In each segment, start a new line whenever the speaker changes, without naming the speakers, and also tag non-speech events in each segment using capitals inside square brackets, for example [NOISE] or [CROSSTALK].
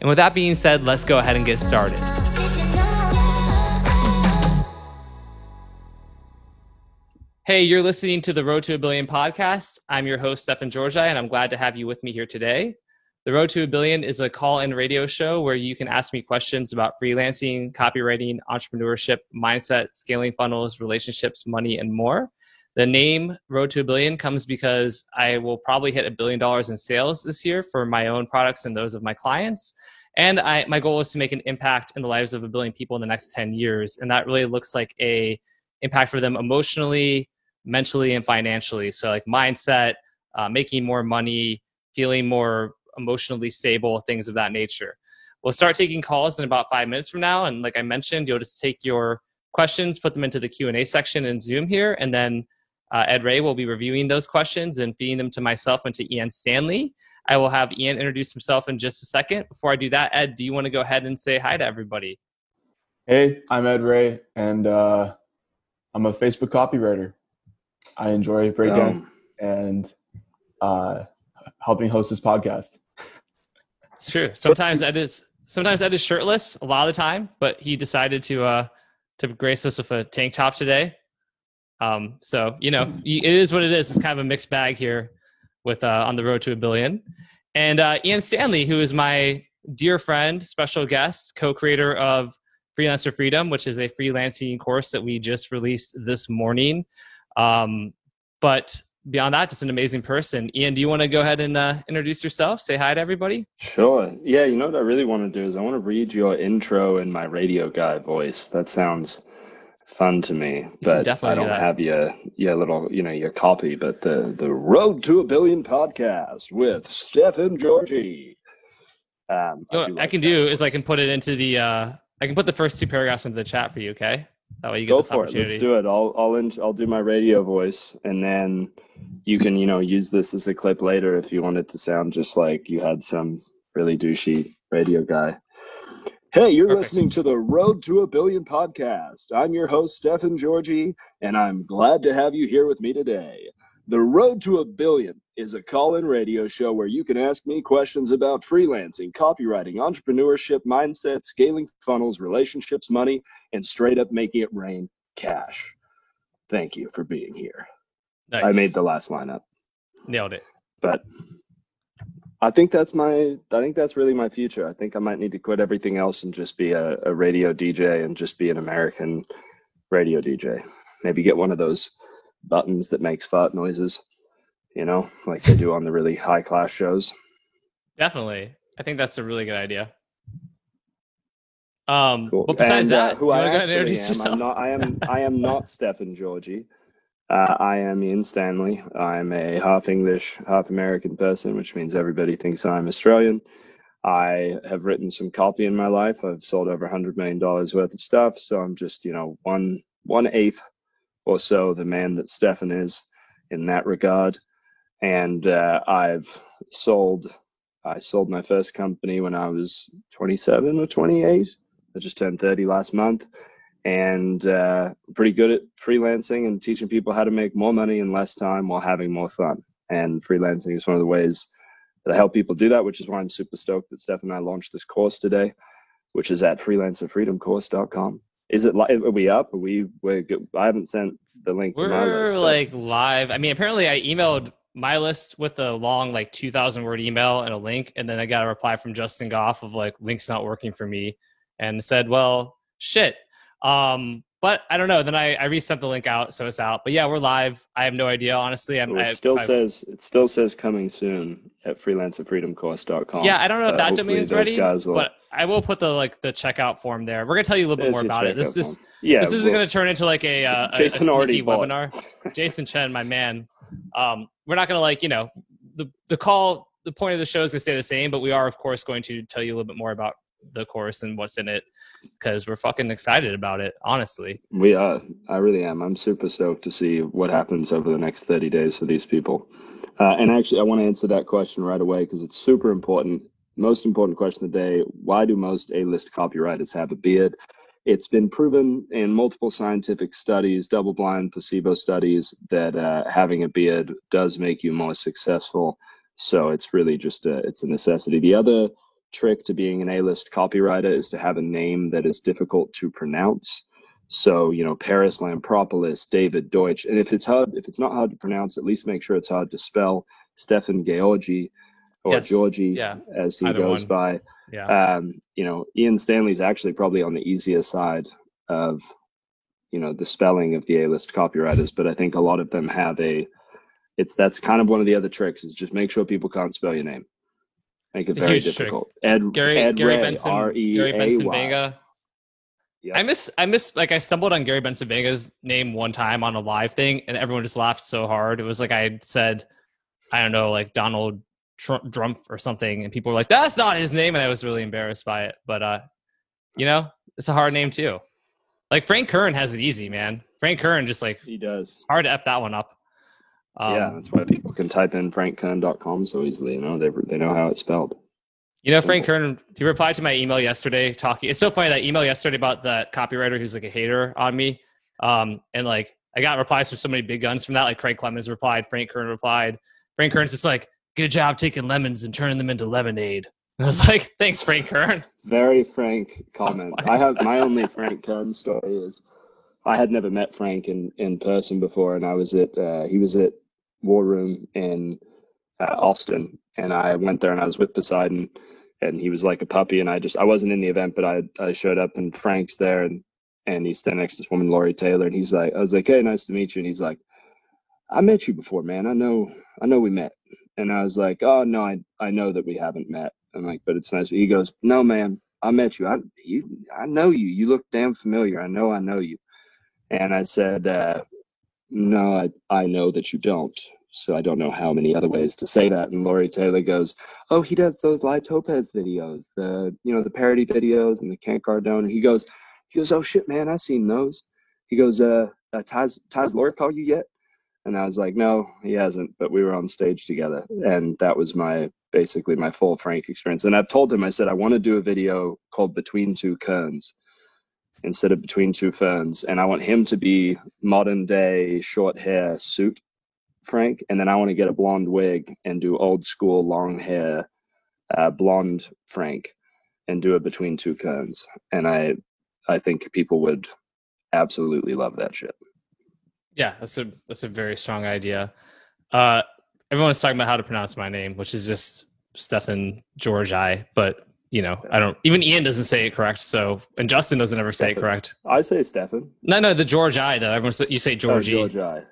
And with that being said, let's go ahead and get started. Hey, you're listening to the Road to a Billion podcast. I'm your host, Stefan Georgi, and I'm glad to have you with me here today. The Road to a Billion is a call in radio show where you can ask me questions about freelancing, copywriting, entrepreneurship, mindset, scaling funnels, relationships, money, and more. The name Road to a Billion comes because I will probably hit a billion dollars in sales this year for my own products and those of my clients. And I, my goal is to make an impact in the lives of a billion people in the next 10 years. And that really looks like a impact for them emotionally, mentally, and financially. So like mindset, uh, making more money, feeling more emotionally stable, things of that nature. We'll start taking calls in about five minutes from now. And like I mentioned, you'll just take your questions, put them into the Q&A section in Zoom here, and then uh, Ed Reay will be reviewing those questions and feeding them to myself and to Ian Stanley. I will have Ian introduce himself in just a second. Before I do that, Ed, do you want to go ahead and say hi to everybody?
Hey, I'm Ed Reay, and uh, I'm a Facebook copywriter. I enjoy breakdowns um, and uh, helping host this podcast. [LAUGHS]
It's true. Sometimes Ed is sometimes Ed is shirtless a lot of the time, but he decided to uh, to grace us with a tank top today. Um, so you know, it is what it is. It's kind of a mixed bag here with uh, on the road to a billion. And uh, Ian Stanley, who is my dear friend, special guest, co-creator of Freelancer Freedom, which is a freelancing course that we just released this morning. Um, but beyond that, just an amazing person. Ian, do you want to go ahead and uh, introduce yourself? Say hi to everybody.
Sure. Yeah, you know what I really want to do is I want to read your intro in my radio guy voice. That sounds fun to me, but I don't do have your your little you know your copy. But the the Road to a Billion podcast with Stefan Georgi.
Um, I, like I, can do is I can put it into the uh, I can put the first two paragraphs into the chat for you. Okay, that way you get
Go
this
for
opportunity.
It. Let's do it. I'll I'll in, I'll do my radio voice, and then you can you know use this as a clip later if you want it to sound just like you had some really douchey radio guy. Hey, you're Perfect. listening to the Road to a Billion podcast. I'm your host, Stefan Georgi, and I'm glad to have you here with me today. The Road to a Billion is a call in radio show where you can ask me questions about freelancing, copywriting, entrepreneurship, mindset, scaling funnels, relationships, money, and straight up making it rain cash. Thank you for being here. Nice. I made the last lineup.
Nailed it.
But I think that's my. I think that's really my future. I think I might need to quit everything else and just be a, a radio DJ and just be an American radio DJ. Maybe get one of those buttons that makes fart noises, you know, like they do on the really high class shows.
Definitely, I think that's a really good idea. Um, cool. but besides and, uh, that, who I actually
am, I'm not, I am. I am not Stefan Georgi. Uh, I am Ian Stanley. I'm a half English, half American person, which means everybody thinks I'm Australian. I have written some copy in my life. I've sold over $100 million worth of stuff. So I'm just, you know, one, one eighth or so the man that Stefan is in that regard. And uh, I've sold, I sold my first company when I was 27 or 28. I just turned 30 last month and uh, pretty good at freelancing and teaching people how to make more money in less time while having more fun. And freelancing is one of the ways that I help people do that, which is why I'm super stoked that Steph and I launched this course today, which is at freelancerfreedomcourse.com. Is it live? Are we up? Are we? We're good. I haven't sent the link
We're
to my list.
We're like live. I mean, apparently I emailed my list with a long, like 2000 word email and a link. And then I got a reply from Justin Goff of like, links not working for me and said, well, shit, um, but I don't know. Then I, I resent the link out, so it's out. But yeah, we're live. I have no idea, honestly. I'm,
Well,
I,
it still
I-
says it still says coming soon at freelancerfreedomcourse.com.
Yeah, I don't know if
Uh,
that domain is ready,
will-
but I will put the like the checkout form there. We're gonna tell you a little bit more about it. This is
yeah,
this isn't
well,
to turn into like a, uh, a, a
already
webinar. [LAUGHS] Jason Chen, my man. Um, we're not going to like you know the the call. The point of the show is going to stay the same, but we are of course going to tell you a little bit more about the course and what's in it because we're fucking excited about it. Honestly,
We are. I really am. I'm super stoked to see what happens over the next 30 days for these people. Uh, and actually, I want to answer that question right away because it's super important. Most important question of the day why do most A list copywriters have a beard? It's been proven in multiple scientific studies, double blind placebo studies, that uh, having a beard does make you more successful. So it's really just a, it's a necessity. The other trick to being an A-list copywriter is to have a name that is difficult to pronounce. So, you know, Paris Lampropoulos, David Deutsch. And if it's hard, if it's not hard to pronounce, at least make sure it's hard to spell. Stefan Georgi or
Yes.
Georgie,
Yeah.
as he
Either
goes
one.
by.
yeah.
Um, you know, Ian Stanley's actually probably on the easier side of, you know, the spelling of the A-list copywriters, but I think a lot of them have a, it's that's kind of one of the other tricks is just make sure people can't spell your name. Make it
It's a
very
huge trick.
difficult. Ed,
Gary
Ed
Gary
Reay,
Benson Gary Bencivenga.
Yep.
I miss I miss like I stumbled on Gary Bencivenga's name one time on a live thing and everyone just laughed so hard. It was like I said, I don't know, like Donald Trump Trump or something, and people were like, "That's not his name," and I was really embarrassed by it. But uh, you know, it's a hard name too. Like Frank Kern has it easy, man. Frank Kern just like
He does.
hard to f that one up. Um,
yeah, that's why people can type in frankkern.com so easily. You know, they they know how it's spelled.
You know, Frank Kern, he replied to my email yesterday talking. It's so funny that email yesterday about that copywriter who's like a hater on me. Um, and like I got replies from so many big guns from that. Like Craig Clemens replied, Frank Kern replied. Frank Kern's just like, good job taking lemons and turning them into lemonade. And I was like, thanks, Frank Kern.
Very frank comment. [LAUGHS] I have my only Frank Kern story is I had never met Frank in, in person before, and I was at uh, he was at War Room in uh, Austin, and I went there and I was with Poseidon, and he was like a puppy, and I just I wasn't in the event, but I I showed up and Frank's there, and and he's standing next to this woman, Laurie Taylor, and he's like I was like, hey, nice to meet you, and he's like, I met you before, man. I know I know we met, and I was like, oh no, I I know that we haven't met. I'm like, but it's nice. He goes, no, man, I met you. I you I know you. You look damn familiar. I know I know you. And I said, uh, no, I I know that you don't. So I don't know how many other ways to say that. And Laurie Taylor goes, oh, he does those Lie Topez videos, the you know the parody videos and the Kent Cardone. And he goes, he goes, oh shit, man, I seen those. He goes, uh, uh Taz Taz Lord call you yet? And I was like, no, he hasn't, but we were on stage together. And that was my basically my full Frank experience. And I've told him, I said, I want to do a video called Between Two Kerns instead of Between Two Ferns. And I want him to be modern day short hair suit Frank. And then I want to get a blonde wig and do old school long hair uh, blonde Frank and do it Between Two Kerns. And I, I think people would absolutely love that shit.
Yeah, that's a that's a very strong idea. Uh, everyone's talking about how to pronounce my name, which is just Stefan Georgi, but you know, I don't even Ian doesn't say it correct, so and Justin doesn't ever say it correct.
I say Stefan.
No, no, the George I though. Everyone say, you say Georgie.
Oh, Georgi.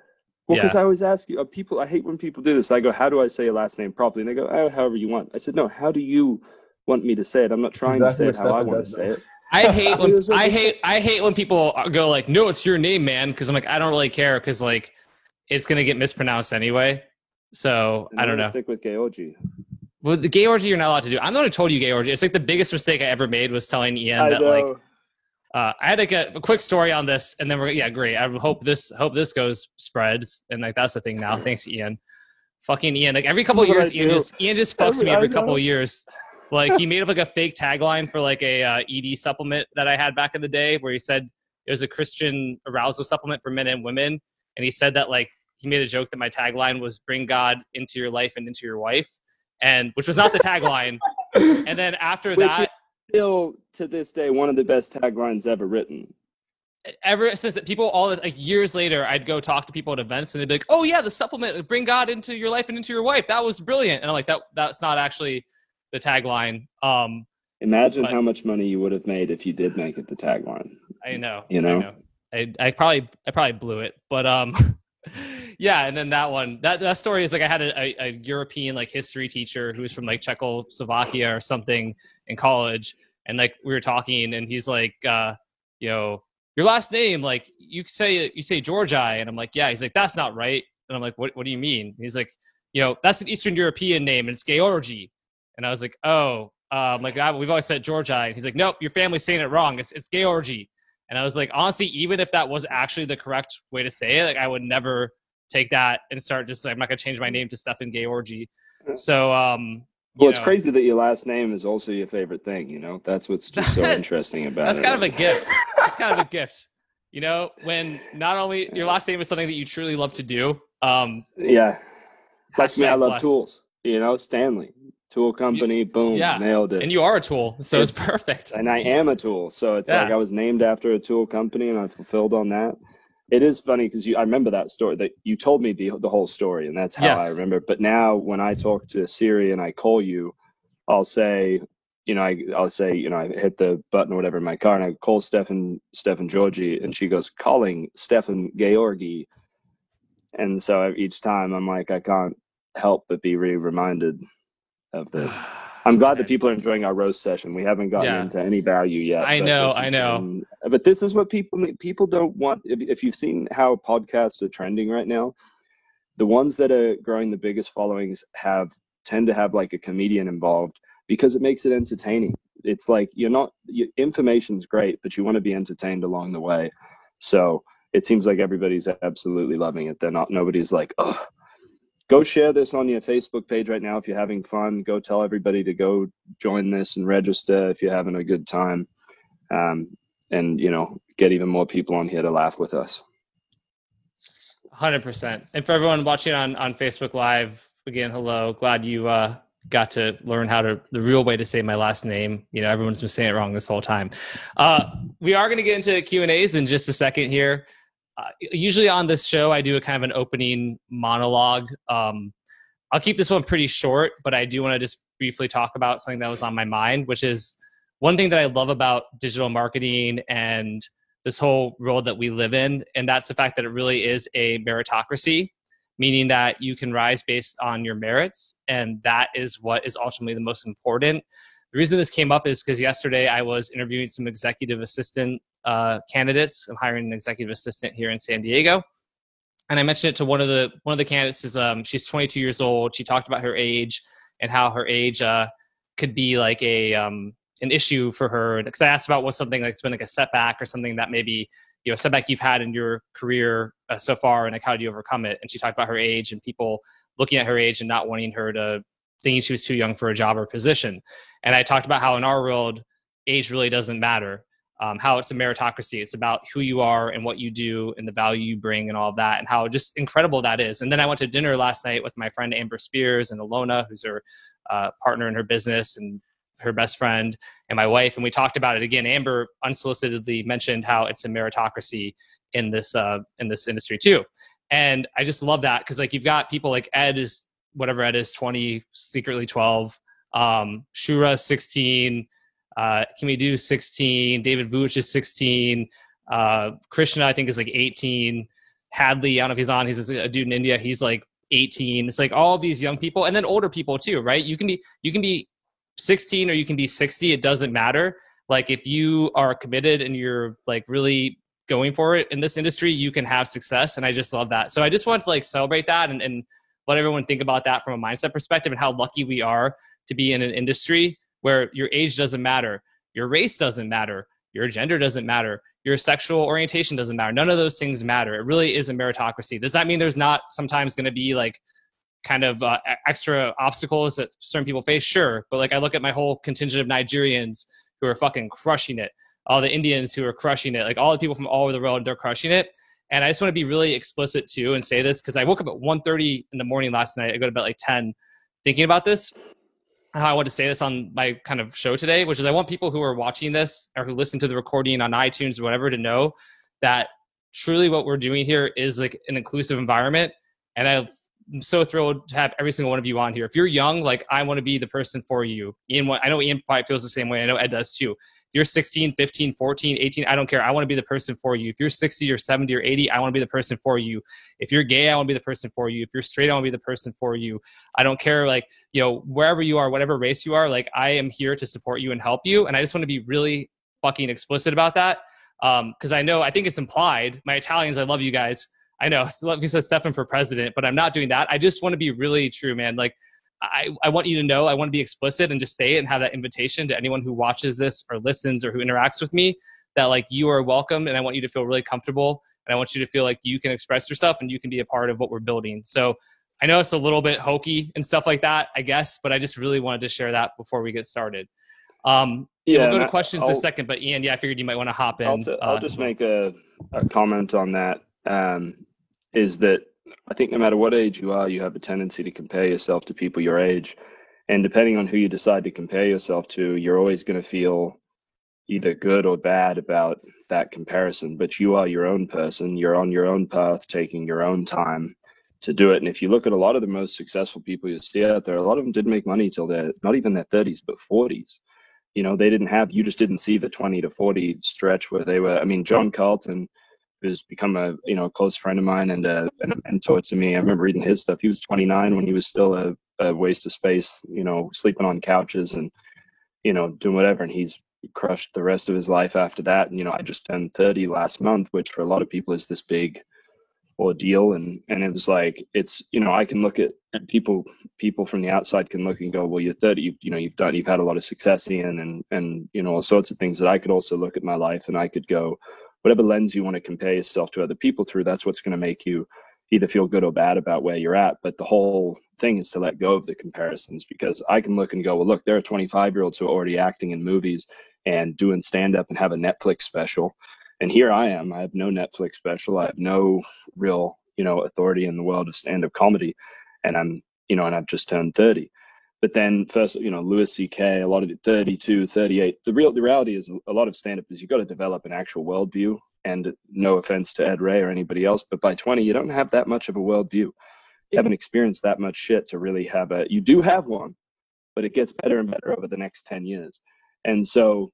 Well, because I always ask you, uh, people, I hate when people do this. I go, how do I say your last name properly? And they go, oh, however you want. I said, no, how do you want me to say it? I'm not trying
exactly
to say it
what
how I
Stefan
want to say it. [LAUGHS]
I hate [LAUGHS] when
was like
I
a-
hate I hate when people go like, "No, it's your name, man," because I'm like, I don't really care because like it's gonna get mispronounced anyway. So
And
I don't know.
Stick with Georgi.
Well, the gay orgy you're not allowed to do. I'm the one who told you gay orgy. It's like the biggest mistake I ever made was telling Ian
I
that
know.
like uh, I had like a, a quick story on this, and then we're yeah, great. I hope this hope this goes spreads, and like that's the thing now. Thanks, Ian. Fucking Ian. Like every couple of years, Ian just Ian just fucks
Every-
me every couple of years. Like he made up like a fake tagline for like a uh, ED supplement that I had back in the day, where he said it was a Christian arousal supplement for men and women, and he said that like he made a joke that my tagline was "Bring God into your life and into your wife," and which was not the tagline. and then after
Which
that,
still to this day one of the best taglines ever written.
ever since people all like years later i'd go talk to people at events and they'd be like oh yeah the supplement bring god into your life and into your wife that was brilliant and i'm like that that's not actually the tagline um
Imagine
But-
how much money you would have made if you did make it the tagline.
i know
You
I
know?
know I, I probably I probably blew it, but um, [LAUGHS] yeah. And then that one that that story is like I had a, a, a European like history teacher who was from like Czechoslovakia or something in college, and like we were talking, and he's like, uh, you know, your last name, like you say you say Georgi, and I'm like, yeah. He's like, that's not right, and I'm like, what What do you mean? And he's like, you know, that's an Eastern European name, and it's Georgi, and I was like, oh, um, like I, we've always said Georgi, and he's like, nope, your family's saying it wrong. It's it's Georgi. And I was like, honestly, even if that was actually the correct way to say it, like I would never take that and start just like, I'm not gonna change my name to Stefan Georgi. So um
well, it's know. crazy that your last name is also your favorite thing. You know, that's what's [LAUGHS] just so interesting about
that's
it.
That's kind of a gift. [LAUGHS] That's kind of a gift. You know, when not only your last name is something that you truly love to do. Um,
yeah, like me, I love tools. You know, Stanley tool company. boom, yeah. nailed it.
And you are a tool, so it's, it's perfect. [LAUGHS]
And I am a tool, so it's yeah. like I was named after a tool company, and I fulfilled on that. It is funny because you, I remember that story that you told me the the whole story, and that's how yes. I remember. But now when I talk to Siri and I call you, I'll say, you know, I, I'll say, you know, I hit the button or whatever in my car, and I call Stefan Stefan Georgi, and she goes calling Stefan Georgi, and so each time I'm like, I can't help but be re reminded of this. [SIGHS] I'm glad that people are enjoying our roast session. We haven't gotten yeah. into any value yet.
I know, I know.
Um, but this is what people people don't want. If, if you've seen how podcasts are trending right now, the ones that are growing the biggest followings have tend to have like a comedian involved because it makes it entertaining. It's like you're not your information's great, but you want to be entertained along the way. So it seems like everybody's absolutely loving it. They're not. Nobody's like, oh go share this on your Facebook page right now if you're having fun. Go tell everybody to go join this and register if you're having a good time. Um, and, you know, get even more people on here to laugh with us.
100%. And for everyone watching on, on Facebook Live, again, hello. Glad you uh, got to learn how to, the real way to say my last name. You know, everyone's been saying it wrong this whole time. Uh, we are going to get into Q&As in just a second here. Uh, usually on this show, I do a kind of an opening monologue. Um, I'll keep this one pretty short, but I do want to just briefly talk about something that was on my mind, which is one thing that I love about digital marketing and this whole world that we live in. And that's the fact that it really is a meritocracy, meaning that you can rise based on your merits. And that is what is ultimately the most important. The reason this came up is because yesterday I was interviewing some executive assistant uh, candidates. I'm hiring an executive assistant here in San Diego, and I mentioned it to one of the one of the candidates. Is um, she's 22 years old. She talked about her age and how her age uh, could be like a um, an issue for her. Because I asked about what's something it's been like a setback or something that maybe you know setback you've had in your career uh, so far, and like how do you overcome it? And she talked about her age and people looking at her age and not wanting her to thinking she was too young for a job or position. And I talked about how in our world age really doesn't matter um, how it's a meritocracy. It's about who you are and what you do and the value you bring and all that, and how just incredible that is. And then I went to dinner last night with my friend Amber Spears and Alona, who's her uh, partner in her business and her best friend and my wife, and we talked about it again. Amber unsolicitedly mentioned how it's a meritocracy in this uh, in this industry too, and I just love that because like you've got people like Ed is whatever Ed is twenty, secretly twelve, um, Shura sixteen. Uh, Kimmy Do 16. David Vujicic is 16. Uh, Krishna, I think, is like 18. Hadley, I don't know if he's on. He's a dude in India. He's like 18. It's like all these young people, and then older people too, right? You can be you can be 16 or you can be 60. It doesn't matter. Like if you are committed and you're like really going for it in this industry, you can have success. And I just love that. So I just want to like celebrate that and, and let everyone think about that from a mindset perspective and how lucky we are to be in an industry where your age doesn't matter, your race doesn't matter, your gender doesn't matter, your sexual orientation doesn't matter. None of those things matter. It really is a meritocracy. Does that mean there's not sometimes going to be like kind of uh, extra obstacles that certain people face? Sure. But like I look at my whole contingent of Nigerians who are fucking crushing it, all the Indians who are crushing it, like all the people from all over the world, they're crushing it. And I just want to be really explicit too and say this because I woke up at 1.30 in the morning last night. I go to bed like 10 thinking about this how I want to say this on my kind of show today, which is I want people who are watching this or who listen to the recording on iTunes or whatever to know that truly what we're doing here is like an inclusive environment. And I'm so thrilled to have every single one of you on here. If you're young, like I want to be the person for you. Ian, I know Ian probably feels the same way. I know Ed does too. You're 16, 15, 14, 18, I don't care. I want to be the person for you. If you're 60 or 70 or 80, I want to be the person for you. If you're gay, I want to be the person for you. If you're straight, I want to be the person for you. I don't care, like, you know, wherever you are, whatever race you are, like, I am here to support you and help you. And I just want to be really fucking explicit about that. Um, cause I know, I think it's implied. My Italians, I love you guys I know. [LAUGHS] So let me say Stefan for president, but I'm not doing that. I just want to be really true, man. Like, I, I want you to know, I want to be explicit and just say it and have that invitation to anyone who watches this or listens or who interacts with me that like you are welcome and I want you to feel really comfortable and I want you to feel like you can express yourself and you can be a part of what we're building. So I know it's a little bit hokey and stuff like that, I guess, but I just really wanted to share that before we get started. Um, yeah, we'll go to questions I'll, in a second, but Ian, yeah, I figured you might want to hop in.
I'll, t- I'll uh, just make a, a, comment on that. Um, is that I think no matter what age you are, you have a tendency to compare yourself to people your age. And depending on who you decide to compare yourself to, you're always going to feel either good or bad about that comparison. But you are your own person. You're on your own path, taking your own time to do it. And if you look at a lot of the most successful people you see out there, a lot of them didn't make money till they're not even their 30s, but 40s. You know, they didn't have, you just didn't see the 20 to 40 stretch where they were. I mean, John Carlton who's become a you know a close friend of mine and a, and a mentor to me. I remember reading his stuff. He was 29 when he was still a, a waste of space, you know, sleeping on couches and you know doing whatever. And he's crushed the rest of his life after that. And you know, I just turned 30 last month, which for a lot of people is this big ordeal. And and it was like it's you know I can look at people people from the outside can look and go, well, you're 30, you, you know, you've done you've had a lot of success in and and you know all sorts of things that I could also look at my life and I could go whatever lens you want to compare yourself to other people through, that's what's going to make you either feel good or bad about where you're at. But the whole thing is to let go of the comparisons because I can look and go, well, look, there are 25 year olds who are already acting in movies and doing stand up and have a Netflix special. And here I am. I have no Netflix special. I have no real, you know, authority in the world of stand up comedy. And I'm, you know, and I've just turned 30. But then first, you know, Louis C.K., a lot of it, 32, 38. The real, the reality is a lot of stand-up is you've got to develop an actual worldview. And no offense to Ed Reay or anybody else, but by 20, you don't have that much of a worldview. You haven't experienced that much shit to really have a, you do have one, but it gets better and better over the next 10 years. And so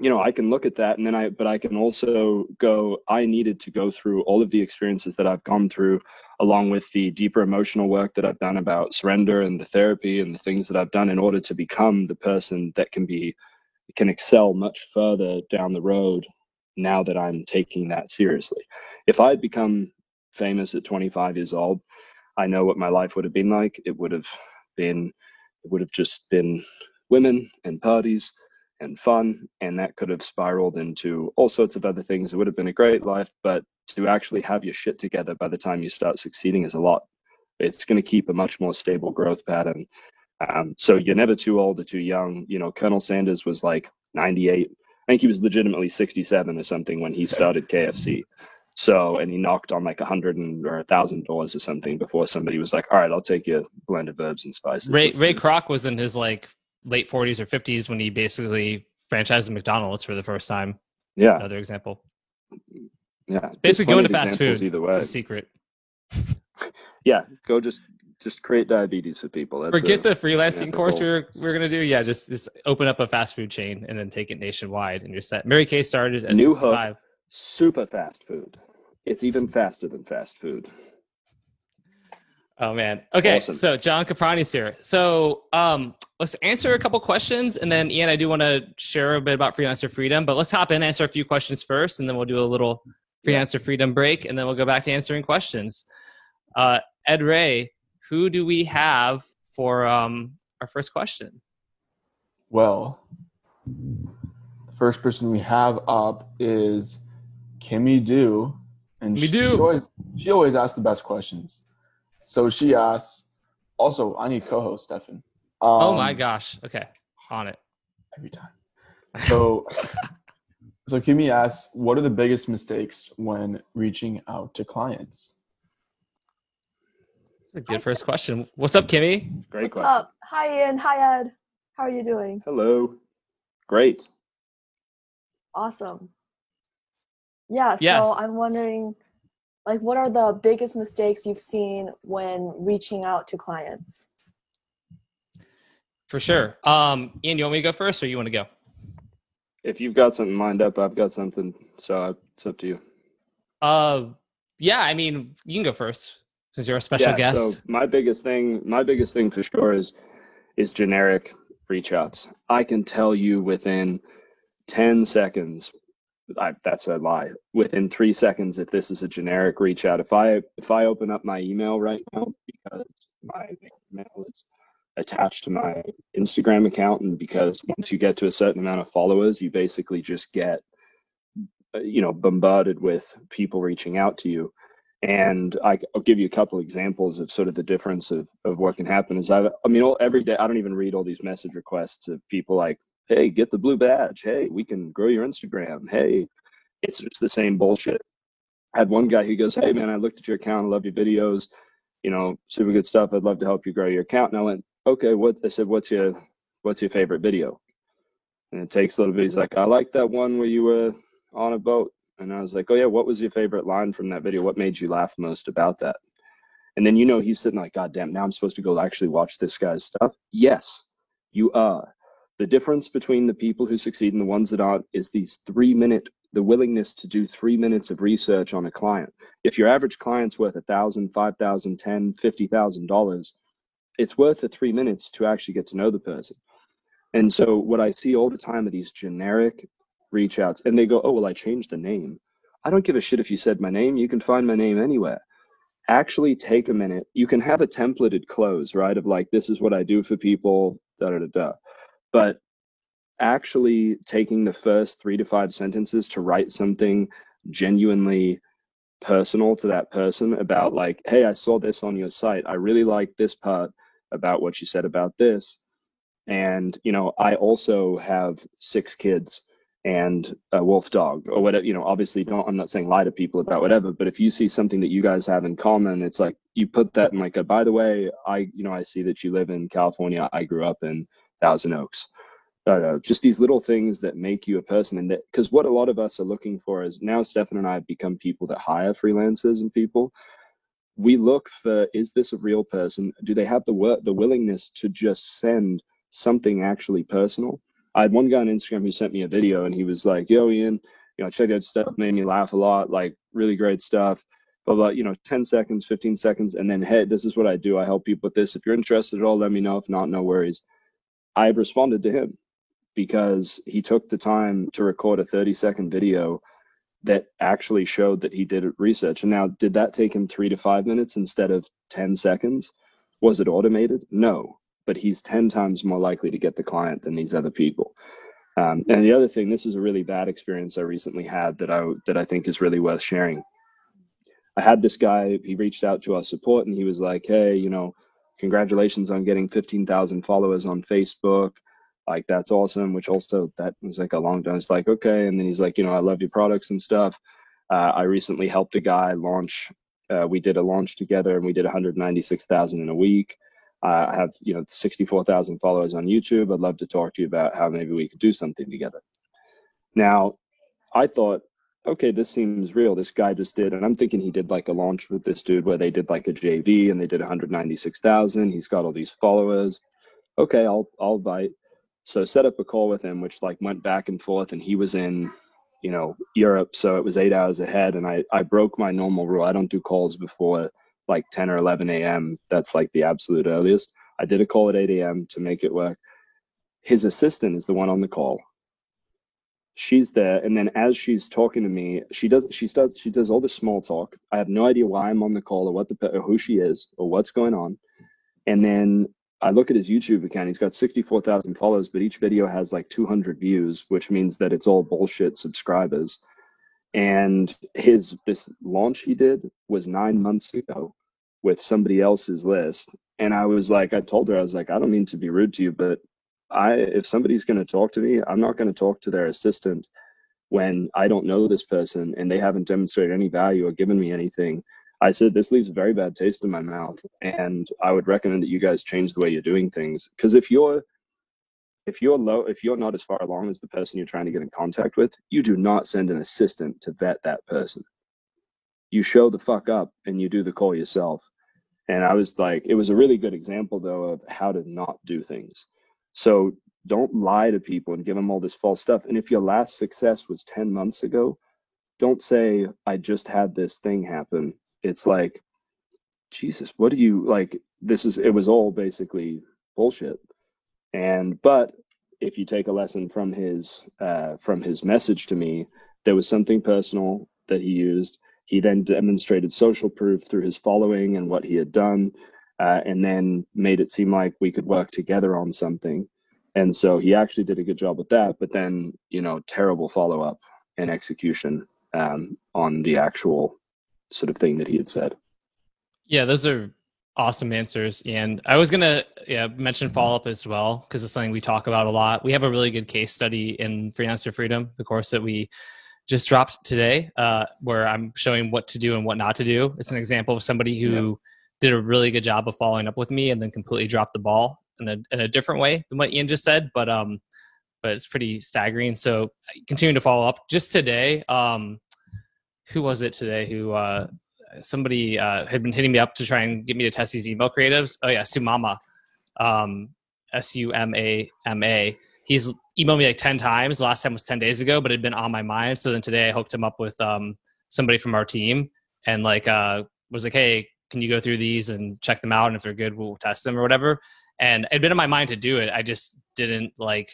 you know, I can look at that and then I, but I can also go, I needed to go through all of the experiences that I've gone through, along with the deeper emotional work that I've done about surrender and the therapy and the things that I've done in order to become the person that can be, can excel much further down the road now that I'm taking that seriously. If I had become famous at 25 years old, I know what my life would have been like. It would have been, it would have just been women and parties and fun, and that could have spiraled into all sorts of other things. It would have been a great life, but to actually have your shit together by the time you start succeeding is a lot. It's going to keep a much more stable growth pattern. Um, so you're never too old or too young. You know, Colonel Sanders was like 98. I think he was legitimately 67 or something when he started KFC. So, and he knocked on like a hundred or a thousand doors or something before somebody was like, "All right, I'll take your blend of herbs and spices."
Ray Ray Kroc was in his like late 40s or 50s when he basically franchised McDonald's for the first time.
Yeah.
Another example.
Yeah.
basically going to fast food. Either way. It's a secret. [LAUGHS]
yeah. Go just just create diabetes for people.
That's Forget a, the freelancing course we are we are gonna do. Yeah, just just open up a fast food chain and then take it nationwide, and you're set. Mary Kay started at New Hook,
super fast food. It's even faster than fast food.
Oh man. Okay, awesome. so John Caprani's here. So um, let's answer a couple questions, and then Ian, I do want to share a bit about freelancer freedom, but let's hop in, answer a few questions first, and then we'll do a little freelancer freedom break, and then we'll go back to answering questions. Uh, Ed Reay, who do we have for um, our first question?
Well, the first person we have up is Kimmy Do, and
she,
she always she always asks the best questions. So she asks, also, I need co-host Stefan. Um,
oh my gosh. Okay. On it.
Every time. So, [LAUGHS] so Kimmy asks, what are the biggest mistakes when reaching out to clients?
That's a good first question. What's up, Kimmy?
Great
What's
question.
up? Hi, Ian. Hi, Ed. How are you doing?
Hello. Great.
Awesome. Yeah, so
yes.
I'm wondering like what are the biggest mistakes you've seen when reaching out to clients?
For sure. Um, Ian, you want me to go first or you want to go?
If you've got something lined up, I've got something. So it's up to you.
Uh, yeah, I mean, you can go first since you're a special
yeah,
guest.
So my biggest thing, my biggest thing for sure is is generic reach outs. I can tell you within 10 seconds I, that's a lie. Within three seconds, if this is a generic reach out, if I if I open up my email right now because my email is attached to my Instagram account, and because once you get to a certain amount of followers, you basically just get you know bombarded with people reaching out to you. And I, will give you a couple examples of sort of the difference of, of what can happen. Is I, I mean, all, every day I don't even read all these message requests of people like, "Hey, get the blue badge. Hey, we can grow your Instagram. Hey, it's just the same bullshit." I had one guy who goes, "Hey, man, I looked at your account. I love your videos. You know, super good stuff. I'd love to help you grow your account." And I went, okay, what I said, what's your what's your favorite video? And it takes a little bit. He's like, I like that one where you were on a boat. And I was like, oh yeah, what was your favorite line from that video? What made you laugh most about that? And then you know he's sitting like, God damn, now I'm supposed to go actually watch this guy's stuff. Yes, you are. The difference between the people who succeed and the ones that aren't is these three minute, the willingness to do three minutes of research on a client. If your average client's worth a thousand, five thousand, ten, fifty thousand dollars, it's worth the three minutes to actually get to know the person. And so what I see all the time are these generic reach outs and they go, Oh, well, I changed the name. I don't give a shit if you said my name. You can find my name anywhere. Actually take a minute. You can have a templated close, right? Of like, this is what I do for people, da da da da. But actually taking the first three to five sentences to write something genuinely personal to that person about like, hey, I saw this on your site. I really like this part about what you said about this. And, you know, I also have six kids and a wolf dog or whatever, you know, obviously don't, I'm not saying lie to people about whatever, but if you see something that you guys have in common, it's like you put that in like a, by the way, I, you know, I see that you live in California. I grew up in Thousand Oaks. Uh, just these little things that make you a person and that because what a lot of us are looking for is now stefan and i have become people that hire freelancers and people we look for is this a real person? Do they have the the willingness to just send something actually personal? I had one guy on Instagram who sent me a video and he was like, "Yo, Ian, you know, check out stuff, made me laugh a lot, like really great stuff." But like, you know, 10 seconds, 15 seconds, and then, hey, this is what I do. I help people with this. If you're interested at all, let me know. If not, no worries. I've responded to him because he took the time to record a 30 second video that actually showed that he did research. And now, did that take him three to five minutes instead of 10 seconds? Was it automated? No, but he's 10 times more likely to get the client than these other people. Um, and the other thing, this is a really bad experience I recently had that I that I think is really worth sharing. I had this guy. He reached out to our support and he was like, "Hey, you know, congratulations on getting 15,000 followers on Facebook. Like that's awesome which also that was like a long time. It's like okay. And then he's like you know i love your products and stuff. Uh, i recently helped a guy launch uh, we did a launch together and we did 196000 in a week. Uh, i have you know 64000 followers on youtube. I'd love to talk to you about how maybe we could do something together. Now i thought okay this seems real this guy just did and i'm thinking he did like a launch with this dude where they did like a jv and they did 196000 he's got all these followers okay i'll i'll bite so set up a call with him, which like went back and forth, and he was in, you know, Europe, so it was eight hours ahead, and I I broke my normal rule. I don't do calls before like 10 or 11 a.m. That's like the absolute earliest. I did a call at 8 a.m. to make it work. His assistant is the one on the call. She's there, and then as she's talking to me, she does she does she does all the small talk. I have no idea why I'm on the call or what the or who she is or what's going on. And then I look at his YouTube account. He's got 64,000 followers, but each video has like 200 views, which means that it's all bullshit subscribers. And his this launch he did was nine months ago with somebody else's list. And I was like, I told her, I was like, I don't mean to be rude to you, but I if somebody's going to talk to me, I'm not going to talk to their assistant when I don't know this person and they haven't demonstrated any value or given me anything I said, this leaves a very bad taste in my mouth. And I would recommend that you guys change the way you're doing things. Because if you're if you're low if you're not as far along as the person you're trying to get in contact with, you do not send an assistant to vet that person. you show the fuck up and you do the call yourself. And I was like, it was a really good example though of how to not do things. So don't lie to people and give them all this false stuff. And if your last success was 10 months ago, don't say, I just had this thing happen. It's like, Jesus, what do you like? This is, it was all basically bullshit. And, but if you take a lesson from his, uh, from his message to me, there was something personal that he used. He then demonstrated social proof through his following and what he had done, uh, and then made it seem like we could work together on something. And so he actually did a good job with that, but then, you know, terrible follow up and execution um, on the actual sort of thing that he had said.
Yeah, those are awesome answers. And I was going to yeah, mention follow up as well, because it's something we talk about a lot. We have a really good case study in Freelancer Freedom, the course that we just dropped today, uh, where I'm showing what to do and what not to do. It's an example of somebody who yeah. Did a really good job of following up with me and then completely dropped the ball in a, in a different way than what Ian just said. But, um, but it's pretty staggering. So continuing to follow up just today. Um, who was it today who uh, somebody uh, had been hitting me up to try and get me to test these email creatives. Oh yeah, Sumama, um, S U M A M A. He's emailed me like ten times. The last time was ten days ago, but it had been on my mind. So then today I hooked him up with um, somebody from our team and like uh, was like, hey, can you go through these and check them out? And if they're good, we'll test them or whatever. And it'd been in my mind to do it. I just didn't like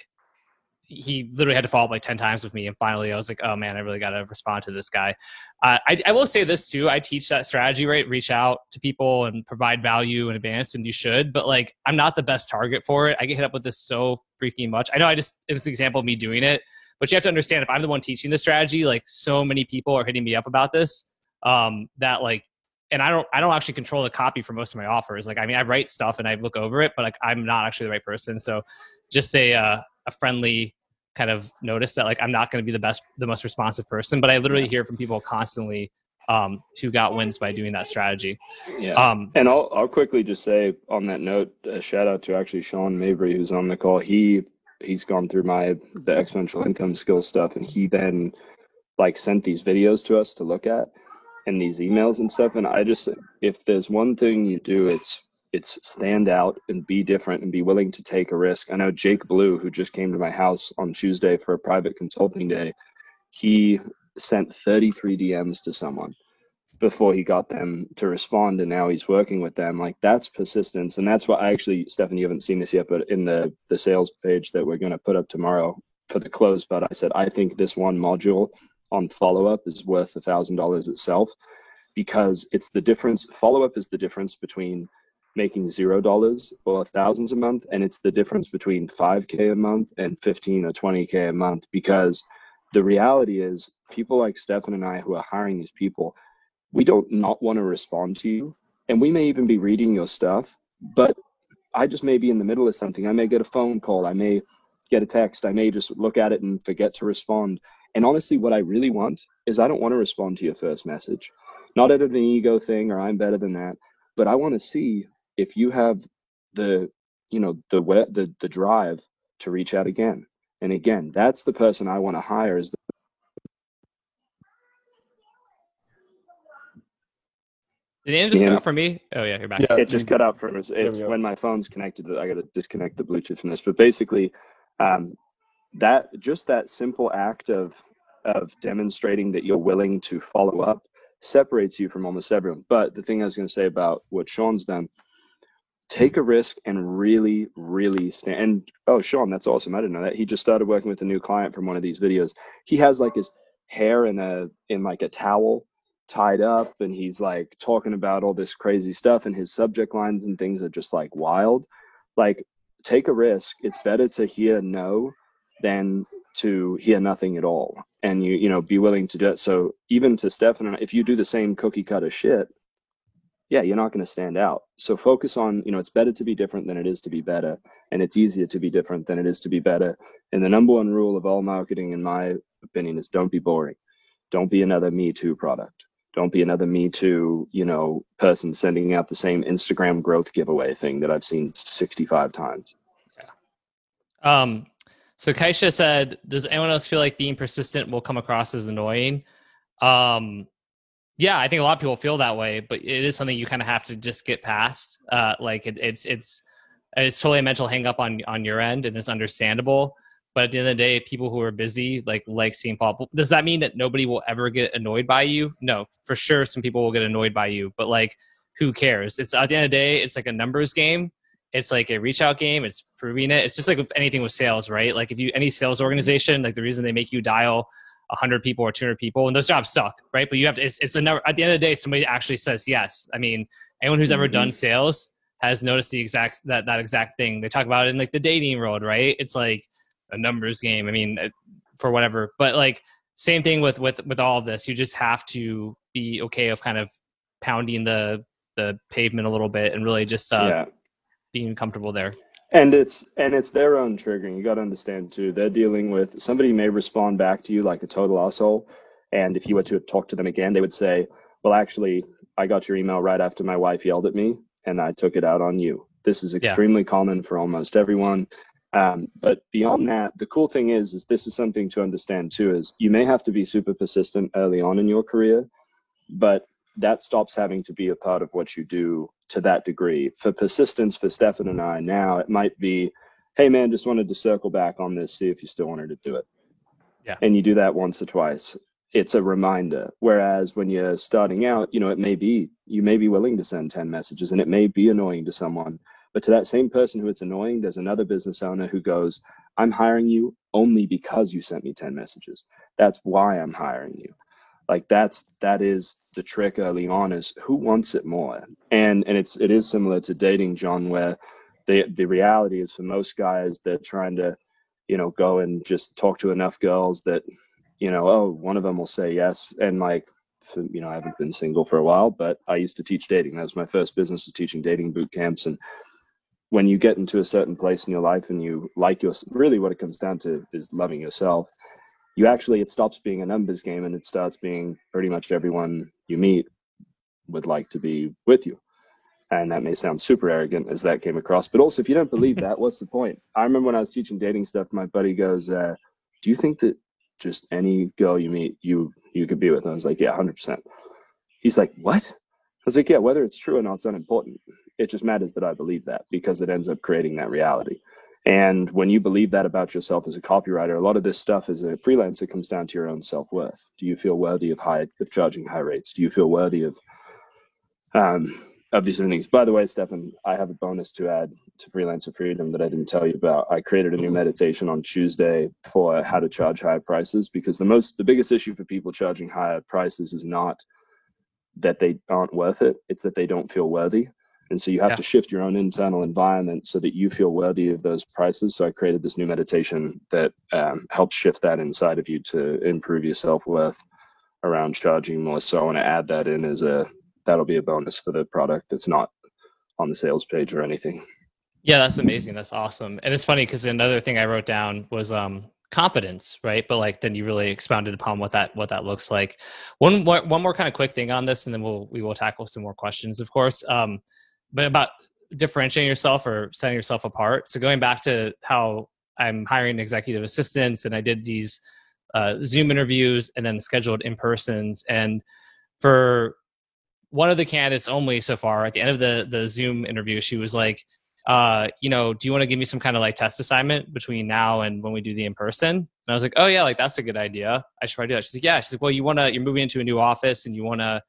he literally had to follow up like 10 times with me. And finally i was like oh man i really got to respond to this guy. Uh, I, I, will say this too. I teach that strategy right? Reach out to people and provide value in advance and you should. But like i'm not the best target for it. I get hit up with this so freaking much. I know i just it's an example of me doing it but you have to understand if i'm the one teaching the strategy like so many people are hitting me up about this um, that like and I don't I don't actually control the copy for most of my offers. Like I mean I write stuff and I look over it, but like I'm not actually the right person. So just a uh, a friendly kind of notice that like I'm not going to be the best, the most responsive person, but I literally hear from people constantly um, who got wins by doing that strategy.
Yeah. Um, and I'll, I'll quickly just say on that note, a shout out to actually Sean Mabry, who's on the call. He, he's gone through my, the exponential income skill stuff. And he then like sent these videos to us to look at and these emails and stuff. And I just, if there's one thing you do, it's it's stand out and be different and be willing to take a risk. I know Jake Blue, who just came to my house on Tuesday for a private consulting day, he sent 33 DMs to someone before he got them to respond and now he's working with them like that's persistence and that's what i actually stefan you haven't seen this yet but in the the sales page that we're going to put up tomorrow for the close but i said i think this one module on follow-up is worth a thousand dollars itself because it's the difference follow-up is the difference between making zero dollars or thousands a month and it's the difference between 5k a month and 15 or 20k a month because the reality is people like stefan and i who are hiring these people we don't not want to respond to you and we may even be reading your stuff but i just may be in the middle of something. I may get a phone call i may get a text i may just look at it and forget to respond and honestly what i really want is i don't want to respond to your first message not out of an ego thing or i'm better than that but i want to see if you have the you know the the the drive to reach out again and again that's the person i want to hire is the
Did it just cut out for me? Oh yeah, you're back.
Yeah, it just cut out for us. It's when my phone's connected. I got to disconnect the Bluetooth from this. But basically, um, that just that simple act of of demonstrating that you're willing to follow up separates you from almost everyone. But the thing I was going to say about what Sean's done take a risk and really, really stand. And oh, Sean, that's awesome. I didn't know that. He just started working with a new client from one of these videos. He has like his hair in a in like a towel tied up and he's like talking about all this crazy stuff and his subject lines and things are just like wild. Like take a risk. It's better to hear no than to hear nothing at all. And you, you know, be willing to do it. So even to Stefan, if you do the same cookie cutter shit, yeah, you're not going to stand out. So focus on, you know, it's better to be different than it is to be better. And it's easier to be different than it is to be better. And the number one rule of all marketing, in my opinion, is don't be boring. Don't be another Me Too product. Don't be another Me Too, you know, person sending out the same Instagram growth giveaway thing that I've seen 65 times.
Yeah. Um, so Kaisha said, does anyone else feel like being persistent will come across as annoying? Um, yeah, I think a lot of people feel that way, but it is something you kind of have to just get past. Uh, like it, it's it's it's totally a mental hang up on on your end, and it's understandable. But at the end of the day, people who are busy like like seeing fall. Does that mean that nobody will ever get annoyed by you? No, for sure, some people will get annoyed by you, but like, who cares? It's at the end of the day, it's like a numbers game. It's like a reach out game. It's proving it. It's just like with anything with sales, right? Like if you any sales organization, like the reason they make you dial 100 people or 200 people and those jobs suck right but you have to it's, it's a number at the end of the day somebody actually says yes i mean anyone who's mm-hmm. ever done sales has noticed the exact that that exact thing they talk about it in like the dating world right it's like a numbers game i mean for whatever but like same thing with with with all of this you just have to be okay of kind of pounding the the pavement a little bit and really just uh yeah. Being comfortable there
and it's and it's their own triggering. You got to understand too. They're dealing with somebody may respond back to you like a total asshole, and if you were to talk to them again, they would say, "Well, actually, I got your email right after my wife yelled at me, and I took it out on you." This is extremely yeah. common for almost everyone. Um, but beyond that, the cool thing is, is this is something to understand too. Is you may have to be super persistent early on in your career, but that stops having to be a part of what you do to that degree. For persistence for Stefan and I now, it might be, hey man, just wanted to circle back on this, see if you still wanted to do it.
Yeah.
And you do that once or twice. It's a reminder. Whereas when you're starting out, you know, it may be you may be willing to send 10 messages and it may be annoying to someone. But to that same person who it's annoying, there's another business owner who goes, I'm hiring you only because you sent me 10 messages. That's why I'm hiring you like that's that is the trick early on is who wants it more? And and it's it is similar to dating john where the the reality is for most guys they're trying to you know go and just talk to enough girls that you know oh one of them will say yes. And like for, you know i haven't been single for a while but i used to teach dating. That was my first business was teaching dating boot camps. And when you get into a certain place in your life and you like your really what it comes down to is loving yourself you actually it stops being a numbers game and it starts being pretty much everyone you meet would like to be with you. And that may sound super arrogant as that came across but also if you don't believe that [LAUGHS] what's the point? I remember when i was teaching dating stuff my buddy goes uh, do you think that just any girl you meet you you could be with? And i was like yeah 100% he's like what? I was like yeah whether it's true or not it's unimportant. It just matters that i believe that because it ends up creating that reality and when you believe that about yourself as a copywriter, a lot of this stuff as a freelancer comes down to your own self worth. Do you feel worthy of high of charging high rates? Do you feel worthy of um, of these things? By the way, Stefan, I have a bonus to add to Freelancer Freedom that I didn't tell you about. I created a new meditation on Tuesday for how to charge higher prices because the most the biggest issue for people charging higher prices is not that they aren't worth it; it's that they don't feel worthy. And so you have yeah. to shift your own internal environment so that you feel worthy of those prices. So I created this new meditation that um, helps shift that inside of you to improve your self worth around charging more. So I want to add that in as a that'll be a bonus for the product that's not on the sales page or anything.
Yeah, that's amazing. That's awesome. And it's funny because another thing I wrote down was um confidence right but like then you really expounded upon what that what that looks like one more one more kind of quick thing on this and then we'll we will tackle some more questions of course um but about differentiating yourself or setting yourself apart. So going back to how I'm hiring executive assistants and I did these uh, Zoom interviews and then scheduled in persons. And for one of the candidates only so far, at the end of the the Zoom interview, she was like, uh, you know, do you want to give me some kind of like test assignment between now and when we do the in person? And I was like, oh yeah, like that's a good idea. I should probably do that. She's like, yeah. She's like, well, you want to, you're moving into a new office and you want to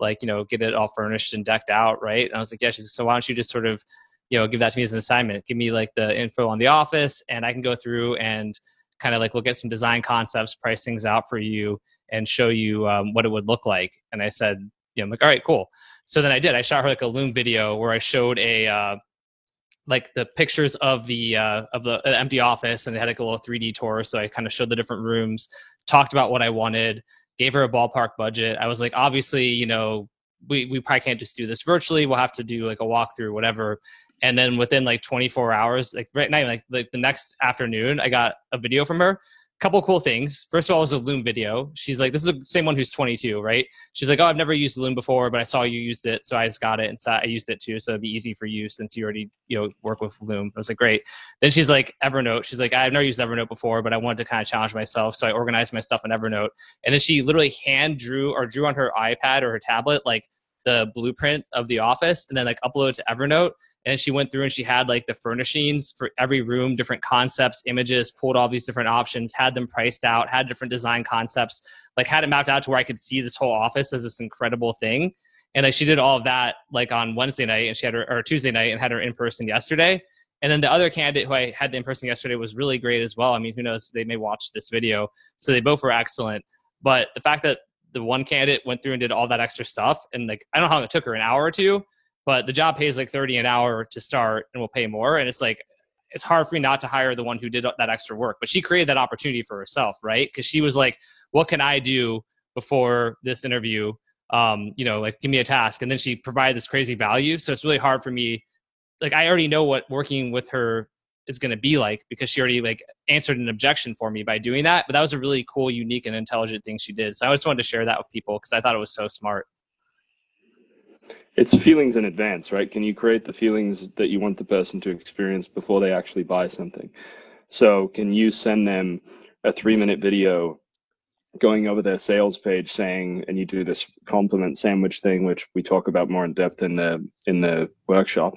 like you know get it all furnished and decked out right? And i was like yeah she's like, so why don't you just sort of you know give that to me as an assignment. Give me like the info on the office and i can go through and kind of like look at some design concepts price things out for you and show you um, what it would look like. And i said you know i'm like all right cool. So then i did. I shot her like a loom video where i showed a uh, like the pictures of the uh, of the uh, empty office and they had like a little 3d tour so i kind of showed the different rooms talked about what i wanted gave her a ballpark budget. I was like, obviously, you know, we, we probably can't just do this virtually. We'll have to do like a walkthrough, whatever. And then within like 24 hours, like right now, like, like the next afternoon, I got a video from her couple cool things. First of all, was a Loom video. She's like, this is the same one who's 22, right? She's like, oh, I've never used Loom before, but I saw you used it, so I just got it and so I used it too. So it'd be easy for you since you already you know work with Loom. I was like, great. Then she's like, Evernote. She's like, I've never used Evernote before, but I wanted to kind of challenge myself, so I organized my stuff in Evernote. And then she literally hand drew or drew on her iPad or her tablet like the blueprint of the office and then like upload to Evernote. And she went through and she had like the furnishings for every room different concepts images pulled all these different options had them priced out had different design concepts like had it mapped out to where i could see this whole office as this incredible thing. And like she did all of that like on wednesday night and she had her or tuesday night and had her in person yesterday. And then the other candidate who i had in person yesterday was really great as well. I mean who knows? They may watch this video. So they both were excellent. But the fact that the one candidate went through and did all that extra stuff and like i don't know how long it took her an hour or two but the job pays like 30 an hour to start and will pay more and it's like it's hard for me not to hire the one who did that extra work but she created that opportunity for herself right? Because she was like what can i do before this interview? Um, you know like give me a task and then she provided this crazy value so it's really hard for me like i already know what working with her is going to be like because she already like answered an objection for me by doing that but that was a really cool unique and intelligent thing she did so i just wanted to share that with people because i thought it was so smart
it's feelings in advance, right? Can you create the feelings that you want the person to experience before they actually buy something? So, can you send them a three minute video going over their sales page saying, and you do this compliment sandwich thing, which we talk about more in depth in the in the workshop,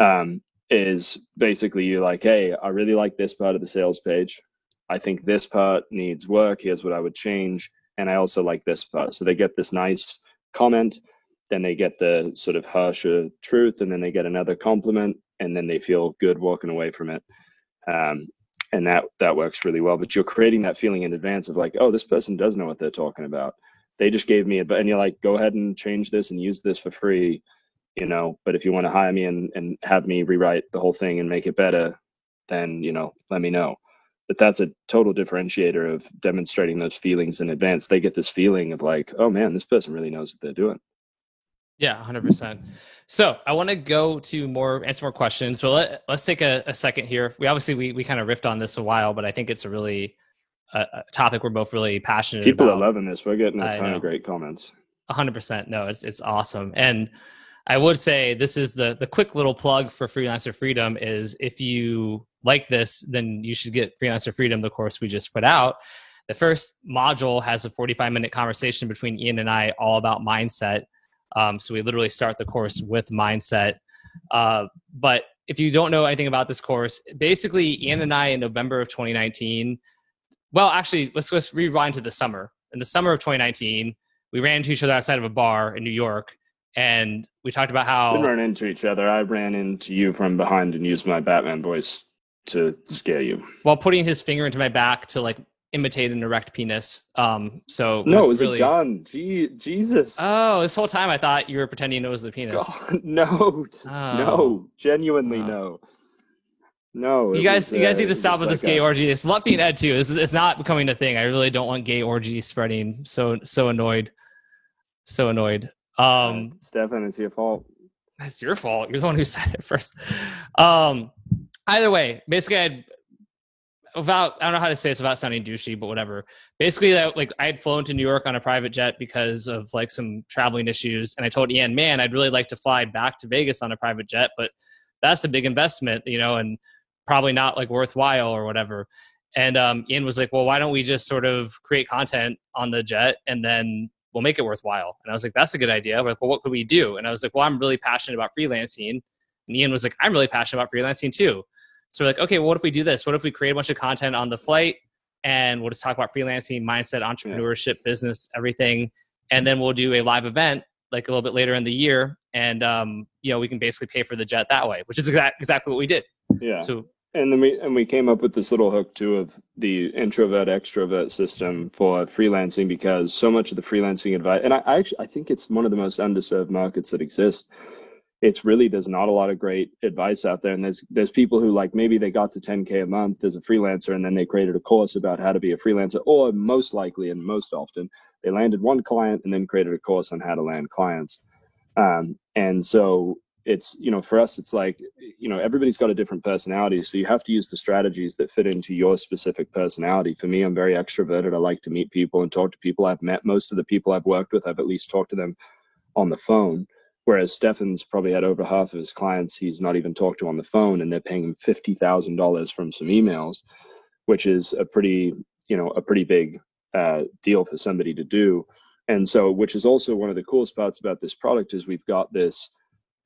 um, is basically you're like, hey, I really like this part of the sales page. I think this part needs work. Here's what I would change, and I also like this part. So they get this nice comment then they get the sort of harsher truth, and then they get another compliment, and then they feel good walking away from it. Um, and that that works really well. But you're creating that feeling in advance of like, oh, this person does know what they're talking about. They just gave me a, and you're like, go ahead and change this and use this for free, you know. But if you want to hire me and and have me rewrite the whole thing and make it better, then you know, let me know. But that's a total differentiator of demonstrating those feelings in advance. They get this feeling of like, oh man, this person really knows what they're doing.
Yeah, hundred percent. So I want to go to more answer more questions. So let, let's take a, a second here. We obviously we we kind of riffed on this a while, but I think it's a really a, a topic we're both really passionate.
People
about.
are loving this. We're getting a ton of great comments.
hundred percent. No, it's it's awesome. And I would say this is the the quick little plug for Freelancer Freedom is if you like this, then you should get Freelancer Freedom, the course we just put out. The first module has a 45 minute conversation between Ian and I all about mindset um, so we literally start the course with mindset. Uh, but if you don't know anything about this course, basically Ian and I in November of 2019, well, actually, let's let's rewind to the summer. In the summer of 2019, we ran into each other outside of a bar in New York, and we talked about how
we ran into each other. I ran into you from behind and used my Batman voice to scare you
while putting his finger into my back to like imitate an erect penis. Um, so
it no, was it was really... a gun. Gee, Jesus.
Oh, this whole time I thought you were pretending it was the penis.
God, [LAUGHS] no, oh. no, genuinely oh. no. No,
you guys, was, you guys uh, need to stop with like this gay a... orgy. It's Luffy and Ed too. This is it's not becoming a thing. I really don't want gay orgy spreading. So so annoyed, so annoyed. Um,
Stefan, it's your fault.
It's your fault. You're the one who [LAUGHS] said it first. Um, either way, basically, I without I don't know how to say this without sounding douchey, but whatever. Basically, like I had flown to New York on a private jet because of like some traveling issues, and I told Ian, man, I'd really like to fly back to Vegas on a private jet, but that's a big investment, you know, and probably not like worthwhile or whatever. And um, Ian was like, well, why don't we just sort of create content on the jet and then we'll make it worthwhile? And I was like, that's a good idea. We're like, well, what could we do? And I was like, well, I'm really passionate about freelancing. And Ian was like, I'm really passionate about freelancing too. So we're like, okay, well, what if we do this? What if we create a bunch of content on the flight and we'll just talk about freelancing, mindset, entrepreneurship, yeah. business, everything, and then we'll do a live event like a little bit later in the year, and um, you know we can basically pay for the jet that way, which is exact, exactly what we did.
Yeah. So and then we and we came up with this little hook too of the introvert extrovert system for freelancing because so much of the freelancing advice and I, I actually I think it's one of the most underserved markets that exists it's really there's not a lot of great advice out there and there's there's people who like maybe they got to 10k a month as a freelancer and then they created a course about how to be a freelancer or most likely and most often they landed one client and then created a course on how to land clients. Um, and so it's you know for us it's like you know everybody's got a different personality so you have to use the strategies that fit into your specific personality. For me i'm very extroverted. I like to meet people and talk to people. I've met most of the people i've worked with. I've at least talked to them on the phone. Whereas stefan's probably had over half of his clients he's not even talked to on the phone and they're paying him $50000 from some emails which is a pretty you know a pretty big uh, deal for somebody to do. And so which is also one of the coolest parts about this product is we've got this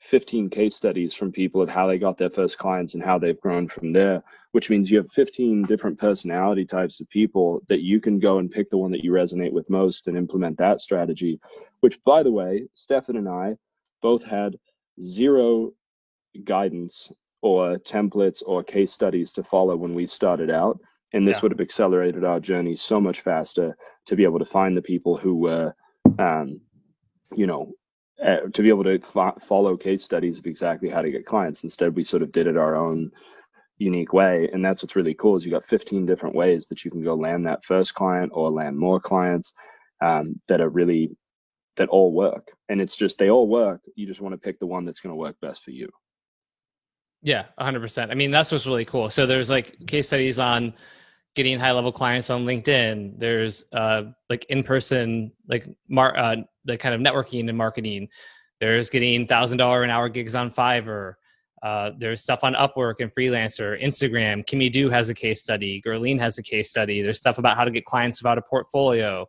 15 case studies from people of how they got their first clients and how they've grown from there, which means you have 15 different personality types of people that you can go and pick the one that you resonate with most and implement that strategy. Which, by the way, Stefan and I both had zero guidance or templates or case studies to follow when we started out. And this yeah. would have accelerated our journey so much faster to be able to find the people who were, um, you know, uh, to be able to f- follow case studies of exactly how to get clients. Instead, we sort of did it our own unique way, and that's what's really cool is you got 15 different ways that you can go land that first client or land more clients um, that are really that all work. And it's just they all work. You just want to pick the one that's going to work best for you.
Yeah, 100%. I mean, that's what's really cool. So there's like case studies on getting high level clients on LinkedIn. There's uh, like in person, like mar- uh, the kind of networking and marketing. There's getting thousand dollar an hour gigs on Fiverr. Uh, there's stuff on Upwork and Freelancer, Instagram. Kimmy Do has a case study. Gerline has a case study. There's stuff about how to get clients about a portfolio,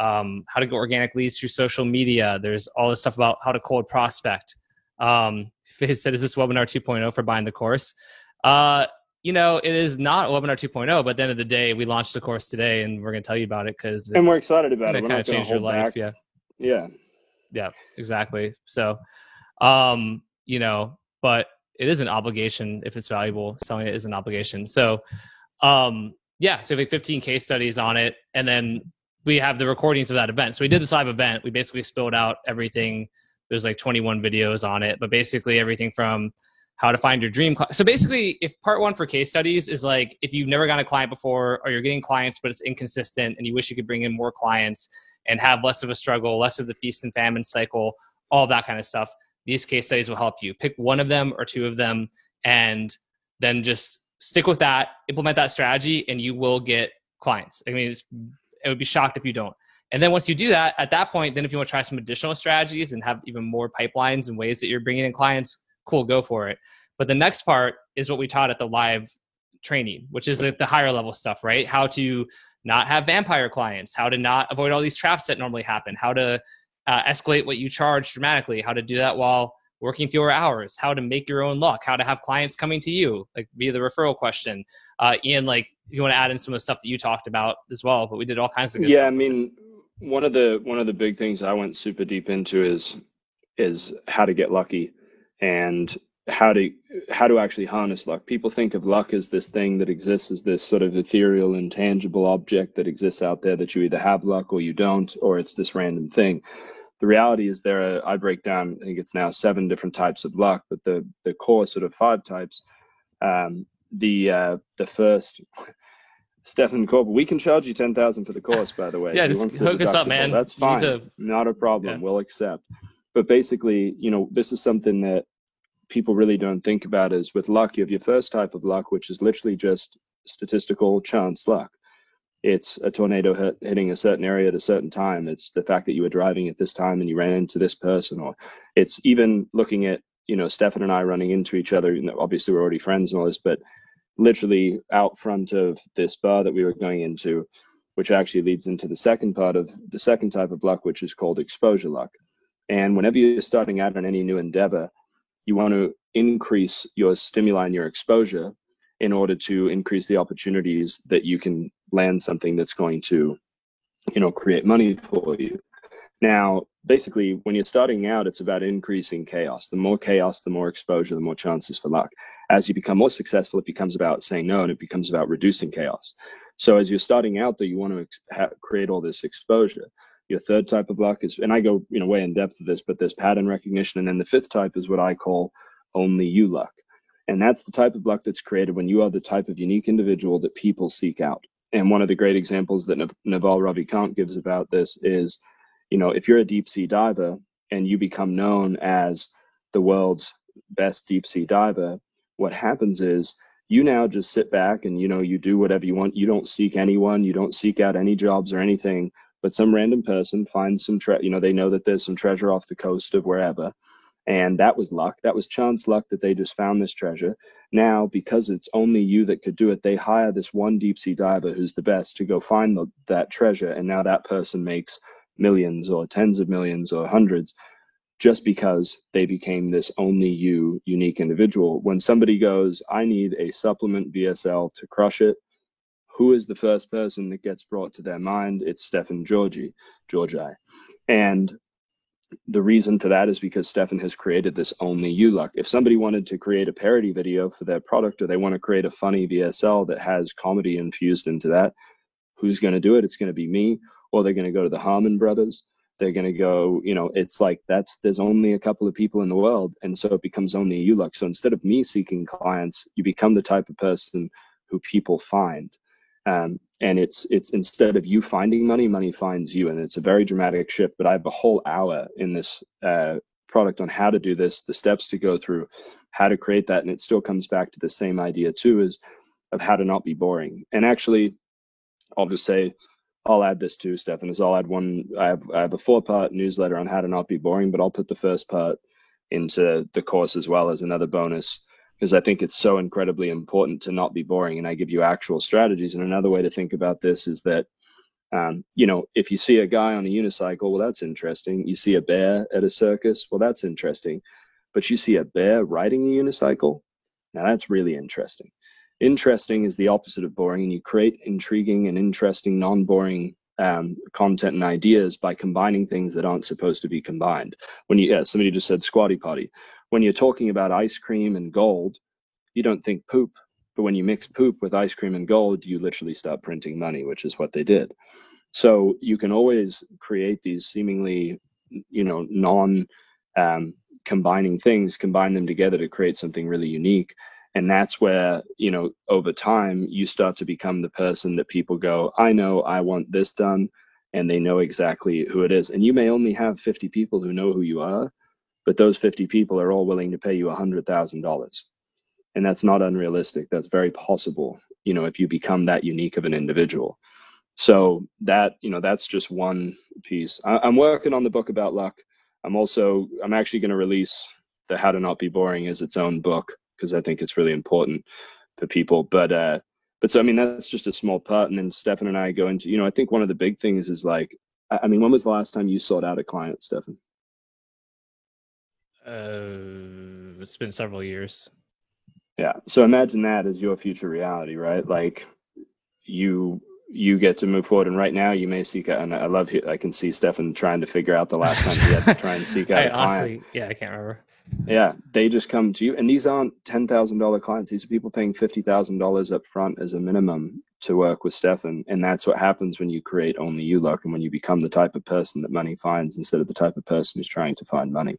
um, how to get organic leads through social media. There's all this stuff about how to cold prospect. Um, [LAUGHS] said, "Is this webinar 2.0 for buying the course?" Uh, you know, it is not a webinar 2.0, but at the end of the day, we launched the course today and we're going to tell you about it because
and we're excited about it.
It Kind of change your life. Back. Yeah.
Yeah.
Yeah, exactly. So, um, you know, but it is an obligation if it's valuable. Selling it is an obligation. So, um, yeah, so we have 15 case studies on it and then we have the recordings of that event. So we did this live event. We basically spilled out everything. There's like 21 videos on it, but basically everything from how to find your dream client. So basically, if part one for case studies is like if you've never gotten a client before or you're getting clients but it's inconsistent and you wish you could bring in more clients and have less of a struggle, less of the feast and famine cycle, all that kind of stuff, these case studies will help you. Pick one of them or two of them and then just stick with that, implement that strategy, and you will get clients. I mean, it would be shocked if you don't. And then once you do that, at that point, then if you want to try some additional strategies and have even more pipelines and ways that you're bringing in clients, cool, go for it. But the next part is what we taught at the live training, which is like the higher level stuff, right? How to not have vampire clients, how to not avoid all these traps that normally happen, how to uh, escalate what you charge dramatically, how to do that while working fewer hours, how to make your own luck, how to have clients coming to you, like via the referral question. Uh, Ian, like if you want to add in some of the stuff that you talked about as well, but we did all kinds of good
yeah.
Stuff.
I mean, one of the one of the big things I went super deep into is is how to get lucky and how to how to actually harness luck. People think of luck as this thing that exists as this sort of ethereal, intangible object that exists out there that you either have luck or you don't, or it's this random thing. The reality is there are I break down, I think it's now seven different types of luck, but the the core sort of five types. Um, the uh, the first [LAUGHS] Stefan Corbett, we can charge you ten thousand for the course, by the way. [LAUGHS]
yeah, just hook us up, man.
That's fine. To... Not a problem. Yeah. We'll accept. But basically, you know, this is something that people really don't think about is with luck, you have your first type of luck, which is literally just statistical chance luck. It's a tornado hit, hitting a certain area at a certain time. It's the fact that you were driving at this time and you ran into this person, or it's even looking at, you know, Stefan and I running into each other. You know, obviously, we're already friends and all this, but literally out front of this bar that we were going into, which actually leads into the second part of the second type of luck, which is called exposure luck. And whenever you're starting out on any new endeavor, you want to increase your stimuli and your exposure in order to increase the opportunities that you can land something that's going to you know create money for you. Now basically when you're starting out it's about increasing chaos. The more chaos the more exposure the more chances for luck. As you become more successful it becomes about saying no and it becomes about reducing chaos. So as you're starting out though you want to ex- create all this exposure your third type of luck is, and I go you know way in depth of this, but there's pattern recognition, and then the fifth type is what I call only you luck, and that's the type of luck that's created when you are the type of unique individual that people seek out. And one of the great examples that Naval Ravikant gives about this is, you know, if you're a deep sea diver and you become known as the world's best deep sea diver, what happens is you now just sit back and you know you do whatever you want. You don't seek anyone, you don't seek out any jobs or anything. But some random person finds some tre- you know they know that there's some treasure off the coast of wherever, and that was luck. That was chance luck that they just found this treasure. Now, because it's only you that could do it, they hire this one deep sea diver who's the best to go find the, that treasure. And now that person makes millions or tens of millions or hundreds just because they became this only you unique individual. When somebody goes, I need a supplement VSL to crush it, who is the first person that gets brought to their mind? It's Stefan Georgi, Georgi. And the reason for that is because Stefan has created this only you luck. If somebody wanted to create a parody video for their product or they want to create a funny VSL that has comedy infused into that, who's going to do it? It's going to be me, or they're going to go to the Harmon brothers. They're going to go, you know, it's like that's there's only a couple of people in the world, and so it becomes only you luck. So instead of me seeking clients, you become the type of person who people find. Um, and it's it's instead of you finding money money finds you. And it's a very dramatic shift but i have a whole hour in this uh, product on how to do this the steps to go through how to create that. And it still comes back to the same idea too is of how to not be boring. And actually i'll just say i'll add this too stefan is i'll add one i have i have a four part newsletter on how to not be boring but i'll put the first part into the course as well as another bonus because I think it's so incredibly important to not be boring. And I give you actual strategies. And another way to think about this is that, um, you know, if you see a guy on a unicycle, well, that's interesting. You see a bear at a circus, well, that's interesting. But you see a bear riding a unicycle, now that's really interesting. Interesting is the opposite of boring, and you create intriguing and interesting, non boring um, content and ideas by combining things that aren't supposed to be combined. When you, yeah, somebody just said squatty potty when you're talking about ice cream and gold, you don't think poop. But when you mix poop with ice cream and gold, you literally start printing money, which is what they did. So you can always create these seemingly, you know, non um, combining things, combine them together to create something really unique. And that's where, you know, over time, you start to become the person that people go, I know I want this done. And they know exactly who it is. And you may only have 50 people who know who you are, but those 50 people are all willing to pay you $100,000. And that's not unrealistic. That's very possible, you know, if you become that unique of an individual. So that, you know, that's just one piece. I, am working on the book about luck. I'm also, I'm actually going to release the How to Not Be Boring as its own book because I think it's really important for people. But, uh, but so, I mean, that's just a small part. And then Stefan and I go into, you know, I think one of the big things is like, I mean, when was the last time you sought out a client, Stefan?
Uh, it's been several years.
Yeah. So imagine that as your future reality, right? Like you you get to move forward, and right now you may seek out. And I love. I can see Stefan trying to figure out the last time he had to try and seek [LAUGHS] out I, a client. Honestly,
yeah, I can't remember.
Yeah, they just come to you, and these aren't ten thousand dollar clients. These are people paying fifty thousand dollars up front as a minimum to work with Stefan, and that's what happens when you create only you luck, and when you become the type of person that money finds instead of the type of person who's trying to find money.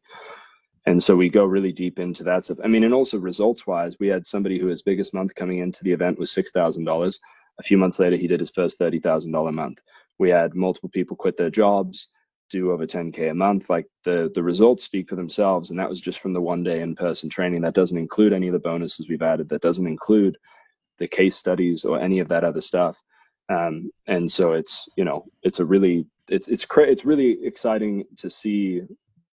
And so we go really deep into that stuff. I mean, and also results wise, we had somebody who his biggest month coming into the event was $6,000. A few months later, he did his first $30,000 month. We had multiple people quit their jobs, do over 10K a month. Like the, the results speak for themselves. And that was just from the one day in person training. That doesn't include any of the bonuses we've added. That doesn't include the case studies or any of that other stuff. Um, and so it's, you know, it's a really, it's, it's, cra- it's really exciting to see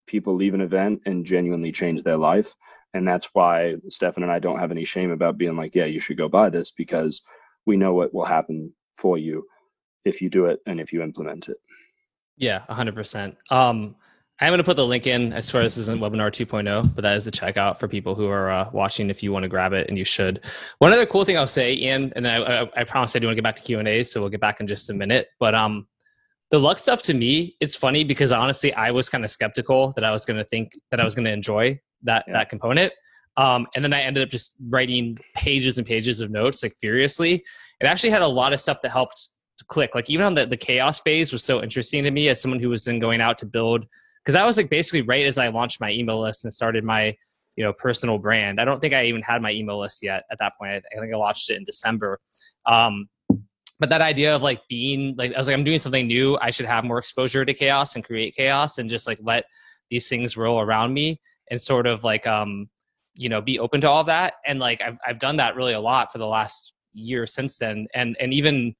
people leave an event and genuinely change their life. And that's why Stefan and I don't have any shame about being like, yeah, you should go buy this because we know what will happen for you if you do it and if you implement it.
Yeah, 100%. Um, I'm going to put the link in. I swear this isn't webinar 2.0, but that is the checkout for people who are uh, watching. If you want to grab it, and you should. One other cool thing I'll say, Ian, and I, I, I promise I do want to get back to Q and A's, so we'll get back in just a minute. But um, the luck stuff to me it's funny because honestly i was kind of skeptical that i was going to think that i was going to enjoy that yeah. that component. Um, and then i ended up just writing pages and pages of notes like furiously. It actually had a lot of stuff that helped to click. Like even on the, the chaos phase was so interesting to me as someone who was then going out to build because i was like basically right as i launched my email list and started my you know personal brand. I don't think i even had my email list yet at that point. I, think i launched it in december. Um, but that idea of like being like I was like I'm doing something new, I should have more exposure to chaos and create chaos and just like let these things roll around me and sort of like um you know be open to all that. And like I've I've done that really a lot for the last year since then. And and even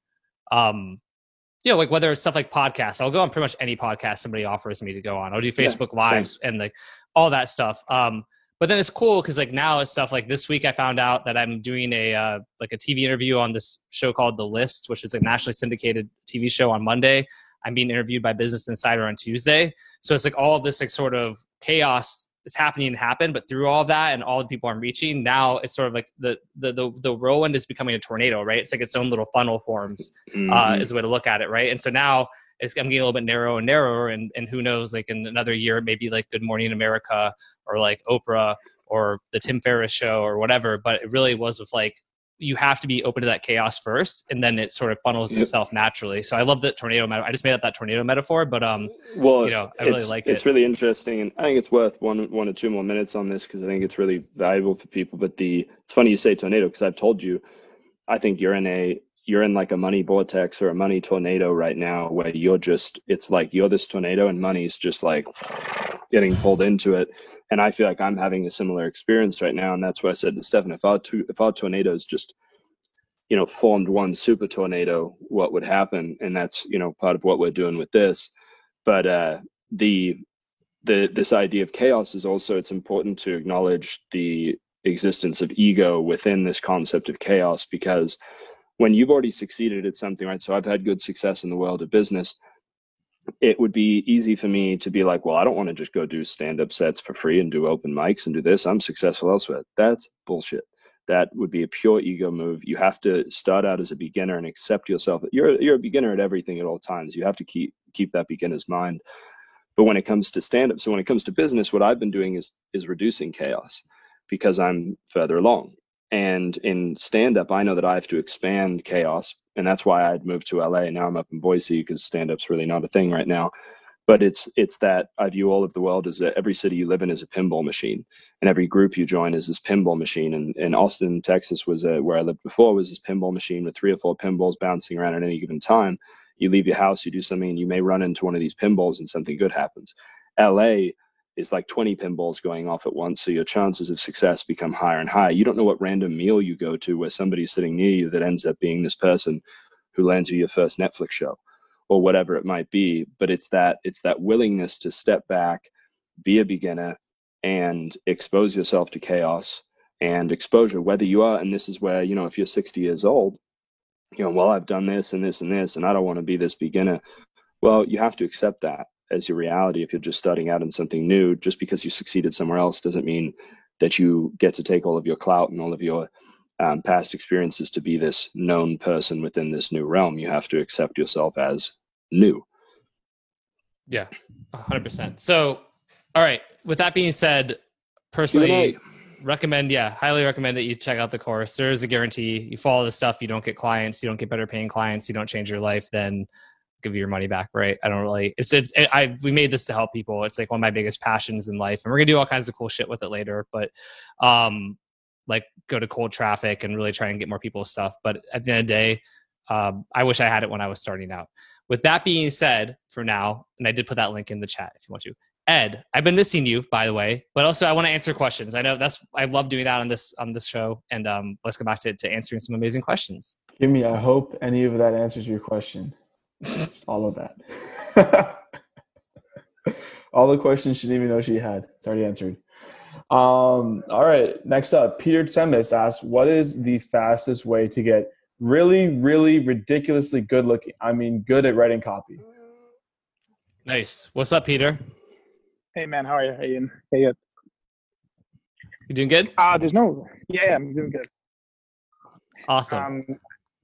um you know like whether it's stuff like podcasts I'll go on pretty much any podcast somebody offers me to go on. I'll do Facebook
Yeah,
lives and like all that stuff. Um but then it's cool because like now it's stuff like this week I found out that I'm doing a uh, like a TV interview on this show called The List, which is a nationally syndicated TV show on Monday. I'm being interviewed by Business Insider on Tuesday, so it's like all of this like sort of chaos is happening and happen. But through all of that and all the people I'm reaching, now it's sort of like the the the, the whirlwind is becoming a tornado, right? It's like its own little funnel forms uh,
Mhm.
is a way to look at it, right? And so now it's I'm getting a little bit narrower and narrower, and and who knows, like in another year, maybe like Good Morning America or like Oprah or the Tim Ferriss show or whatever. But it really was with like you have to be open to that chaos first, and then it sort of funnels
Yep.
itself naturally. So I love that tornado. Meta- I just made up that tornado metaphor, but um,
well,
you know, I really like
it's really interesting, and I think it's worth one one or two more minutes on this because I think it's really valuable for people. But the it's funny you say tornado because I've told you, I think you're in a you're in like a money vortex or a money tornado right now where you're just it's like you're this tornado and money's just like getting pulled into it. And I feel like I'm having a similar experience right now, and that's why I said to Stefan, if our if our tornadoes just you know formed one super tornado, what would happen? And that's you know part of what we're doing with this. But uh, the the this idea of chaos is also it's important to acknowledge the existence of ego within this concept of chaos because when you've already succeeded at something right? So i've had good success in the world of business. It would be easy for me to be like well i don't want to just go do stand up sets for free and do open mics and do this. I'm successful elsewhere. That's bullshit. That would be a pure ego move. You have to start out as a beginner and accept yourself. You're you're a beginner at everything at all times. You have to keep keep that beginner's mind. But when it comes to stand up, so when it comes to business, what I've been doing is is reducing chaos because I'm further along. And in stand up, I know that I have to expand chaos. And that's why I'd moved to LA. Now I'm up in Boise because stand up's really not a thing right now. But it's it's that I view all of the world as that every city you live in is a pinball machine, and every group you join is this pinball machine. And, and Austin, Texas, was a, where I lived before, was this pinball machine with three or four pinballs bouncing around at any given time you leave your house, you do something, and you may run into one of these pinballs and something good happens. LA is like 20 pinballs going off at once, so your chances of success become higher and higher. You don't know what random meal you go to where somebody's sitting near you that ends up being this person who lands you your first Netflix show or whatever it might be. But it's that it's that willingness to step back, be a beginner, and expose yourself to chaos and exposure, whether you are, and this is where, you know, if you're 60 years old, you know, well, I've done this and this and this, and I don't want to be this beginner. Well, you have to accept that as your reality. If you're just starting out in something new, just because you succeeded somewhere else doesn't mean that you get to take all of your clout and all of your um, past experiences to be this known person within this new realm. You have to accept yourself as new.
yeah, hundred percent. So, all right. With that being said, personally, recommend yeah highly recommend that you check out the course there is a guarantee you follow the stuff you don't get clients you don't get better paying clients you don't change your life then give you your money back right i don't really it's it's i we made this to help people it's like one of my biggest passions in life and we're gonna do all kinds of cool shit with it later but um like go to cold traffic and really try and get more people stuff but at the end of the day um, i wish i had it when i was starting out with that being said for now and i did put that link in the chat if you want to Ed, I've been missing you, by the way, but also I want to answer questions. I know that's I love doing that on this on this show, and um, let's go back to, to answering some amazing questions.
Give me. I hope any of that answers your question. [LAUGHS] All of that. [LAUGHS] all the questions she didn't even know she had. It's already answered. Um, all right. Next up, Peter Tsemis asks, "What is the fastest way to get really, really ridiculously good looking? I mean, good at writing copy."
Nice. What's up, Peter?
Hey man, how are you? Hey Ian. Hey, uh,
You doing good?
uh, there's no, yeah, yeah, I'm doing good.
Awesome.
Um,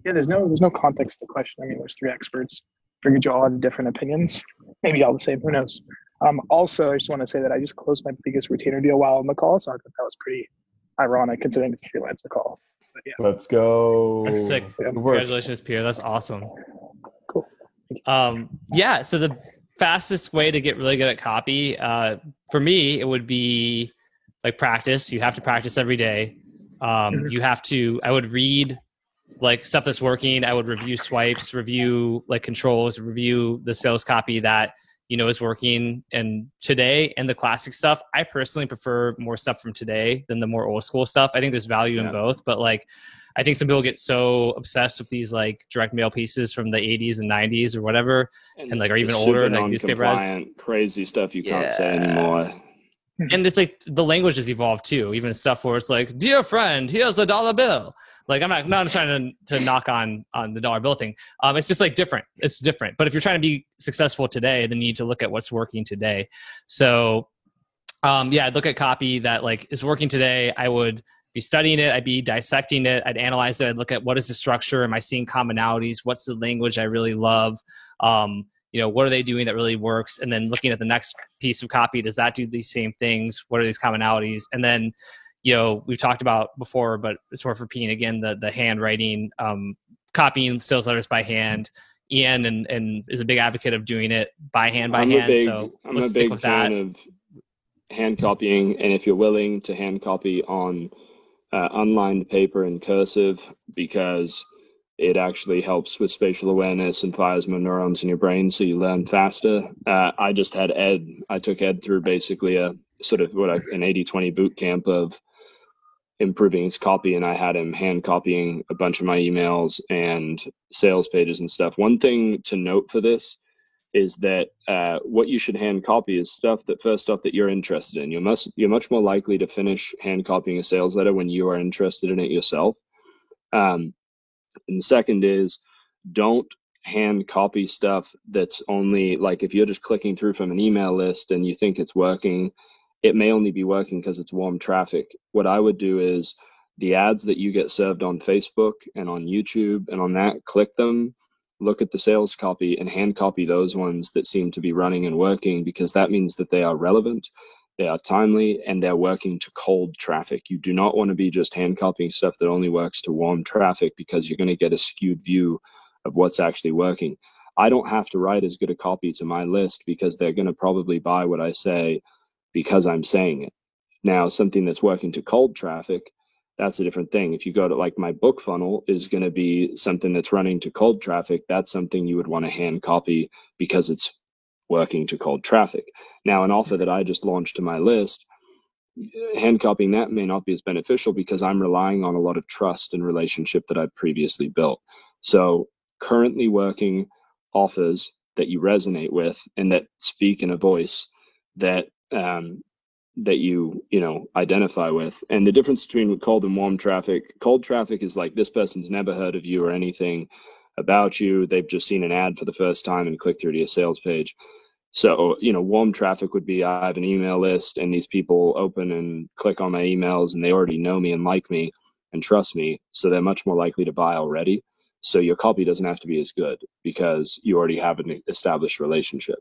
yeah, there's no, there's no context to the question. I mean, there's three experts. Figured you all had different opinions. Maybe all the same. Who knows? Um, also, I just want to say that I just closed my biggest retainer deal while on the call, so I thought that was pretty ironic considering it's a freelancer call. But yeah,
Let's go.
That's sick.
Good work.
Congratulations, Pierre. That's awesome.
Cool.
Um, yeah. So the fastest way to get really good at copy, uh, for me, it would be like practice. You have to practice every day. Um,
Mhm.
you have to. I would read like stuff that's working. I would review swipes, review like controls, review the sales copy that you know is working and today and the classic stuff i personally prefer more stuff from today than the more old school stuff i think there's value
Yeah.
in both but like i think some people get so obsessed with these like direct mail pieces from the 80s and 90s or whatever And, like, are even older, like, newspaper ads?
crazy stuff you can't say
Yeah.
Anymore.
and it's like the language has evolved too even stuff where it's like dear friend here's a dollar bill. Like i'm not not trying to, to knock on on the dollar bill thing. Um it's just like different. It's different. But if you're trying to be successful today then you need to look at what's working today. So um yeah i'd look at copy that like is working today. I would be studying it. I'd be dissecting it. I'd analyze it. I'd look at what is the structure? Am i seeing commonalities? What's the language i really love? Um you know what are they doing that really works? And then looking at the next piece of copy does that do these same things? What are these commonalities? And then you know we've talked about before but it's worth repeating again the the handwriting um, copying sales letters by hand. Ian and and is a big advocate of doing it by hand by
I'm
hand
a big,
so
I'm
let's
a
stick
big
with that.
fan of hand copying, and if you're willing to hand copy on uh, unlined paper and cursive, because it actually helps with spatial awareness and fires more neurons in your brain, so you learn faster. Uh, I just had Ed. I took Ed through basically a sort of what I, an 80-20 boot camp of improving his copy and I had him hand copying a bunch of my emails and sales pages and stuff. One thing to note for this is that uh, what you should hand copy is stuff that first off that you're interested in. You must you're much more likely to finish hand copying a sales letter when you are interested in it yourself. Um, and the second is don't hand copy stuff that's only like if you're just clicking through from an email list and you think it's working, it may only be working because it's warm traffic. What I would do is the ads that you get served on Facebook and on YouTube and on that, click them, look at the sales copy and hand copy those ones that seem to be running and working because that means that they are relevant, they are timely, and they're working to cold traffic. You do not want to be just hand copying stuff that only works to warm traffic because you're going to get a skewed view of what's actually working. I don't have to write as good a copy to my list because they're going to probably buy what I say because I'm saying it. Now, something that's working to cold traffic, that's a different thing. If you go to like my book funnel is going to be something that's running to cold traffic, that's something you would want to hand copy because it's working to cold traffic. Now, an offer that I just launched to my list, hand copying that may not be as beneficial because I'm relying on a lot of trust and relationship that I've previously built. So, currently working offers that you resonate with and that speak in a voice that um, that you you know identify with and the difference between cold and warm traffic cold traffic is like this person's never heard of you or anything about you they've just seen an ad for the first time and clicked through to your sales page so you know warm traffic would be i have an email list and these people open and click on my emails and they already know me and like me and trust me so they're much more likely to buy already so your copy doesn't have to be as good because you already have an established relationship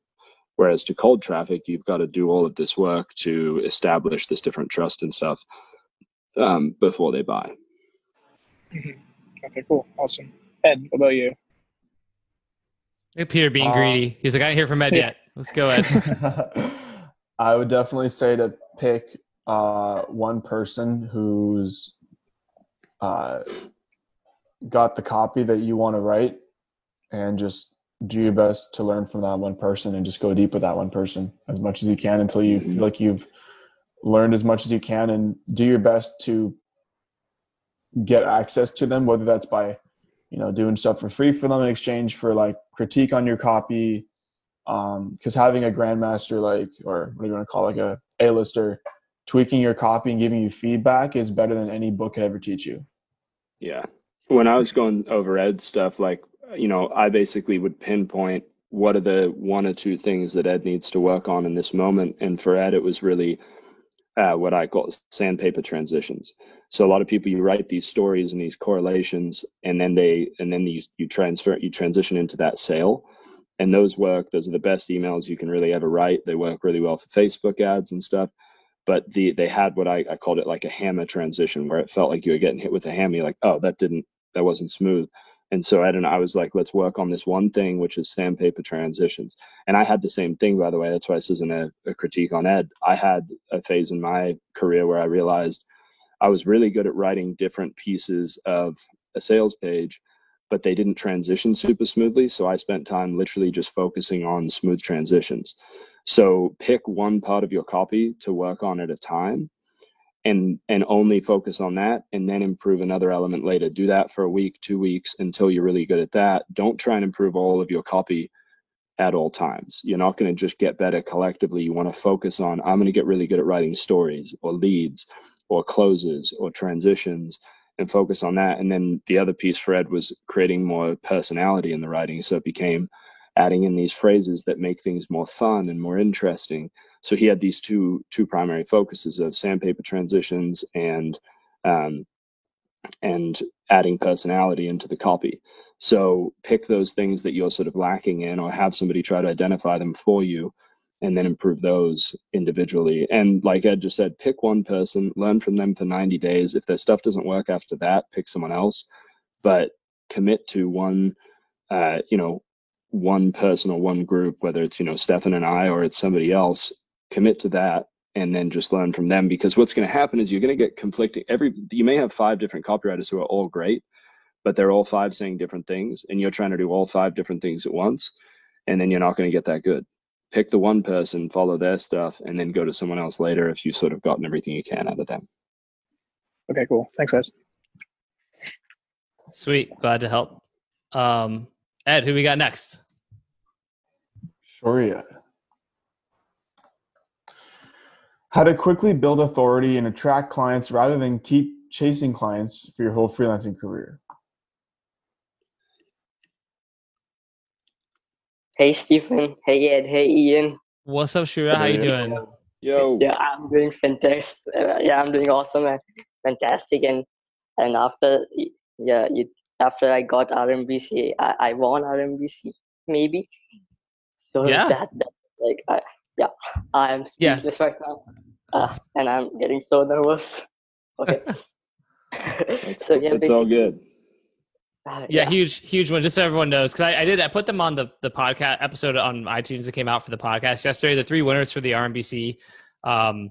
Whereas to cold traffic, you've got to do all of this work to establish this different trust and stuff um, before they buy.
Mhm. Okay, cool, awesome. Ed, what about you?
Hey, Peter being
Um,
greedy. He's like, I didn't hear from Ed
yeah.
yet. Let's go, Ed. [LAUGHS] [LAUGHS]
I would definitely say to pick uh, one person who's uh, got the copy that you want to write and just do your best to learn from that one person and just go deep with that one person as much as you can until you feel like you've learned as much as you can and do your best to get access to them whether that's by you know doing stuff for free for them in exchange for like critique on your copy um, because having a grandmaster like or what do you want to call like a a-lister tweaking your copy and giving you feedback is better than any book could ever teach you
Yeah. When I was going over Ed stuff, like, you know, I basically would pinpoint what are the one or two things that Ed needs to work on in this moment. And for Ed, it was really uh, what I call sandpaper transitions. So a lot of people, you write these stories and these correlations, and then they, and then you, you transfer, you transition into that sale. And those work. Those are the best emails you can really ever write. They work really well for Facebook ads and stuff but the they had what I, I called it like a hammer transition where it felt like you were getting hit with a hammer You're like oh that didn't that wasn't smooth and so ed and i was like let's work on this one thing which is sandpaper transitions and i had the same thing by the way that's why this isn't a, a critique on ed i had a phase in my career where i realized i was really good at writing different pieces of a sales page but they didn't transition super smoothly. So I spent time literally just focusing on smooth transitions. So pick one part of your copy to work on at a time and and only focus on that and then improve another element later. Do that for a week, 2 weeks until you're really good at that. Don't try and improve all of your copy at all times. You're not going to just get better collectively. You want to focus on I'm going to get really good at writing stories or leads or closes or transitions and focus on that. And then the other piece for Ed was creating more personality in the writing. So it became adding in these phrases that make things more fun and more interesting. So he had these two two primary focuses of sandpaper transitions and um, and adding personality into the copy. So pick those things that you're sort of lacking in, or have somebody try to identify them for you, and then improve those individually. And like Ed just said, pick one person, learn from them for 90 days. If their stuff doesn't work after that, pick someone else. But commit to one, uh, you know, one person or one group, whether it's you know Stefan and I or it's somebody else. Commit to that and then just learn from them. Because what's going to happen is you're going to get conflicting every you may have five different copywriters who are all great but they're all five saying different things and you're trying to do all five different things at once and then you're not going to get that good. Pick the one person follow their stuff and then go to someone else later if you've sort of gotten everything you can out of them.
Okay cool. Thanks guys.
Sweet. Glad to help. Um ed who we got next
Sure. How to quickly build authority and attract clients rather than keep chasing clients for your whole freelancing career.
Hey Stefan. Hey Ed. Hey Ian.
What's up, Shura? How you doing?
Yo.
Yeah, I'm doing fantastic. Uh, yeah, I'm doing awesome and fantastic. And and after yeah, you, after I got RMBC, I, I won RMBC maybe. So
Yeah.
that, that like I, yeah, I'm
Yeah.
speechless right now, uh, and I'm getting so nervous. Okay. [LAUGHS] [LAUGHS] So yeah,
it's all good.
uh,
Yeah, huge, huge one. Just so everyone knows, because I, I did, I put them on the the podcast episode on iTunes that came out for the podcast yesterday. The three winners for the RMBC um,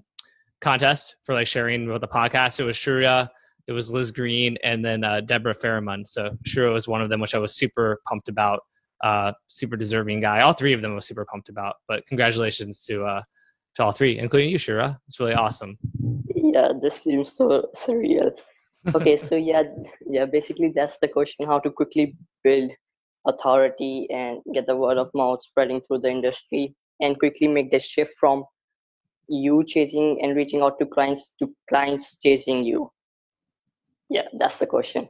contest for like sharing with the podcast. It was Shura, it was Liz Green, and then uh, Deborah Fairmont. So Shura was one of them, which I was super pumped about. Uh, super deserving guy. All three of them I was super pumped about. But congratulations to uh, to all three, including you, Shura. It's really awesome.
yeah this seems so surreal okay so yeah yeah basically that's the question how to quickly build authority and get the word of mouth spreading through the industry and quickly make the shift from you chasing and reaching out to clients to clients chasing you yeah that's the question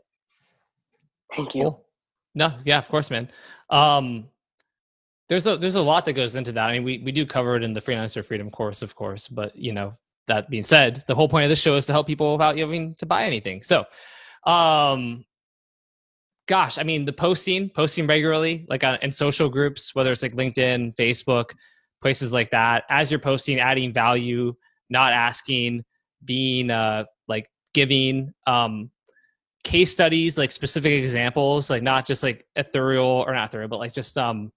thank you
Cool. No, yeah, of course, man. Um, there's a there's a lot that goes into that. I mean, we we do cover it in the freelancer freedom course, of course. But you know, that being said, the whole point of this show is to help people without having to buy anything. So, um, gosh, I mean, the posting, posting regularly, like on, in social groups, whether it's like LinkedIn, Facebook, places like that. As you're posting, adding value, not asking, being uh like giving. Um, case studies like specific examples like not just like ethereal or not ethereal but like just um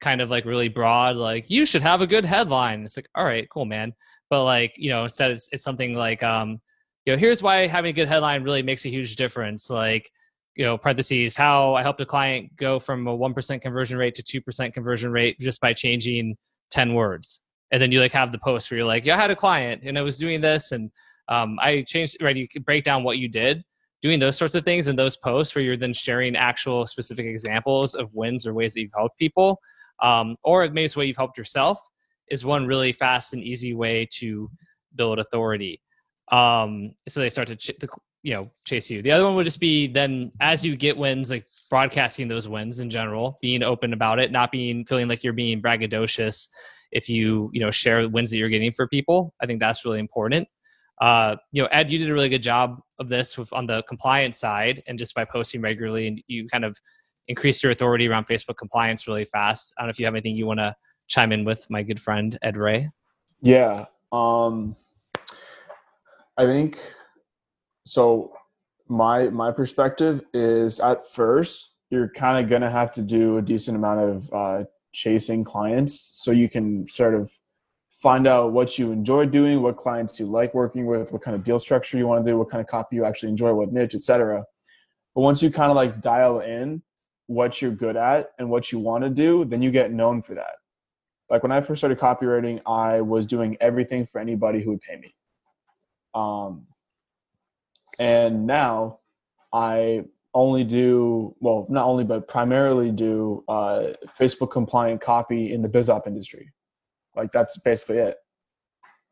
kind of like really broad like you should have a good headline. It's like all right cool man. But like you know instead it's, it's something like um you know here's why having a good headline really makes a huge difference. Like you know parentheses how i helped a client go from a 1% conversion rate to 2% conversion rate just by changing 10 words. And then you like have the post where you're like yeah i had a client and i was doing this and um, i changed right you break down what you did doing those sorts of things and those posts where you're then sharing actual specific examples of wins or ways that you've helped people um, or maybe it's way you've helped yourself is one really fast and easy way to build authority. Um, so they start to, ch- to you know chase you. The other one would just be then as you get wins like broadcasting those wins in general being open about it not being feeling like you're being braggadocious if you you know share wins that you're getting for people i think that's really important. Uh, you know, Ed, you did a really good job of this with, on the compliance side, and just by posting regularly, and you kind of increase your authority around Facebook compliance really fast. I don't know if you have anything you want to chime in with, my good friend Ed Reay.
Yeah. Um, I think so. My my perspective is at first you're kind of gonna have to do a decent amount of uh, chasing clients so you can sort of find out what you enjoy doing, what clients you like working with, what kind of deal structure you want to do, what kind of copy you actually enjoy, what niche, etc. But once you kind of like dial in what you're good at and what you want to do, then you get known for that. Like when I first started copywriting, I was doing everything for anybody who would pay me. Um, and now I only do well, not only but primarily do uh, Facebook compliant copy in the BizOp industry. Like that's basically it,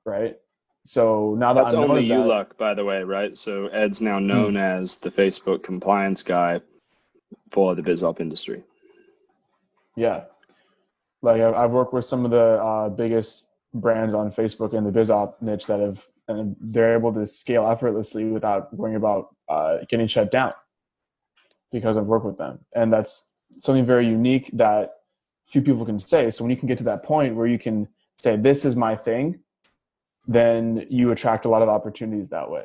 right? So now that
That's
I'm
only you
that-
luck, by the way, right? So Ed's now known as the Facebook compliance guy for the BizOp industry.
Yeah. Like I've I've worked with some of the uh, biggest brands on Facebook in the BizOp niche that have, and they're able to scale effortlessly without worrying about uh, getting shut down because I've worked with them. And that's something very unique that few people can say. So when you can get to that point where you can say, this is my thing, then you attract a lot of opportunities that way.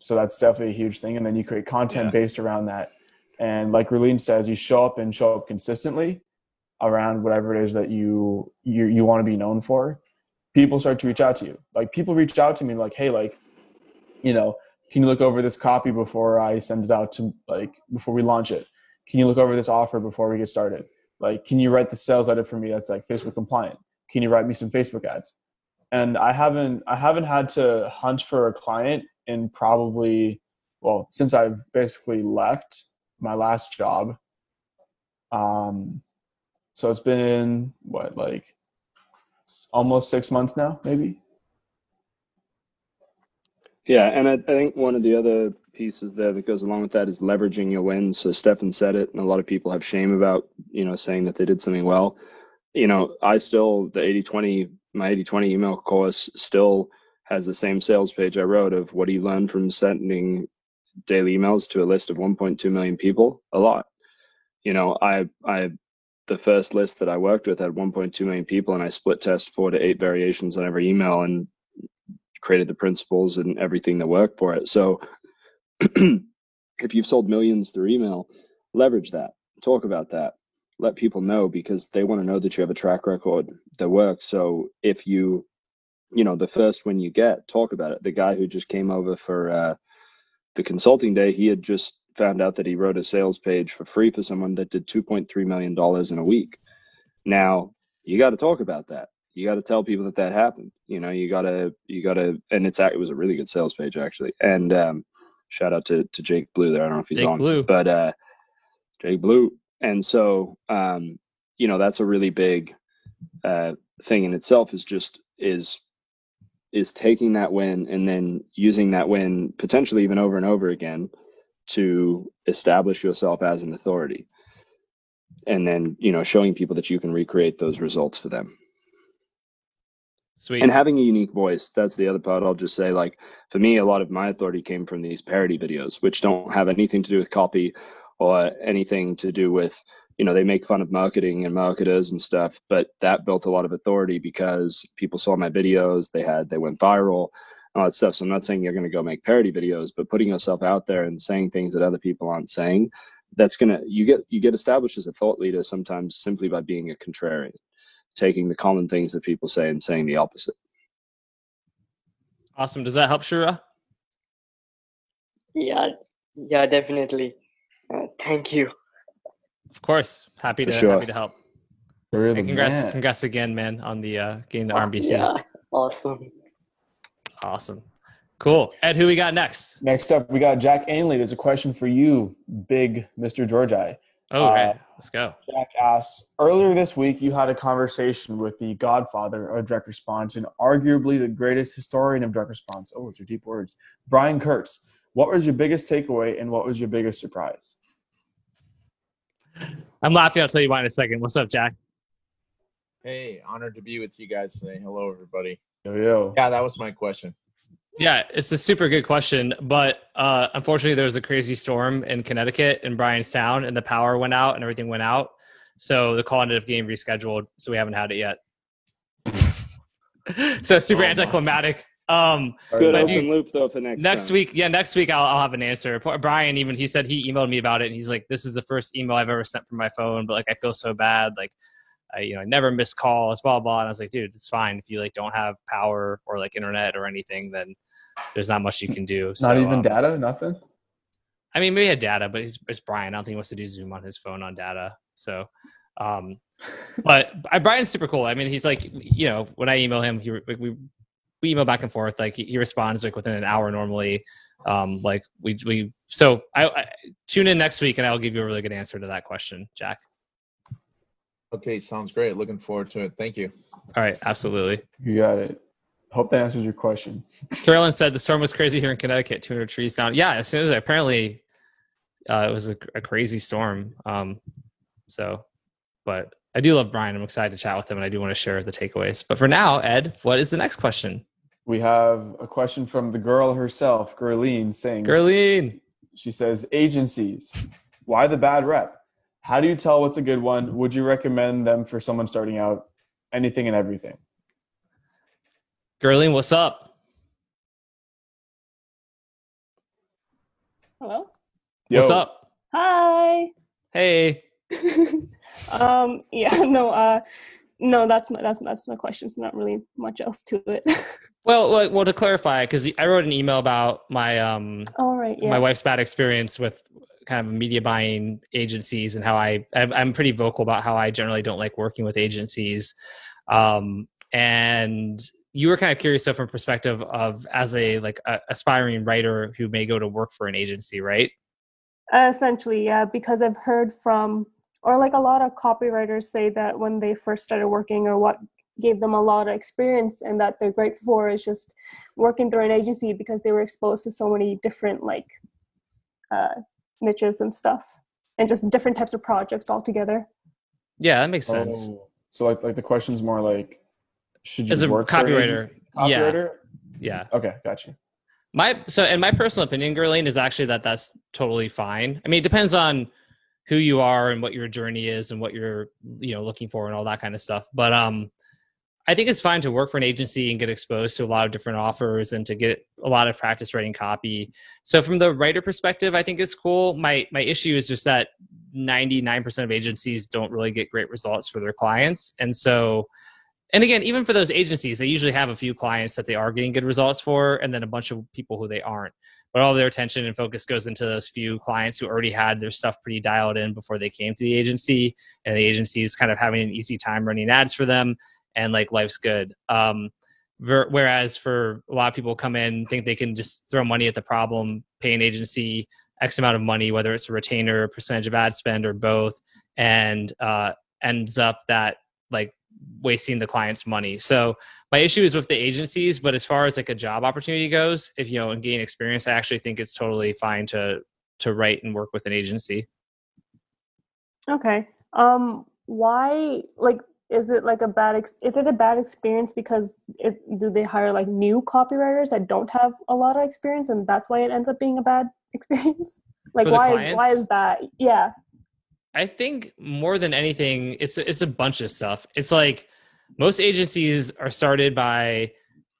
So that's definitely a huge thing. And then you create content
Yeah.
based around that. And like Raleen says, you show up and show up consistently around whatever it is that you you you want to be known for. People start to reach out to you. Like people reach out to me like, hey, like, you know, can you look over this copy before I send it out to like before we launch it? Can you look over this offer before we get started? Like, can you write the sales letter for me that's like Facebook compliant? Can you write me some Facebook ads? And I haven't I haven't had to hunt for a client in probably well since I've basically left my last job. Um, so it's been what like almost six months now, maybe.
Yeah, and I, I think one of the other pieces there that goes along with that is leveraging your wins. So Stefan said it, and a lot of people have shame about, you know, saying that they did something well. You know, I still, the 80 20, my 80 20 email course still has the same sales page I wrote of what do you learn from sending daily emails to a list of 1.2 million people? A lot. You know, I, I, the first list that I worked with had 1.2 million people, and I split test four to eight variations on every email and created the principles and everything that worked for it. So if you've sold millions through email, leverage that, talk about that, let people know because they want to know that you have a track record that works. So if you, you know, the first one you get, talk about it. The guy who just came over for uh, the consulting day, he had just found out that he wrote a sales page for free for someone that did $2.3 million in a week. Now, you got to talk about that you got to tell people that that happened. You know, you got to, you got to, and it's, it was a really good sales page actually. And, um, shout out to, to Jake Blue there. I don't know if he's
Jake
on,
Blue.
but, uh, Jake Blue. And so, um, you know, that's a really big, uh, thing in itself is just, is, is taking that win and then using that win potentially even over and over again to establish yourself as an authority. And then, you know, showing people that you can recreate those results for them
Sweet.
and having a unique voice that's the other part i'll just say like for me a lot of my authority came from these parody videos which don't have anything to do with copy or anything to do with you know they make fun of marketing and marketers and stuff but that built a lot of authority because people saw my videos they had they went viral and all that stuff so i'm not saying you're going to go make parody videos but putting yourself out there and saying things that other people aren't saying that's going to you get you get established as a thought leader sometimes simply by being a contrarian taking the common things that people say and saying the opposite
awesome. Does that help, Shura?
Yeah, yeah, definitely. Uh, thank you.
Of course. Happy to
sure.
happy to help.
You're the
And congrats,
man.
congrats again, man, on the uh, getting the
Oh,
RMBC.
Yeah, awesome.
Awesome. Cool. Ed, who we got next?
Next up, we got Jack Ainley. There's a question for you, big Mr. Georgi.
Oh,
Uh,
right. Let's go.
Jack asks, earlier this week you had a conversation with the godfather of direct response and arguably the greatest historian of direct response. Oh, those are deep words. Brian Kurtz. What was your biggest takeaway and what was your biggest surprise?
I'm laughing. I'll tell you why in a second. What's up, Jack?
Hey, honored to be with you guys today. Hello, everybody.
Yo, yo.
Yeah, that was my question.
Yeah, it's a super good question, but uh, unfortunately, there was a crazy storm in Connecticut in Bryanstown, and the power went out and everything went out. So the call ended up getting rescheduled. So we haven't had it yet. [LAUGHS] so super
Oh,
anticlimactic. Um,
Good open
you-
loop though for next
next
time.
week, yeah, next week I'll, I'll have an answer. Brian, even he said he emailed me about it, and he's like, "This is the first email I've ever sent from my phone, but like I feel so bad, like I, you know, I never miss calls, blah blah." And I was like, "Dude, it's fine if you like don't have power or like internet or anything, then there's not much you can do." So,
Not even
um,
data? Nothing?
I mean, maybe he had data, but he's it's Brian. I don't think he wants to do Zoom on his phone on data. So, um, [LAUGHS] but I, Brian's super cool. I mean, he's like, you know, when I email him, he like, we we email back and forth. Like he, he responds like within an hour normally. Um, like we we so I, I tune in next week and I'll give you a really good answer to that question, Jack.
Okay, sounds great. Looking forward to it. Thank you.
All right, absolutely.
You got it. Hope that answers your question. [LAUGHS]
Carolyn said the storm was crazy here in Connecticut, 200 trees down. Yeah, as soon as apparently uh, it was a, a crazy storm. Um, so, but I do love Brian. I'm excited to chat with him, and I do want to share the takeaways. But for now, Ed, what is the next question?
We have a question from the girl herself, Gerline, saying,
Gerline.
She says, agencies, why the bad rep? How do you tell what's a good one? Would you recommend them for someone starting out? Anything and everything.
Gerline, what's up?
Hello.
Yo,
What's up?
Hi.
Hey. [LAUGHS]
um. Yeah. [LAUGHS] No. Uh. No. That's my. That's that's my question. It's not really much else to it. [LAUGHS]
Well, well, well to clarify, because I wrote an email about my um
All right. Yeah.
my wife's bad experience with kind of media buying agencies and how I I'm I'm pretty vocal about how I generally don't like working with agencies. Um, and you were kind of curious, so from perspective of as a like a, aspiring writer who may go to work for an agency, right?
Uh, essentially, yeah, because I've heard from, or like a lot of copywriters say that when they first started working, or what gave them a lot of experience and that they're great for is just working through an agency because they were exposed to so many different like uh, niches and stuff, and just different types of projects altogether.
Yeah, that makes sense.
Oh, so like like the question's more like, should you
As a
an
copywriter, yeah. Yeah.
Okay, got you.
My so and my personal opinion, Gerlane, is actually that that's totally fine. I mean, it depends on who you are and what your journey is and what you're you know looking for and all that kind of stuff. But um, I think it's fine to work for an agency and get exposed to a lot of different offers and to get a lot of practice writing copy. So from the writer perspective, I think it's cool. My my issue is just that 99% of agencies don't really get great results for their clients. And so and again, even for those agencies, they usually have a few clients that they are getting good results for and then a bunch of people who they aren't. But all their attention and focus goes into those few clients who already had their stuff pretty dialed in before they came to the agency and the agency is kind of having an easy time running ads for them and like life's good. Um, ver- whereas for a lot of people come in think they can just throw money at the problem, pay an agency X amount of money, whether it's a retainer, percentage of ad spend, or both, and uh, ends up that like wasting the client's money. So my issue is with the agencies, but as far as like a job opportunity goes, if you know and gain experience, I actually think it's totally fine to to write and work with an agency.
Okay. Um. Why? Like, is it like a bad? Ex- is it a bad experience because it, do they hire like new copywriters that don't have a lot of experience, and that's why it ends up being a bad [LAUGHS] experience? Like, why is why is that? Yeah.
I think more than anything, it's it's a bunch of stuff. It's like most agencies are started by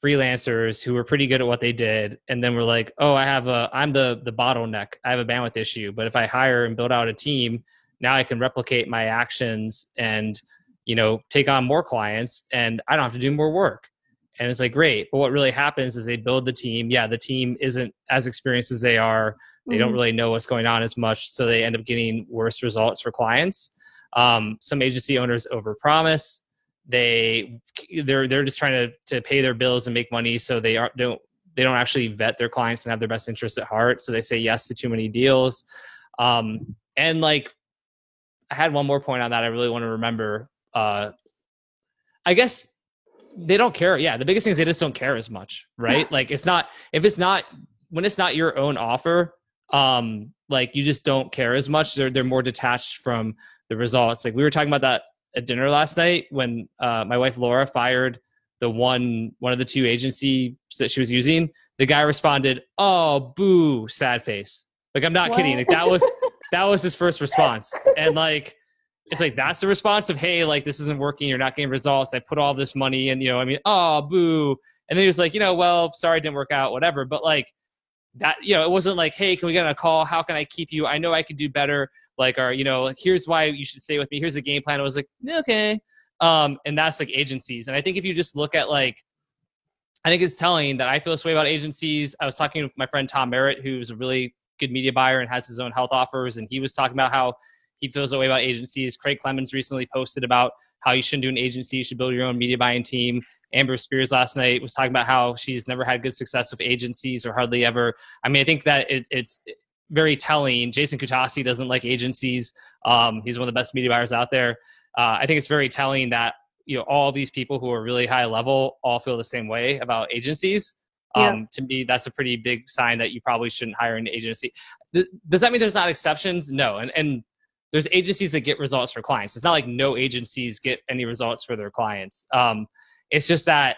freelancers who were pretty good at what they did, and then we're like, oh, I have a I'm the the bottleneck. I have a bandwidth issue, but if I hire and build out a team, now I can replicate my actions and you know take on more clients, and I don't have to do more work. And it's like great, but what really happens is they build the team. Yeah, the team isn't as experienced as they are. They don't
Mhm.
really know what's going on as much so they end up getting worse results for clients. Um, some agency owners overpromise. They they're they're just trying to to pay their bills and make money so they aren't don't they don't actually vet their clients and have their best interests at heart so they say yes to too many deals. Um, and like i had one more point on that i really want to remember. Uh, i guess they don't care. Yeah the biggest thing is they just don't care as much right? Like it's not if it's not when it's not your own offer um like you just don't care as much. They're they're more detached from the results. Like we were talking about that at dinner last night when uh my wife Laura fired the one one of the two agencies that she was using. The guy responded oh boo sad face. Like i'm not kidding. Like that was that was his first response. And like it's like that's the response of hey like this isn't working you're not getting results i put all this money and you know i mean oh boo. And then he was like you know well sorry it didn't work out whatever. But like that you know it wasn't like hey can we get on a call? How can i keep you? I know i could do better. Like or you know like, here's why you should stay with me. Here's the game plan. I was like okay. Um and that's like agencies. And i think if you just look at like i think it's telling that i feel this way about agencies. I was talking with my friend tom merritt who's a really good media buyer and has his own health offers. And he was talking about how he feels that way about agencies. Craig Clemens recently posted about how you shouldn't do an agency, you should build your own media buying team. Amber Spears last night was talking about how she's never had good success with agencies or hardly ever. I mean, I think that it, it's very telling. Jason Kutasi doesn't like agencies. Um, he's one of the best media buyers out there. Uh, I think it's very telling that you know all these people who are really high level all feel the same way about agencies.
Yeah.
Um, to me, that's a pretty big sign that you probably shouldn't hire an agency. Th- does that mean there's not exceptions? No, and and there's agencies that get results for clients. It's not like no agencies get any results for their clients. Um, it's just that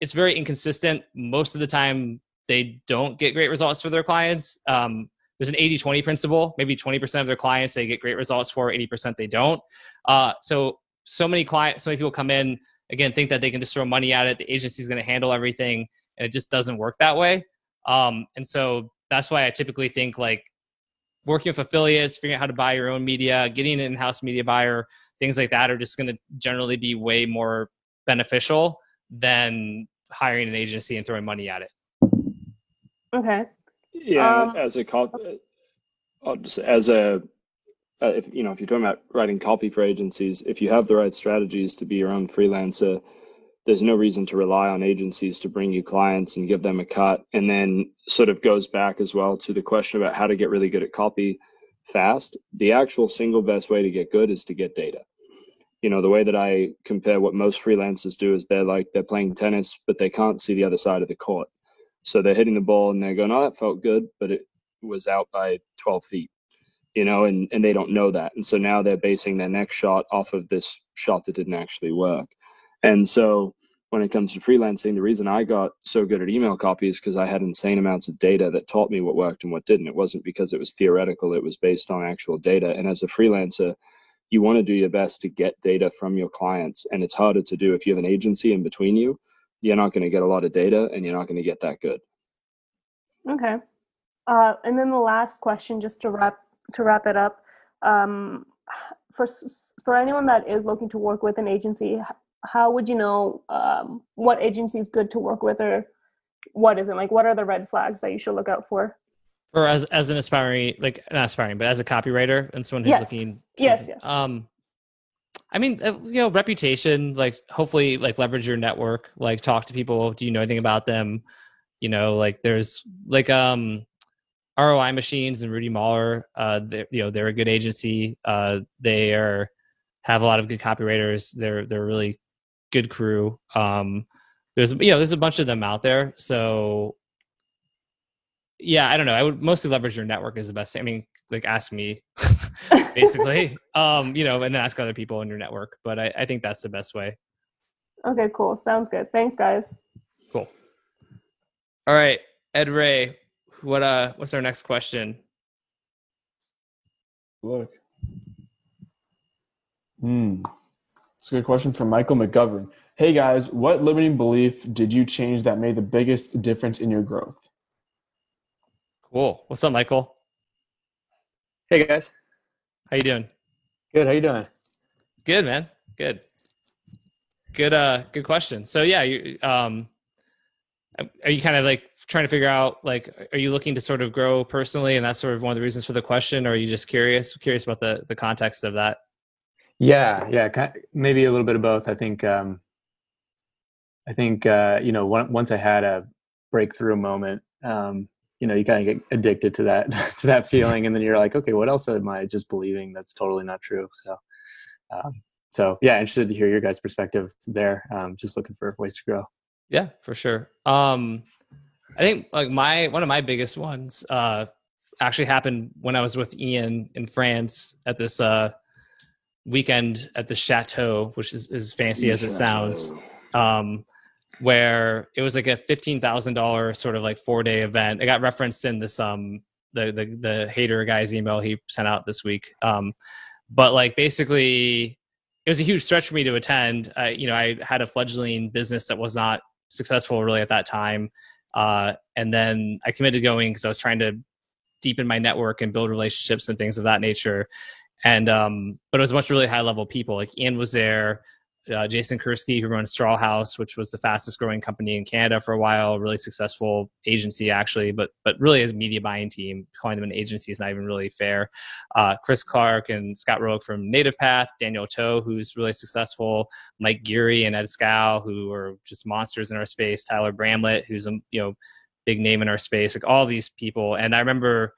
it's very inconsistent. Most of the time, they don't get great results for their clients. Um, there's an 80 20 principle. Maybe 20% of their clients they get great results for, 80% they don't. Uh, so, so many clients, so many people come in, again, think that they can just throw money at it. The agency is going to handle everything, and it just doesn't work that way. Um, and so that's why I typically think like working with affiliates, figuring out how to buy your own media, getting an in-house media buyer, things like that are just going to generally be way more beneficial than hiring an agency and throwing money at it.
Okay.
Yeah,
Um,
as a cop, as a uh, if you know if you're talking about writing copy for agencies, if you have the right strategies to be your own freelancer, there's no reason to rely on agencies to bring you clients and give them a cut. And then sort of goes back as well to the question about how to get really good at copy fast. The actual single best way to get good is to get data. You know, the way that I compare what most freelancers do is they're like they're playing tennis, but they can't see the other side of the court. So they're hitting the ball and they're going, "Oh, that felt good," but it was out by 12 feet. You know, and and they don't know that, and so now they're basing their next shot off of this shot that didn't actually work. And so when it comes to freelancing, the reason I got so good at email copy is because I had insane amounts of data that taught me what worked and what didn't. It wasn't because it was theoretical, it was based on actual data. And as a freelancer, you want to do your best to get data from your clients. And it's harder to do if you have an agency in between you. You're not going to get a lot of data and you're not going to get that good.
Okay. Uh, and then the last question, just to wrap to wrap it up, um, for for anyone that is looking to work with an agency, how would you know um, what agency is good to work with or what isn't? Like, what are the red flags that you should look out for?
Or as as an aspiring, like not aspiring, but as a copywriter and someone who's
Yes.
looking.
Yes, yes.
Um, I mean, uh, you know, reputation. Like, hopefully, like leverage your network. Like, talk to people. Do you know anything about them? You know, like there's like um, ROI Machines and Rudy Mawer. Uh, they you know they're a good agency. Uh, they are have a lot of good copywriters. They're they're really good crew. Um, there's you know there's a bunch of them out there. So yeah, I don't know. I would mostly leverage your network is the best thing. I mean, like ask me [LAUGHS] basically. um, you know, and then ask other people in your network. But I, I think that's the best way.
Okay, cool. Sounds good. Thanks, guys.
Cool. All right, Ed Reay, what uh what's our next question?
Look. Hmm. It's a good question from Michael McGovern. Hey guys, what limiting belief did you change that made the biggest difference in your growth?
Cool. What's up, Michael?
Hey guys,
How you doing?
good. How you doing?
Good, man. Good. Good uh good question. So yeah, you um are you kind of like trying to figure out like are you looking to sort of grow personally and that's sort of one of the reasons for the question or are you just curious curious about the the context of that?
Yeah, yeah, maybe a little bit of both. I think, um, I think uh, you know, once I had a breakthrough moment, um, you know, you kind of get addicted to that [LAUGHS] to that feeling, and then you're like, okay, what else am I just believing that's totally not true? So, um, so yeah, interested to hear your guys' perspective there. Um, just looking for ways to grow.
Yeah, for sure. Um, I think like my one of my biggest ones uh, actually happened when I was with Ian in France at this uh, weekend at the Chateau, which is as fancy as it sounds. Um, where it was like a fifteen thousand dollar sort of like four day event. It got referenced in this um the the the hater guy's email he sent out this week. Um, but like basically, it was a huge stretch for me to attend. I, you know, I had a fledgling business that was not successful really at that time, uh, and then I committed to going because I was trying to deepen my network and build relationships and things of that nature. And um, but it was a bunch of really high level people. Like Ian was there, uh, Jason Kursky, who runs Straw House, which was the fastest growing company in Canada for a while, really successful agency actually, but but really a media buying team. Calling them an agency is not even really fair. Uh, Chris Clark and Scott Rowe from Native Path, Daniel Toe, who's really successful, Mike Geary and Ed Scow, who are just monsters in our space, Tyler Bramlett, who's a you know big name in our space, like all these people. And I remember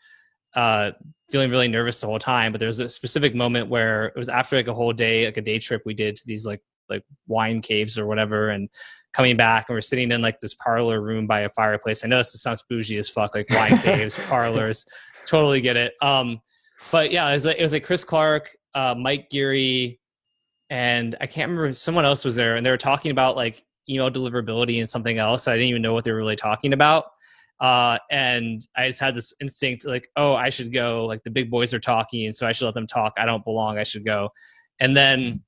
uh, feeling really nervous the whole time. But there was a specific moment where it was after like a whole day, like a day trip we did to these like like wine caves or whatever, and coming back and we're sitting in like this parlor room by a fireplace. I know this sounds bougie as fuck, like wine [LAUGHS] caves, parlors. Totally get it. Um, but yeah, it was like it was like Chris Clark, uh, Mike Geary, and I can't remember someone else was there, and they were talking about like email deliverability and something else. I didn't even know what they were really talking about. Uh, and I just had this instinct like, oh, I should go. Like the big boys are talking, so I should let them talk. I don't belong. I should go. And then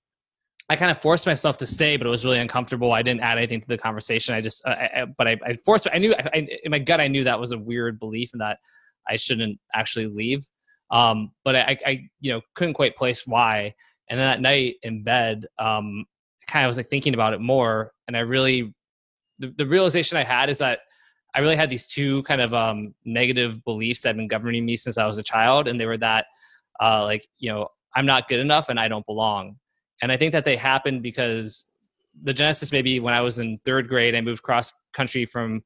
I kind of forced myself to stay, but it was really uncomfortable. I didn't add anything to the conversation. I just, I, I, but I, I, forced. I knew I, in my gut, I knew that was a weird belief and that I shouldn't actually leave. Um, but I, I, you know, couldn't quite place why. And then that night in bed, um, kind of was like thinking about it more, and I really, the, the realization I had is that I really had these two kind of um, negative beliefs that have been governing me since I was a child, and they were that uh, like you know I'm not good enough and I don't belong. And I think that they happened because the genesis maybe when I was in third grade, I moved cross country from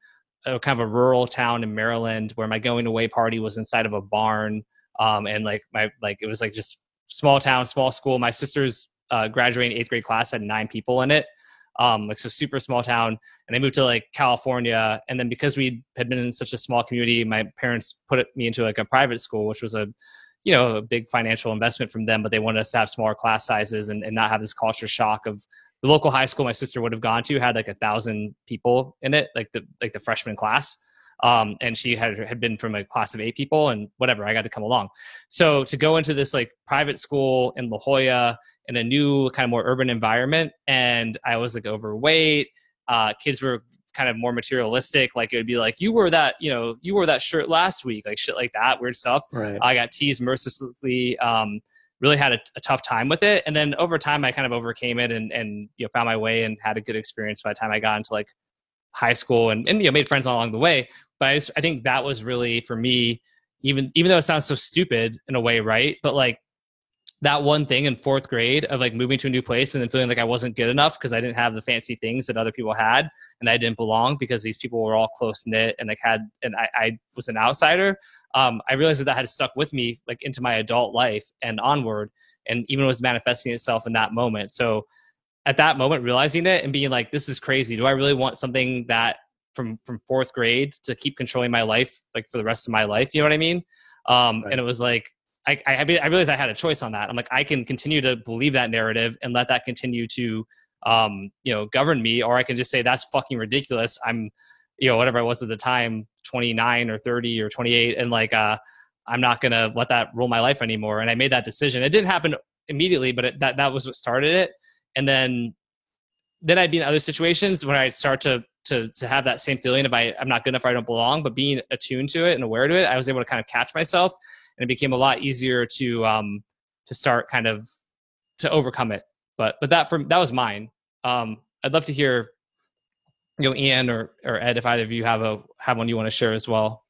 a kind of a rural town in Maryland where my going away party was inside of a barn, um, and like my like it was like just small town, small school. My sister's uh, graduating eighth grade class had nine people in it um, like so super small town. And I moved to like California, and then because we had been in such a small community, my parents put me into like a private school, which was a you know a big financial investment from them, but they wanted us to have smaller class sizes and, and not have this culture shock of the local high school my sister would have gone to had like a thousand people in it, like the like the freshman class. Um, and she had had been from a class of eight people and whatever i got to come along. So to go into this like private school in la jolla in a new kind of more urban environment and i was like overweight uh, kids were kind of more materialistic like it would be like you wore that you know you wore that shirt last week like shit like that weird stuff.
Right.
i got teased mercilessly um, really had a, a, tough time with it. And then over time i kind of overcame it and and you know found my way and had a good experience by the time i got into like high school and, and you know made friends along the way but I, just, I think that was really for me even even though it sounds so stupid in a way right but like that one thing in fourth grade of like moving to a new place and then feeling like I wasn't good enough because I didn't have the fancy things that other people had and I didn't belong because these people were all close knit and like had and I, I was an outsider. Um, I realized that that had stuck with me like into my adult life and onward and even was manifesting itself in that moment. So at that moment realizing it and being like this is crazy do i really want something that from from fourth grade to keep controlling my life like for the rest of my life you know what i mean? Um right. and it was like I, I i realized i had a choice on that. I'm like i can continue to believe that narrative and let that continue to um you know govern me or i can just say that's fucking ridiculous. I'm you know whatever i was at the time 29 or 30 or 28 and like uh i'm not gonna let that rule my life anymore. And i made that decision. It didn't happen immediately but it, that that was what started it. And then then I'd be in other situations when I'd start to to to have that same feeling of I, I'm not good enough I don't belong, but being attuned to it and aware to it, I was able to kind of catch myself and it became a lot easier to um to start kind of to overcome it. But but that from that was mine. Um I'd love to hear you know Ian or or Ed if either of you have a have one you want to share as well.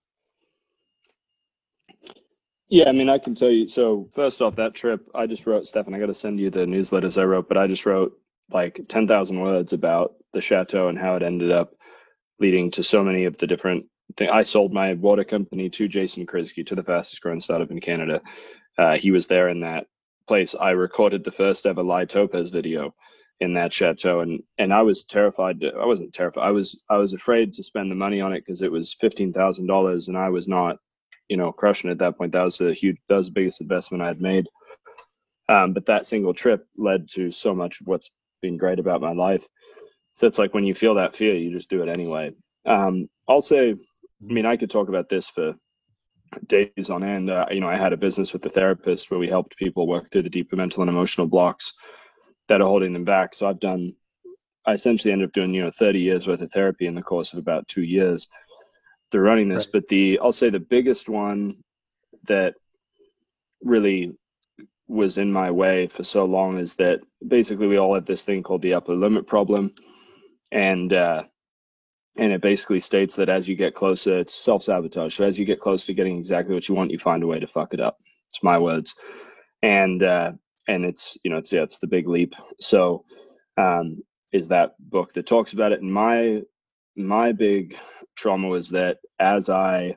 Yeah, I mean, I can tell you. So first off, that trip, I just wrote, Stefan, I got to send you the newsletters I wrote, but I just wrote like 10,000 words about the chateau and how it ended up leading to so many of the different things. I sold my water company to Jason Kursky, to the fastest growing startup in Canada. Uh, he was there in that place. I recorded the first ever Lie Topez video in that chateau and and I was terrified to, I wasn't terrified I was I was afraid to spend the money on it because it was $15,000 and I was not you know, crushing at that point. That was a huge, that was the biggest investment I had made. Um, but that single trip led to so much of what's been great about my life. So it's like when you feel that fear, you just do it anyway. Um, I'll say, I mean, I could talk about this for days on end. Uh, you know, I had a business with a therapist where we helped people work through the deeper mental and emotional blocks that are holding them back. So I've done, I essentially ended up doing, you know, 30 years worth of therapy in the course of about two years through running this. Right. But the I'll say the biggest one that really was in my way for so long is that basically we all have this thing called the upper limit problem, and uh, and it basically states that as you get closer, it's self sabotage. So as you get close to getting exactly what you want, you find a way to fuck it up. It's my words, and uh, and it's you know it's yeah it's the big leap. So um, is that book that talks about it. And my my big trauma was that as I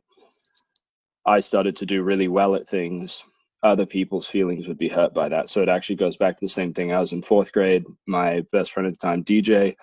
I started to do really well at things, other people's feelings would be hurt by that. So it actually goes back to the same thing. I was in fourth grade. My best friend at the time, DJ,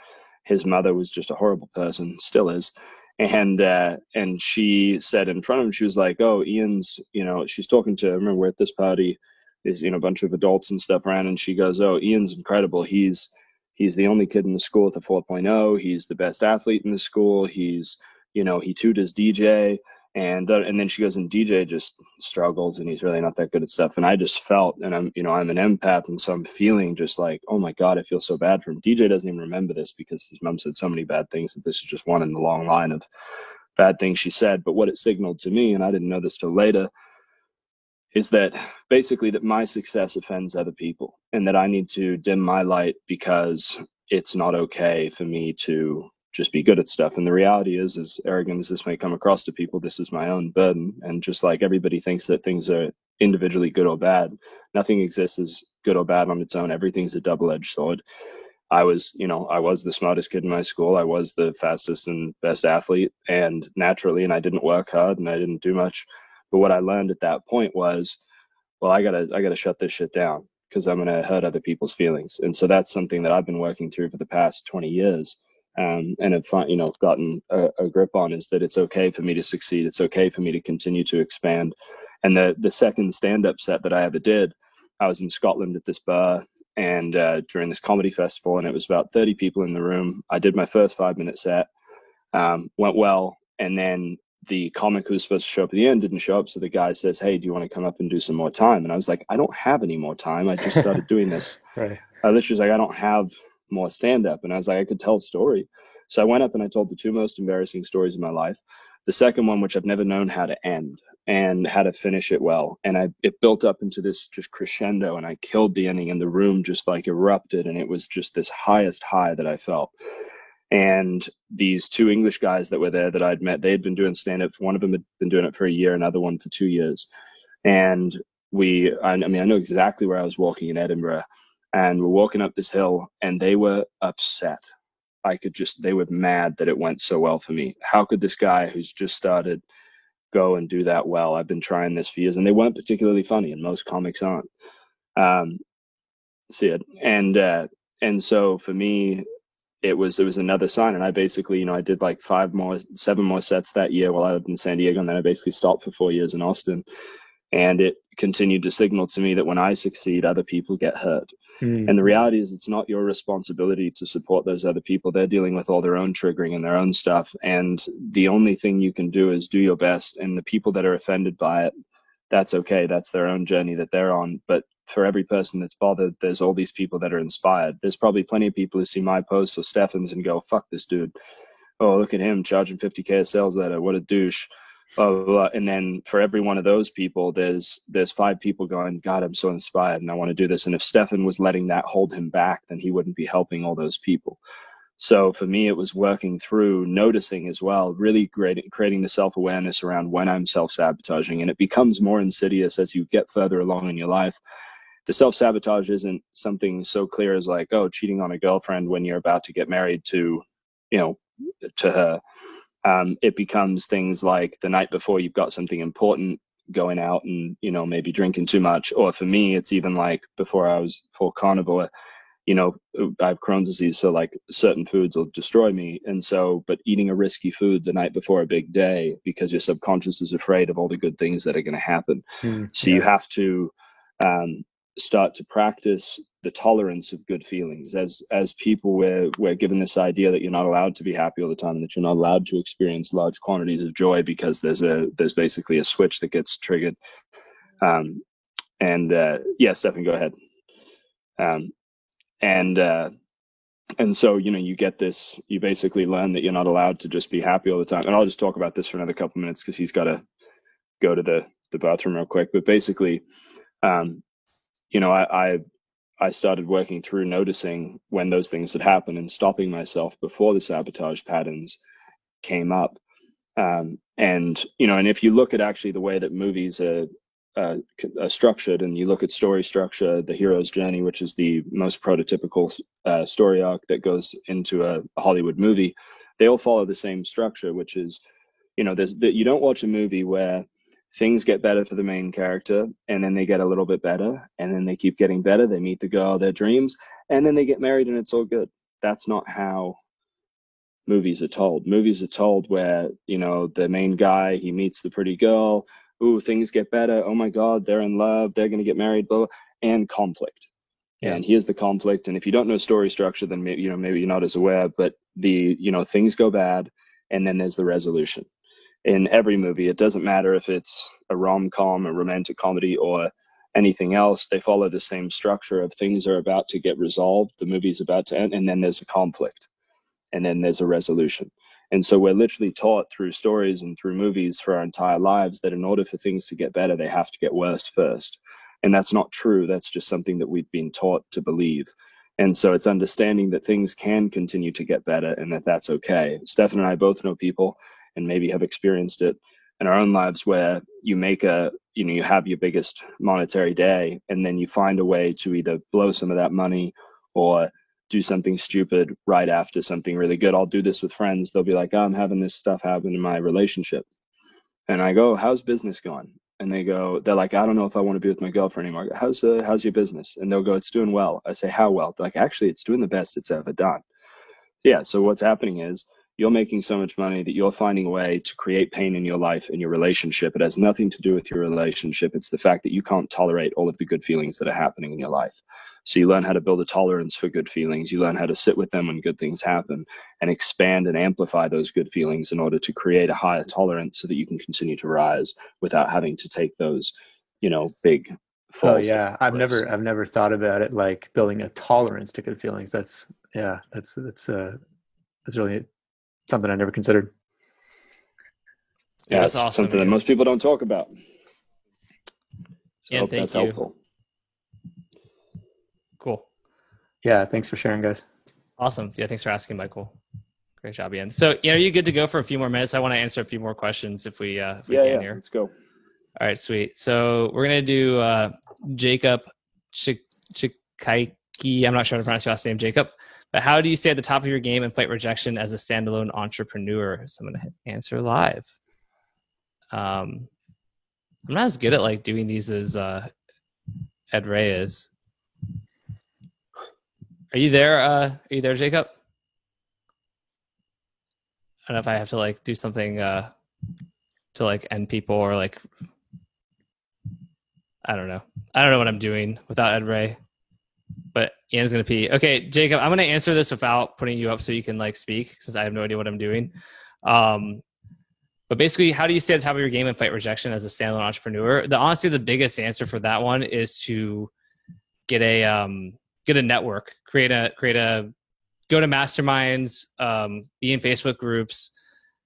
his mother was just a horrible person, still is. And uh, and she said in front of him, she was like, "Oh, Ian's, you know, she's talking to. I remember we're at this party, there's you know a bunch of adults and stuff around, and she goes, "Oh, Ian's incredible. He's he's the only kid in the school with a 4.0. He's the best athlete in the school. He's you know he tutors DJ." And uh, and then she goes and DJ just struggles and he's really not that good at stuff. And I just felt and I'm you know I'm an empath and so I'm feeling just like oh my god I feel so bad for him. DJ doesn't even remember this because his mom said so many bad things that this is just one in the long line of bad things she said. But what it signaled to me and I didn't know this till later is that basically that my success offends other people and that I need to dim my light because it's not okay for me to just be good at stuff. And the reality is, as arrogant as this may come across to people, this is my own burden. And just like everybody thinks that things are individually good or bad, nothing exists as good or bad on its own. Everything's a double-edged sword. I was, you know, I was the smartest kid in my school. I was the fastest and best athlete, and naturally, and I didn't work hard and I didn't do much. But what I learned at that point was, well, I gotta, I gotta shut this shit down because I'm gonna hurt other people's feelings. And so that's something that I've been working through for the past 20 years um, and have you know gotten a, a, grip on is that it's okay for me to succeed. It's okay for me to continue to expand. And the the second stand up set that I ever did, I was in Scotland at this bar and uh, during this comedy festival, and it was about 30 people in the room. I did my first five minute set, um, went well, and then the comic who was supposed to show up at the end didn't show up. So the guy says, "Hey, do you want to come up and do some more time?" And I was like, "I don't have any more time. I just started doing this." [LAUGHS]
right.
I literally was like, "I don't have more stand up. And I was like, I could tell a story. So I went up and I told the two most embarrassing stories of my life. The second one, which I've never known how to end and how to finish it well. And I, it built up into this just crescendo and I killed the ending and the room just like erupted. And it was just this highest high that I felt. And these two English guys that were there that I'd met, they had been doing stand up. One of them had been doing it for a year, another one for two years. And we, I, I mean, I know exactly where I was walking in Edinburgh and we're walking up this hill and they were upset. I could just, they were mad that it went so well for me. How could this guy who's just started go and do that well? I've been trying this for years and they weren't particularly funny and most comics aren't. Um, see it. And, uh, and so for me, it was, it was another sign. And I basically, you know, I did like five more, seven more sets that year while I lived in San Diego. And then I basically stopped for four years in Austin and it continued to signal to me that when I succeed, other people get hurt. Mm. And the reality is, it's not your responsibility to support those other people. They're dealing with all their own triggering and their own stuff. And the only thing you can do is do your best. And the people that are offended by it, that's okay. That's their own journey that they're on. But for every person that's bothered, there's all these people that are inspired. There's probably plenty of people who see my post or Stefan's and go, fuck this dude. Oh, look at him charging 50K a sales letter. What a douche uh, and then for every one of those people, there's there's five people going, God, I'm so inspired and I want to do this. And if Stefan was letting that hold him back, then he wouldn't be helping all those people. So for me, it was working through noticing as well, really creating, creating the self awareness around when I'm self sabotaging. And it becomes more insidious as you get further along in your life. The self sabotage isn't something so clear as like, oh, cheating on a girlfriend when you're about to get married to, you know, to her um, it becomes things like the night before you've got something important going out and you know maybe drinking too much. Or for me it's even like before i was full carnivore you know i have crohn's disease so like certain foods will destroy me. And so but eating a risky food the night before a big day because your subconscious is afraid of all the good things that are going to happen. Mm, so yeah. you have to um, start to practice the tolerance of good feelings. As as people we're we're given this idea that you're not allowed to be happy all the time that you're not allowed to experience large quantities of joy because there's a there's basically a switch that gets triggered. Um and uh yeah stefan go ahead. Um and uh and so you know you get this you basically learn that you're not allowed to just be happy all the time. And i'll just talk about this for another couple minutes because he's got to go to the the bathroom real quick. But basically um you know, I, I I started working through noticing when those things would happen and stopping myself before the sabotage patterns came up. Um, and you know, and if you look at actually the way that movies are, uh, are structured, and you look at story structure, the hero's journey, which is the most prototypical uh, story arc that goes into a, a Hollywood movie, they all follow the same structure, which is, you know, there's that you don't watch a movie where things get better for the main character and then they get a little bit better and then they keep getting better. They meet the girl their dreams and then they get married and it's all good. That's not how movies are told. Movies are told where you know the main guy he meets the pretty girl. Ooh things get better. Oh my god they're in love. They're going to get married blah, blah, and conflict. Yeah. and here's the conflict. And if you don't know story structure then maybe you know maybe you're not as aware but the you know things go bad and then there's the resolution in every movie. It doesn't matter if it's a rom com, a romantic comedy, or anything else. They follow the same structure of things are about to get resolved, the movie's about to end, and then there's a conflict, and then there's a resolution. And so we're literally taught through stories and through movies for our entire lives that in order for things to get better, they have to get worse first. And that's not true. That's just something that we've been taught to believe. And so it's understanding that things can continue to get better and that that's okay. Stefan and I both know people and maybe have experienced it in our own lives where you make a you know you have your biggest monetary day and then you find a way to either blow some of that money or do something stupid right after something really good. I'll do this with friends. They'll be like oh, i'm having this stuff happen in my relationship. And i go how's business going? And they go they're like i don't know if i want to be with my girlfriend anymore. How's uh, how's your business? And they'll go it's doing well. I say how well? They're like actually it's doing the best it's ever done. Yeah so what's happening is you're making so much money that you're finding a way to create pain in your life in your relationship. It has nothing to do with your relationship. It's the fact that you can't tolerate all of the good feelings that are happening in your life. So you learn how to build a tolerance for good feelings. You learn how to sit with them when good things happen and expand and amplify those good feelings in order to create a higher tolerance so that you can continue to rise without having to take those, you know, big falls.
Oh yeah, I've never I've never thought about it like building a tolerance to good feelings. That's yeah, that's that's uh that's really something I never considered.
Yeah, that's awesome, something man. that most people don't talk about.
So yeah, thank that's you. helpful. Cool.
Yeah, thanks for sharing, guys.
Awesome. Yeah, thanks for asking, Michael. Great job, Ian. So, yeah, are you good to go for a few more minutes? I want to answer a few more questions if we, uh, if we
yeah,
can
yeah,
here.
Let's go.
All right, sweet. So we're gonna do uh, Jacob I'm not sure how to pronounce your last name, Jacob. But how do you stay at the top of your game and fight rejection as a standalone entrepreneur? So I'm going to answer live. Um, I'm not as good at like doing these as uh, Ed Reay is. Are you there? Uh, are you there, Jacob? I don't know if I have to like do something uh, to like end people or like I don't know. I don't know what I'm doing without Ed Reay but Ian's gonna pee. Okay, Jacob, I'm gonna answer this without putting you up so you can like speak since I have no idea what I'm doing. Um, but basically, how do you stay the top of your game and fight rejection as a standalone entrepreneur? The honestly, the biggest answer for that one is to get a um, get a network, create a create a go to masterminds, um, be in Facebook groups,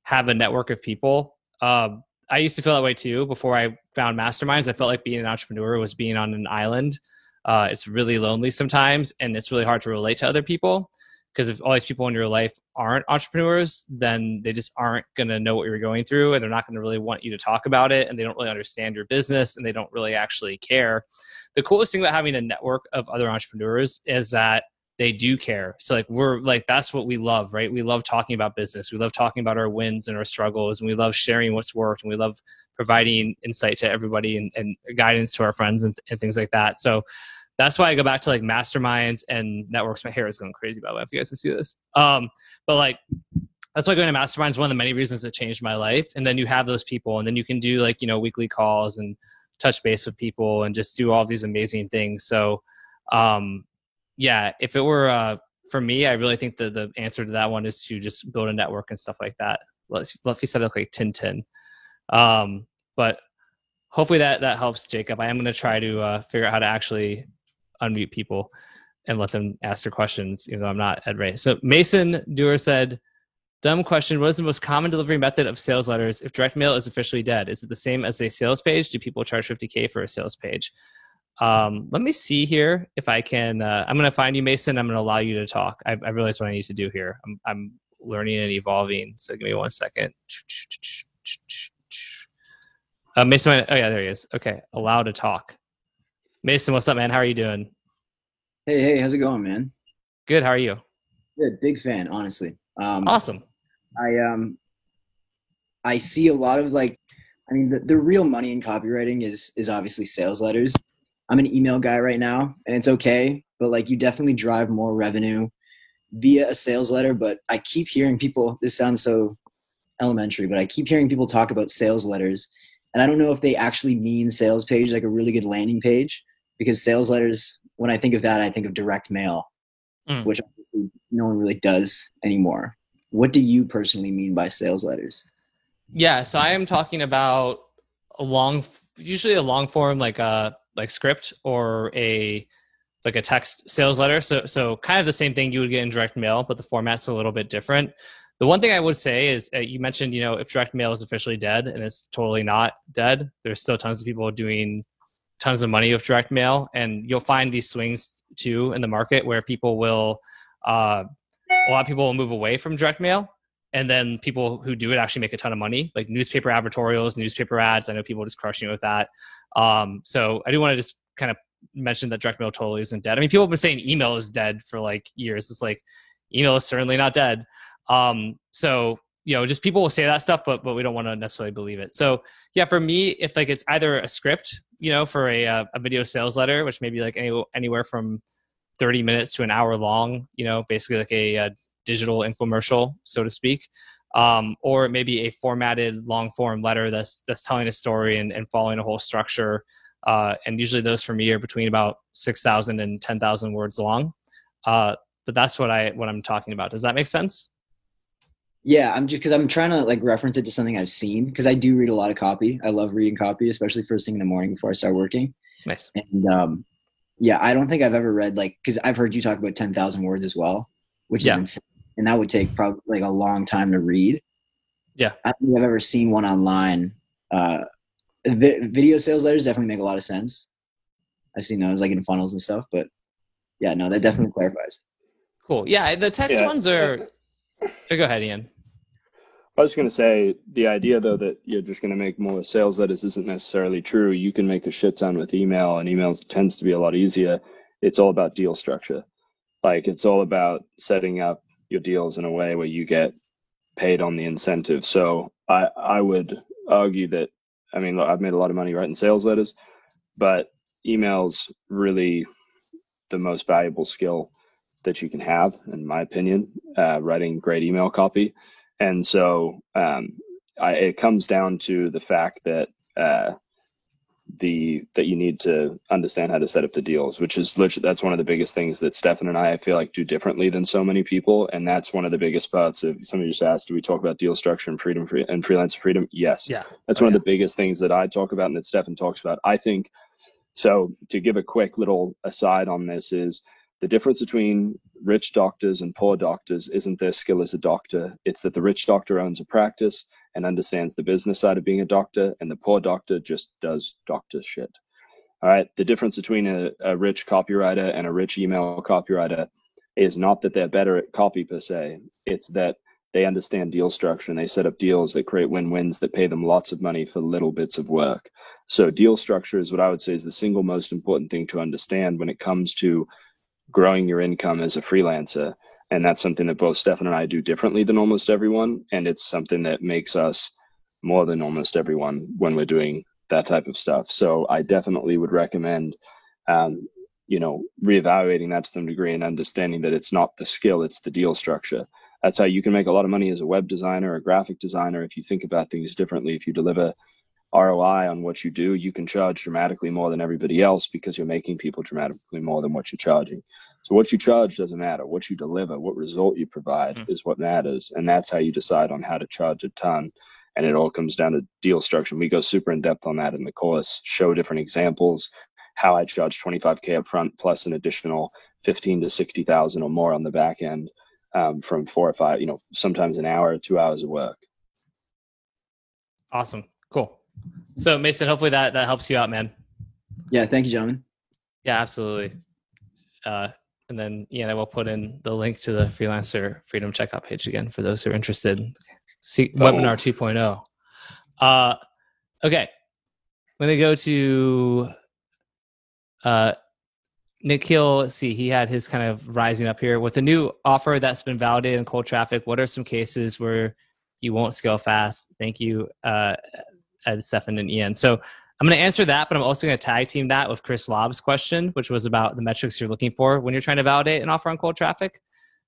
have a network of people. Um, I used to feel that way too before I found masterminds. I felt like being an entrepreneur was being on an island uh, it's really lonely sometimes, and it's really hard to relate to other people because if all these people in your life aren't entrepreneurs, then they just aren't going to know what you're going through, and they're not going to really want you to talk about it, and they don't really understand your business, and they don't really actually care. The coolest thing about having a network of other entrepreneurs is that they do care. So like we're like that's what we love, right? We love talking about business. We love talking about our wins and our struggles, and we love sharing what's worked, and we love providing insight to everybody and, and guidance to our friends and, and things like that. So that's why I go back to like masterminds and networks. My hair is going crazy by the way, if you guys can see this. Um, but like that's why going to masterminds is one of the many reasons that changed my life. And then you have those people, and then you can do like you know weekly calls and touch base with people and just do all these amazing things. So, um, yeah, if it were uh, for me, I really think that the answer to that one is to just build a network and stuff like that. Let's let's set it like Tintin. Um, but hopefully that that helps, Jacob. I am going to try to uh, figure out how to actually unmute people and let them ask their questions, even though I'm not Ed Reay. So Mason Dewar said, dumb question. What is the most common delivery method of sales letters if direct mail is officially dead? Is it the same as a sales page? Do people charge 50K for a sales page? Um, let me see here if I can. Uh, I'm going to find you, Mason. I'm going to allow you to talk. I, I realize what I need to do here. I'm, I'm learning and evolving. So give me one second. Uh, Mason, oh yeah, there he is. Okay, allow to talk. Mason, what's up, man? How are you doing?
Hey, hey, how's it going, man?
Good. How are you?
Good. Big fan, honestly. Um,
awesome.
I um, I see a lot of like, I mean, the, the real money in copywriting is is obviously sales letters. I'm an email guy right now, and it's okay, but like, you definitely drive more revenue via a sales letter. But I keep hearing people. This sounds so elementary, but I keep hearing people talk about sales letters and I don't know if they actually mean sales page, like a really good landing page, because sales letters, when I think of that, I think of direct mail, mm. which obviously no one really does anymore. What do you personally mean by sales letters?
Yeah, so I am talking about a long, usually a long form like a like script or a like a text sales letter. So so kind of the same thing you would get in direct mail, but the format's a little bit different. The one thing I would say is uh, you mentioned, you know, if direct mail is officially dead and it's totally not dead, there's still tons of people doing tons of money with direct mail. And you'll find these swings too in the market where people will, uh, a lot of people will move away from direct mail. And then people who do it actually make a ton of money, like newspaper advertorials, newspaper ads. I know people just crushing it with that. Um, so I do want to just kind of mention that direct mail totally isn't dead. I mean, people have been saying email is dead for like years. It's like email is certainly not dead. Um, so you know, just people will say that stuff, but but we don't want to necessarily believe it. So yeah, for me, if like it's either a script, you know, for a uh, a video sales letter, which may be like any, anywhere from thirty minutes to an hour long, you know, basically like a, a digital infomercial, so to speak. Um, or maybe a formatted long form letter that's that's telling a story and, and following a whole structure. Uh, and usually those for me are between about 6,000 and 10,000 words long. Uh, but that's what I what I'm talking about. Does that make sense?
Yeah, I'm just because I'm trying to like reference it to something I've seen because I do read a lot of copy. I love reading copy, especially first thing in the morning before I start working.
Nice.
And um, yeah, I don't think I've ever read like because I've heard you talk about ten thousand words as well, which yeah. is insane, and that would take probably like a long time to read.
Yeah,
I don't think I've ever seen one online. Uh, vi- video sales letters definitely make a lot of sense. I've seen those like in funnels and stuff, but yeah, no, that definitely clarifies.
Cool. Yeah, the text yeah. ones are. Oh, go ahead, Ian.
I was going to say the idea though that you're just going to make more sales letters isn't necessarily true. You can make a shit ton with email, and email tends to be a lot easier. It's all about deal structure. Like it's all about setting up your deals in a way where you get paid on the incentive. So I I would argue that I mean I've made a lot of money writing sales letters, but emails really the most valuable skill that you can have, in my opinion. Uh, writing great email copy and so um, I, it comes down to the fact that uh, the that you need to understand how to set up the deals, which is literally that's one of the biggest things that Stefan and I, I feel like do differently than so many people, and that's one of the biggest parts of. Somebody just asked, do we talk about deal structure and freedom free, and freelance freedom? Yes.
Yeah.
That's oh, one yeah. of the biggest things that I talk about and that Stefan talks about. I think so. To give a quick little aside on this is the difference between rich doctors and poor doctors isn't their skill as a doctor. It's that the rich doctor owns a practice and understands the business side of being a doctor, and the poor doctor just does doctor shit. All right. The difference between a, a rich copywriter and a rich email copywriter is not that they're better at copy per se. It's that they understand deal structure and they set up deals that create win-wins that pay them lots of money for little bits of work. So deal structure is what I would say is the single most important thing to understand when it comes to growing your income as a freelancer. And that's something that both Stefan and I do differently than almost everyone. And it's something that makes us more than almost everyone when we're doing that type of stuff. So I definitely would recommend, um, you know, reevaluating that to some degree and understanding that it's not the skill, it's the deal structure. That's how you can make a lot of money as a web designer, a graphic designer, if you think about things differently, if you deliver ROI on what you do, you can charge dramatically more than everybody else because you're making people dramatically more than what you're charging. So what you charge doesn't matter. What you deliver, what result you provide mm-hmm. is what matters. And that's how you decide on how to charge a ton. And it all comes down to deal structure. We go super in depth on that in the course, show different examples, how I charge 25K up front plus an additional 15 to 60,000 or more on the back end um, from four or five, you know, sometimes an hour, or two hours of work.
Awesome. So Mason, hopefully that that helps you out, man.
Yeah, thank you, gentlemen.
Yeah, absolutely. Uh, and then Ian, I will put in the link to the freelancer freedom checkout page again for those who are interested. See
Oh.
webinar 2.0. Uh, okay, I'm gonna go to uh, Nikhil. let's See, he had his kind of rising up here with a new offer that's been validated in cold traffic. What are some cases where you won't scale fast? Thank you, uh, Ed, Stefan, and Ian. So I'm going to answer that, but I'm also going to tag team that with Chris Lobb's question, which was about the metrics you're looking for when you're trying to validate an offer on cold traffic.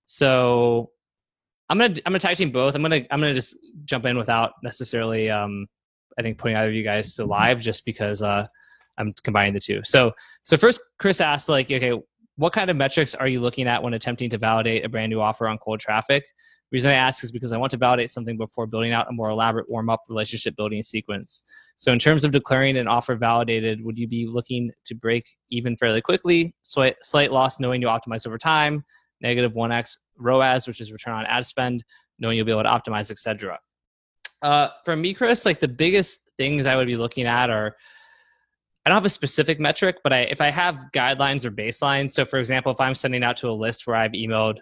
So I'm going to I'm going to tag team both. I'm going to I'm going to just jump in without necessarily um, I think putting either of you guys to live just because uh, I'm combining the two. So so first, Chris asked like, okay, what kind of metrics are you looking at when attempting to validate a brand new offer on cold traffic? The reason I ask is because I want to validate something before building out a more elaborate warm up relationship building sequence. So, in terms of declaring an offer validated, would you be looking to break even fairly quickly? Slight, slight loss knowing you optimize over time, negative 1x ROAS, which is return on ad spend, knowing you'll be able to optimize, etc. Uh, for me, Chris, like the biggest things I would be looking at are I don't have a specific metric, but I, if I have guidelines or baselines, so for example, if I'm sending out to a list where I've emailed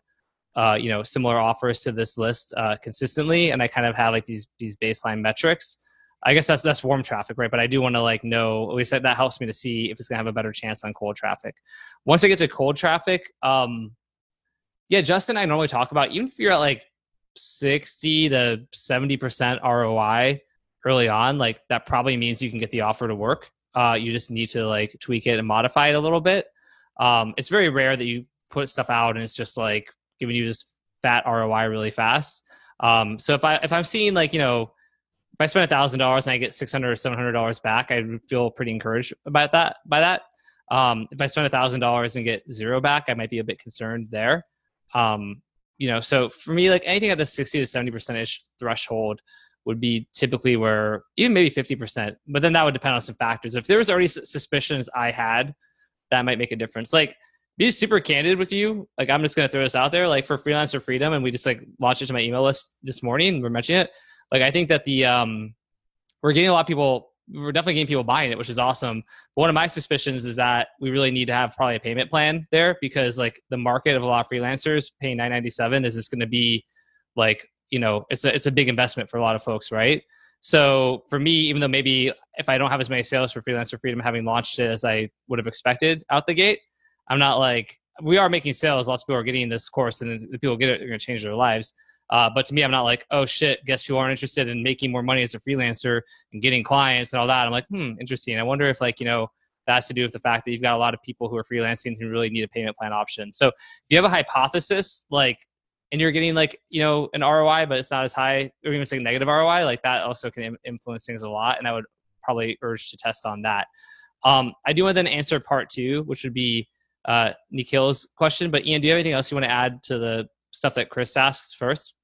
uh, you know similar offers to this list uh, consistently and i kind of have like these these baseline metrics i guess that's that's warm traffic right? But i do want to like know at least that, that helps me to see if it's going to have a better chance on cold traffic. Once i get to cold traffic um yeah justin i normally talk about even if you're at like 60 to 70% roi early on like that probably means you can get the offer to work uh, you just need to like tweak it and modify it a little bit um, it's very rare that you put stuff out and it's just like giving you this fat ROI really fast. Um, so if I if I'm seeing like you know if I spend a thousand dollars and I get six hundred or seven hundred dollars back, I would feel pretty encouraged about that. By that, um, if I spend a thousand dollars and get zero back, I might be a bit concerned there. Um, you know, so for me, like anything at the sixty to seventy percent ish threshold would be typically where even maybe fifty percent, but then that would depend on some factors. If there was already suspicions I had, that might make a difference. Like be super candid with you. Like I'm just gonna throw this out there. Like for freelancer freedom, and we just like launched it to my email list this morning. We're mentioning it. Like I think that the um, we're getting a lot of people. We're definitely getting people buying it, which is awesome. But one of my suspicions is that we really need to have probably a payment plan there because like the market of a lot of freelancers paying 997 is just going to be like you know it's a it's a big investment for a lot of folks, right? So for me, even though maybe if I don't have as many sales for freelancer freedom having launched it as I would have expected out the gate, I'm not like we are making sales. Lots of people are getting this course, and the people get it, they're going to change their lives. Uh, but to me, I'm not like, oh shit, guess people aren't interested in making more money as a freelancer and getting clients and all that. I'm like, hmm, interesting. I wonder if like you know that has to do with the fact that you've got a lot of people who are freelancing who really need a payment plan option. So if you have a hypothesis, like, and you're getting like you know an ROI, but it's not as high, or even say negative ROI, like that also can influence things a lot. And I would probably urge to test on that. Um, I do want to then answer part two, which would be uh, Nikhil's question. But Ian, do you have anything else you want to add to the stuff that Chris asked first?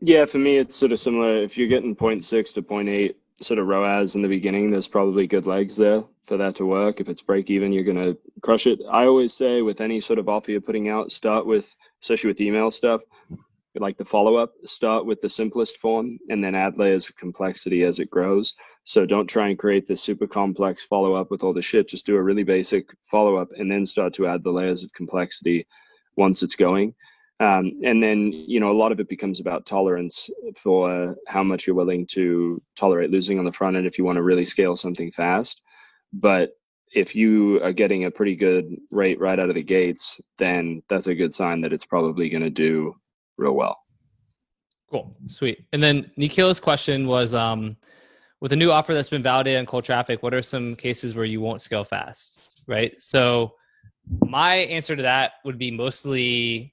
Yeah, for me, it's sort of similar. If you're getting 0.6 to 0.8 sort of ROAS in the beginning, there's probably good legs there for that to work. If it's break even, you're going to crush it. I always say with any sort of offer you're putting out, start with, especially with email stuff, like the follow up, start with the simplest form and then add layers of complexity as it grows. So don't try and create this super complex follow up with all the shit. Just do a really basic follow up and then start to add the layers of complexity once it's going. Um, and then, you know, a lot of it becomes about tolerance for how much you're willing to tolerate losing on the front end if you want to really scale something fast. But if you are getting a pretty good rate right out of the gates, then that's a good sign that it's probably going to do real well.
Cool, sweet. And then Nikhil's question was, um, with a new offer that's been validated on cold traffic, what are some cases where you won't scale fast? Right. So my answer to that would be mostly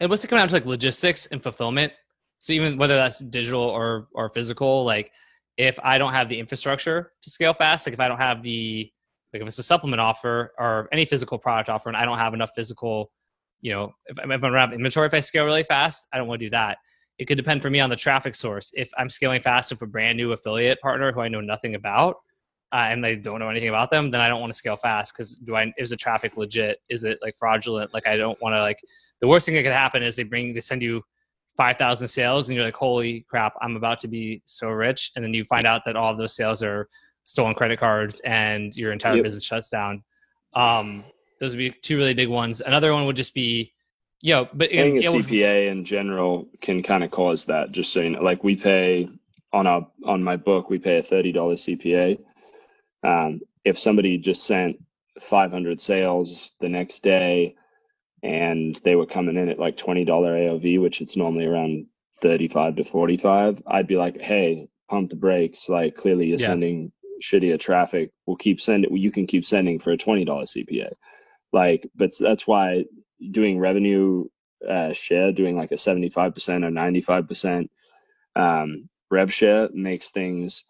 it mostly come down to like logistics and fulfillment. So even whether that's digital or or physical, like if I don't have the infrastructure to scale fast, like if I don't have the like if it's a supplement offer or any physical product offer and I don't have enough physical, you know, if, if I don't have inventory, if I scale really fast, I don't want to do that. It could depend for me on the traffic source. If I'm scaling fast with a brand new affiliate partner who I know nothing about, uh, and they don't know anything about them, then I don't want to scale fast because do I is the traffic legit? Is it like fraudulent? Like I don't want to like the worst thing that could happen is they bring they send you five thousand sales and you're like holy crap I'm about to be so rich and then you find out that all of those sales are stolen credit cards and your entire
Yep.
business shuts down. Um, those would be two really big ones. Another one would just be, you know, but
Paying a CPA in general can kind of cause that. Just so you know, like we pay on our on my book, we pay a thirty dollars CPA. Um, if somebody just sent five hundred sales the next day, and they were coming in at like twenty dollar AOV, which it's normally around thirty five to forty five, I'd be like, hey, pump the brakes. Like clearly you're
Yeah.
sending shittier traffic. We'll keep sending. You can keep sending for a twenty dollar CPA. Like, but that's why doing revenue uh, share, doing like a 75% or 95% um, rev share makes things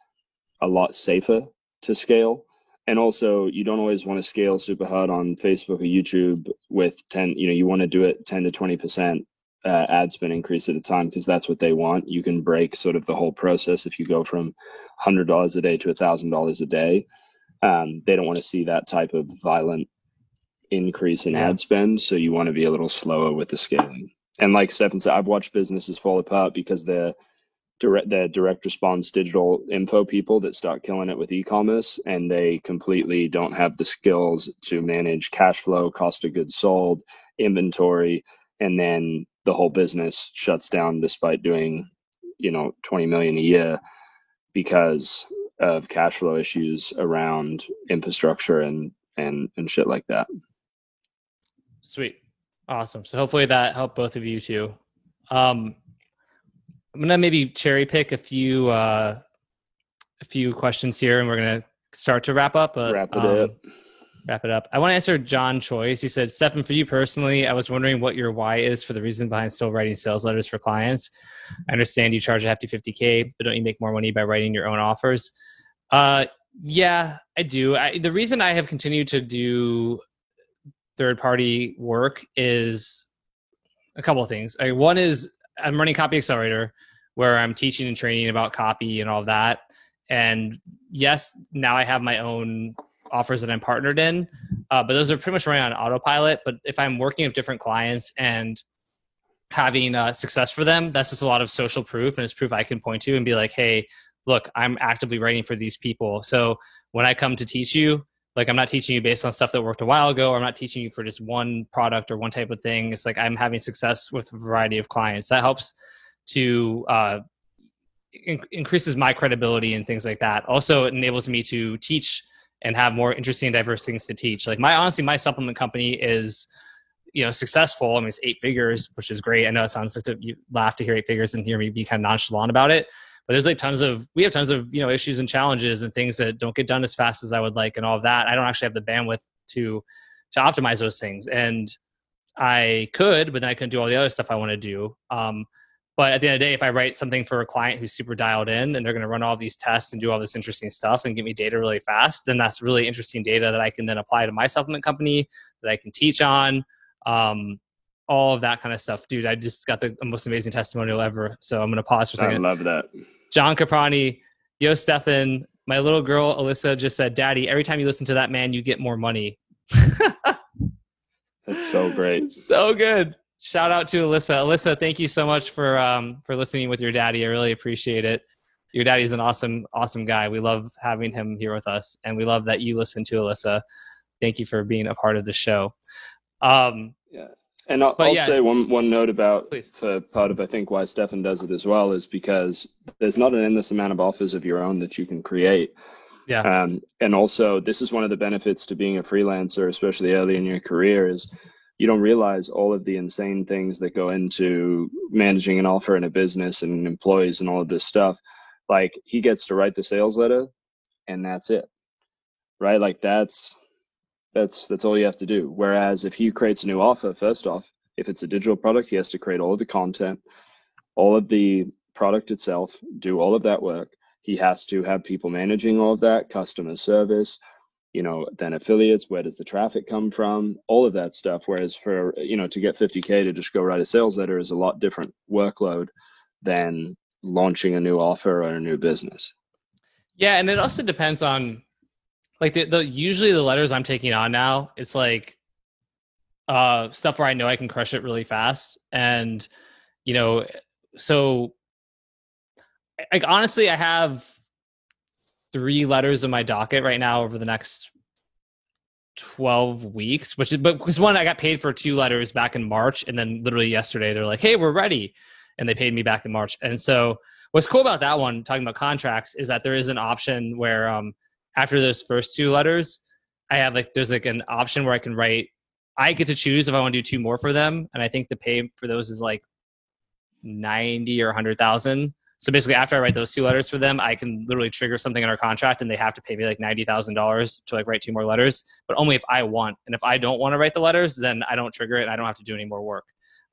a lot safer to scale. And also, you don't always want to scale super hard on Facebook or YouTube with 10, you know, you want to do it 10 to 20% uh, ad spend increase at a time because that's what they want. You can break sort of the whole process if you go from $100 a day to $1,000 a day. Um, they don't want to see that type of violent increase in ad spend. So you want to be a little slower with the scaling. And like Stefan said, I've watched businesses fall apart because they're direct, they're direct response digital info people that start killing it with e-commerce and they completely don't have the skills to manage cash flow, cost of goods sold, inventory, and then the whole business shuts down despite doing, you know, 20 million a year because of cash flow issues around infrastructure and and and shit like that.
Sweet. Awesome. So hopefully that helped both of you too. Um, I'm gonna maybe cherry pick a few uh, a few questions here, and we're gonna start to wrap up. But,
Wrap it
um,
up.
Wrap it up. I want to answer John Choice. He said, "Stefan, for you personally, I was wondering what your why is for the reason behind still writing sales letters for clients. I understand you charge a hefty 50k, but don't you make more money by writing your own offers?" Uh, yeah, I do. I, the reason I have continued to do third party work is a couple of things. I, one is I'm running Copy Accelerator, where I'm teaching and training about copy and all that. And yes, now I have my own offers that I'm partnered in, uh, but those are pretty much running on autopilot. But if I'm working with different clients and having uh, success for them, that's just a lot of social proof, and it's proof I can point to and be like, hey, look, I'm actively writing for these people. So when I come to teach you, like I'm not teaching you based on stuff that worked a while ago, I'm not teaching you for just one product or one type of thing. It's like I'm having success with a variety of clients. That helps to uh, in- increases my credibility and things like that. Also, it enables me to teach and have more interesting and diverse things to teach. Like my honestly, my supplement company is you know successful. I mean, it's eight figures, which is great. I know it sounds like you laugh to hear eight figures and hear me be kind of nonchalant about it. But there's like tons of we have tons of you know issues and challenges and things that don't get done as fast as I would like and all of that. I don't actually have the bandwidth to to optimize those things, and I could, but then I couldn't do all the other stuff I want to do. Um, but at the end of the day, if I write something for a client who's super dialed in and they're going to run all these tests and do all this interesting stuff and give me data really fast, then that's really interesting data that I can then apply to my supplement company that I can teach on. Um, all of that kind of stuff, dude. I just got the most amazing testimonial ever. So I'm going to pause for a second.
I love that.
John Caprani, yo, Stefan, my little girl Alyssa just said, "Daddy, every time you listen to that man, you get more money." [LAUGHS]
That's so great.
so good. Shout out to Alyssa. Alyssa, thank you so much for um, for listening with your daddy. I really appreciate it. Your daddy's an awesome, awesome guy. We love having him here with us, and we love that you listen to Alyssa. Thank you for being a part of the show. Um,
Yeah. And I'll, I'll
yeah.
say one one note about
Please.
for part of I think why Stefan does it as well is because there's not an endless amount of offers of your own that you can create.
Yeah.
Um, and also, this is one of the benefits to being a freelancer, especially early in your career, is you don't realize all of the insane things that go into managing an offer in a business and employees and all of this stuff. Like he gets to write the sales letter, and that's it, right? Like that's that's that's all you have to do. Whereas if he creates a new offer, first off, if it's a digital product, he has to create all of the content, all of the product itself, do all of that work. He has to have people managing all of that, customer service, you know, then affiliates, where does the traffic come from? All of that stuff. Whereas for, you know, to get 50K to just go write a sales letter is a lot different workload than launching a new offer or a new business.
Yeah, and it also depends on like the, the usually the letters I'm taking on now, it's like uh stuff where I know I can crush it really fast. And you know, so like honestly, I have three letters in my docket right now over the next 12 weeks, which is, but because one, I got paid for two letters back in March. And then literally yesterday, they're like, hey, we're ready. And they paid me back in March. And so what's cool about that one, talking about contracts, is that there is an option where um, after those first two letters, I have like, there's like an option where I can write, I get to choose if I want to do two more for them. And I think the pay for those is like 90 or 100,000. So basically, after I write those two letters for them, I can literally trigger something in our contract, and they have to pay me like ninety thousand dollars to like write two more letters, but only if I want. And if I don't want to write the letters, then I don't trigger it, and I don't have to do any more work.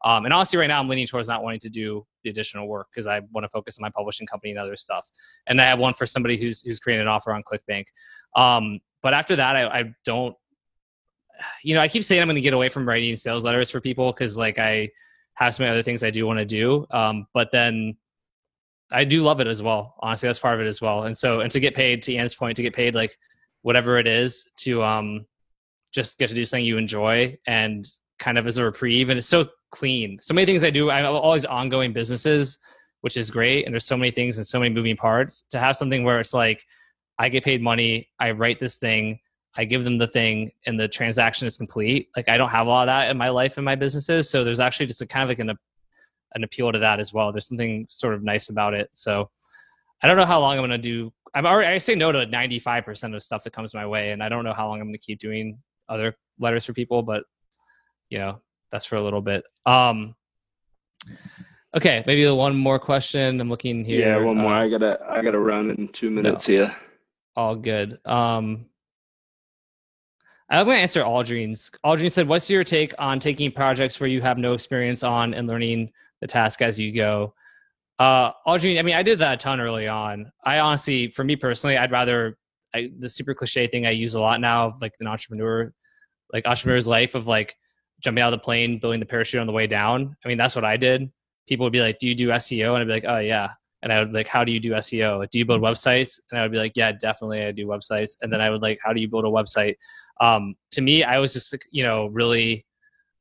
Um, and honestly, right now I'm leaning towards not wanting to do the additional work because I want to focus on my publishing company and other stuff. And I have one for somebody who's who's creating an offer on ClickBank. Um, but after that, I, I don't. You know, I keep saying I'm going to get away from writing sales letters for people because like I have so many other things I do want to do. Um, but then I do love it as well. Honestly, that's part of it as well. And so, and to get paid, to Ian's point, to get paid like whatever it is to um, just get to do something you enjoy and kind of as a reprieve. And it's so clean. So many things I do. I have all these ongoing businesses, which is great. And there's so many things and so many moving parts. To have something where it's like, I get paid money, I write this thing, I give them the thing, and the transaction is complete. Like I don't have a lot of that in my life and my businesses. So there's actually just a kind of like an an appeal to that as well. There's something sort of nice about it. So I don't know how long I'm going to do. I'm already, I say no to 95% of stuff that comes my way. And I don't know how long I'm going to keep doing other letters for people, but you know, that's for a little bit. Um, okay. Maybe one more question. I'm looking here.
Yeah, one more.
Uh,
I gotta, I gotta run in two minutes here.
all good. Um, I'm going to answer Aldrine's. Aldrine said, What's your take on taking projects where you have no experience on and learning the task as you go? Uh, Aldrine, I mean, I did that a ton early on. I honestly, for me personally, I'd rather I, the super cliche thing I use a lot now of like an entrepreneur, like entrepreneur's life of like jumping out of the plane, building the parachute on the way down. I mean, that's what I did. People would be like, "Do you do SEO?" And I'd be like, "Oh yeah." And I would like, "How do you do SEO? Do you build websites?" And I would be like, "Yeah, definitely, I do websites." And then I would like, "How do you build a website?" Um, to me, I was just you know really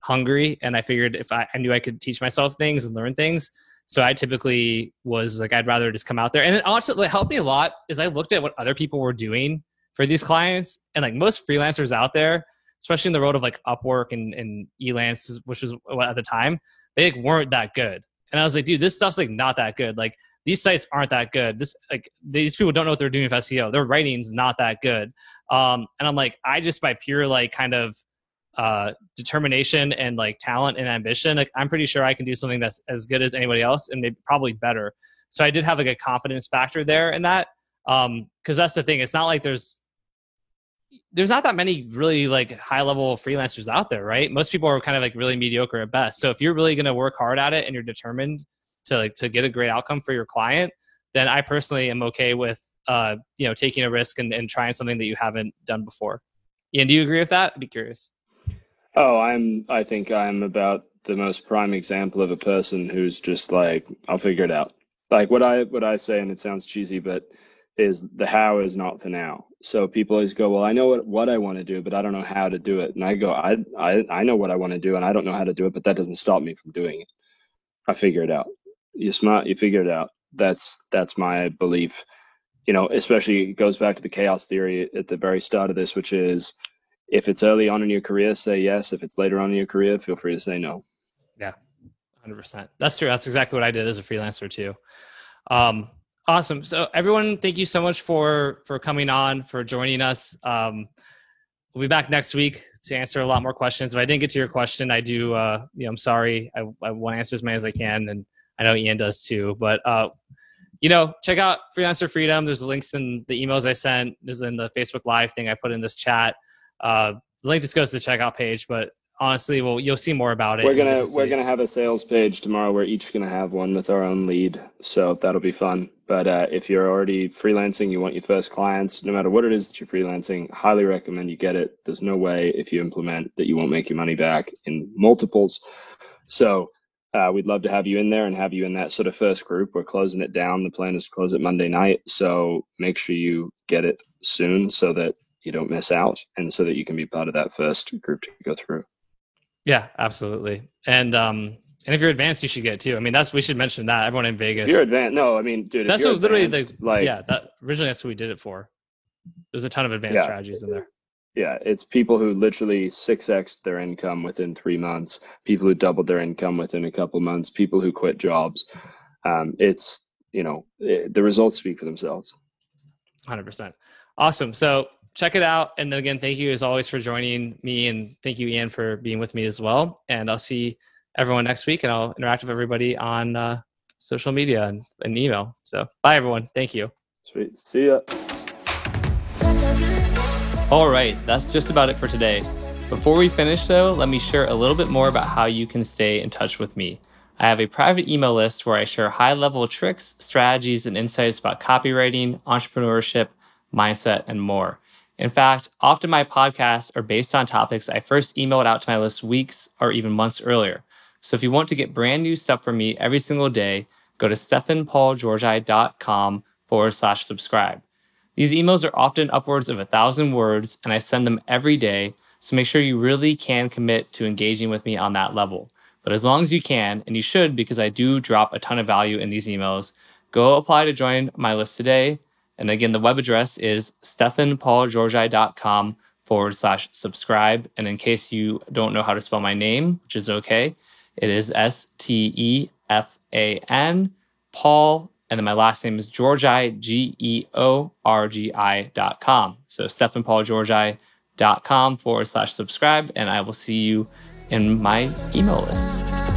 hungry, and I figured if I, I knew I could teach myself things and learn things, so I typically was like, I'd rather just come out there. And it also what helped me a lot is I looked at what other people were doing for these clients, and like most freelancers out there, especially in the world of like Upwork and, and Elance, which was at the time, they like, weren't that good. And I was like, dude, this stuff's like not that good. Like these sites aren't that good. This like these people don't know what they're doing with SEO. Their writing's not that good. Um, and I'm like, I just by pure like kind of uh, determination and like talent and ambition, like I'm pretty sure I can do something that's as good as anybody else and maybe probably better. So I did have like a confidence factor there in that. Um, cause that's the thing. It's not like there's, there's not that many really like high level freelancers out there, right? Most people are kind of like really mediocre at best. So if you're really going to work hard at it and you're determined to like to get a great outcome for your client, then I personally am okay with uh, you know taking a risk and, and trying something that you haven't done before. Ian, do you agree with that? I'd be curious.
Oh, I'm. I think I'm about the most prime example of a person who's just like, I'll figure it out. Like what I what I say, and it sounds cheesy, but is the how is not the now. So people always go, well, I know what, what I want to do, but I don't know how to do it. And I go, I, I I know what I want to do, and I don't know how to do it, but that doesn't stop me from doing it. I figure it out. You're smart. You figure it out. That's that's my belief. You know, especially it goes back to the chaos theory at the very start of this, which is if it's early on in your career, say yes. If it's later on in your career, feel free to say no.
Yeah, hundred percent. That's true. That's exactly what I did as a freelancer too. Um, awesome. So everyone, thank you so much for for coming on, for joining us. Um, we'll be back next week to answer a lot more questions. If I didn't get to your question, I do. Uh, you know, I'm sorry. I, I want to answer as many as I can, and I know Ian does too. But uh, you know, check out Freelancer Freedom. There's links in the emails I sent. There's in the Facebook Live thing I put in this chat. Uh, the link just goes to the checkout page, but honestly, well, you'll see more about it.
We're gonna
to
we're
see-
gonna have a sales page tomorrow. We're each gonna have one with our own lead, so that'll be fun. But uh, if you're already freelancing, you want your first clients, no matter what it is that you're freelancing, highly recommend you get it. There's no way if you implement that you won't make your money back in multiples. So uh, we'd love to have you in there and have you in that sort of first group. We're closing it down. The plan is to close it Monday night, so make sure you get it soon so that you don't miss out and so that you can be part of that first group to go through.
Yeah, absolutely. And um, and if you're advanced, you should get it too. I mean, that's we should mention that everyone in Vegas.
If you're advanced, no, I mean, dude,
that's what literally the
like,
yeah. That originally that's what we did it for. There's a ton of advanced
Yeah.
strategies in there.
Yeah, it's people who literally 6x their income within three months, people who doubled their income within a couple months, people who quit jobs. Um, it's, you know, it, the results speak for themselves.
100%. Awesome. So check it out. And again, thank you as always for joining me. And thank you, Ian, for being with me as well. And I'll see everyone next week and I'll interact with everybody on uh, social media and, and email. So bye, everyone. Thank you.
Sweet. See ya.
All right, that's just about it for today. Before we finish, though, let me share a little bit more about how you can stay in touch with me. I have a private email list where I share high level tricks, strategies, and insights about copywriting, entrepreneurship, mindset, and more. In fact, often my podcasts are based on topics I first emailed out to my list weeks or even months earlier. So if you want to get brand new stuff from me every single day, go to stefanpaulgeorgi.com forward slash subscribe. These emails are often upwards of a thousand words, and I send them every day. So make sure you really can commit to engaging with me on that level. But as long as you can, and you should because I do drop a ton of value in these emails, go apply to join my list today. And again, the web address is stefanpaulgeorgi.com forward slash subscribe. And in case you don't know how to spell my name, which is okay, it is S T E F A N, Paul, and then my last name is Georgi, G E O R G I dot com. So stefanpaulgeorgi.com forward slash subscribe, and I will see you in my email list.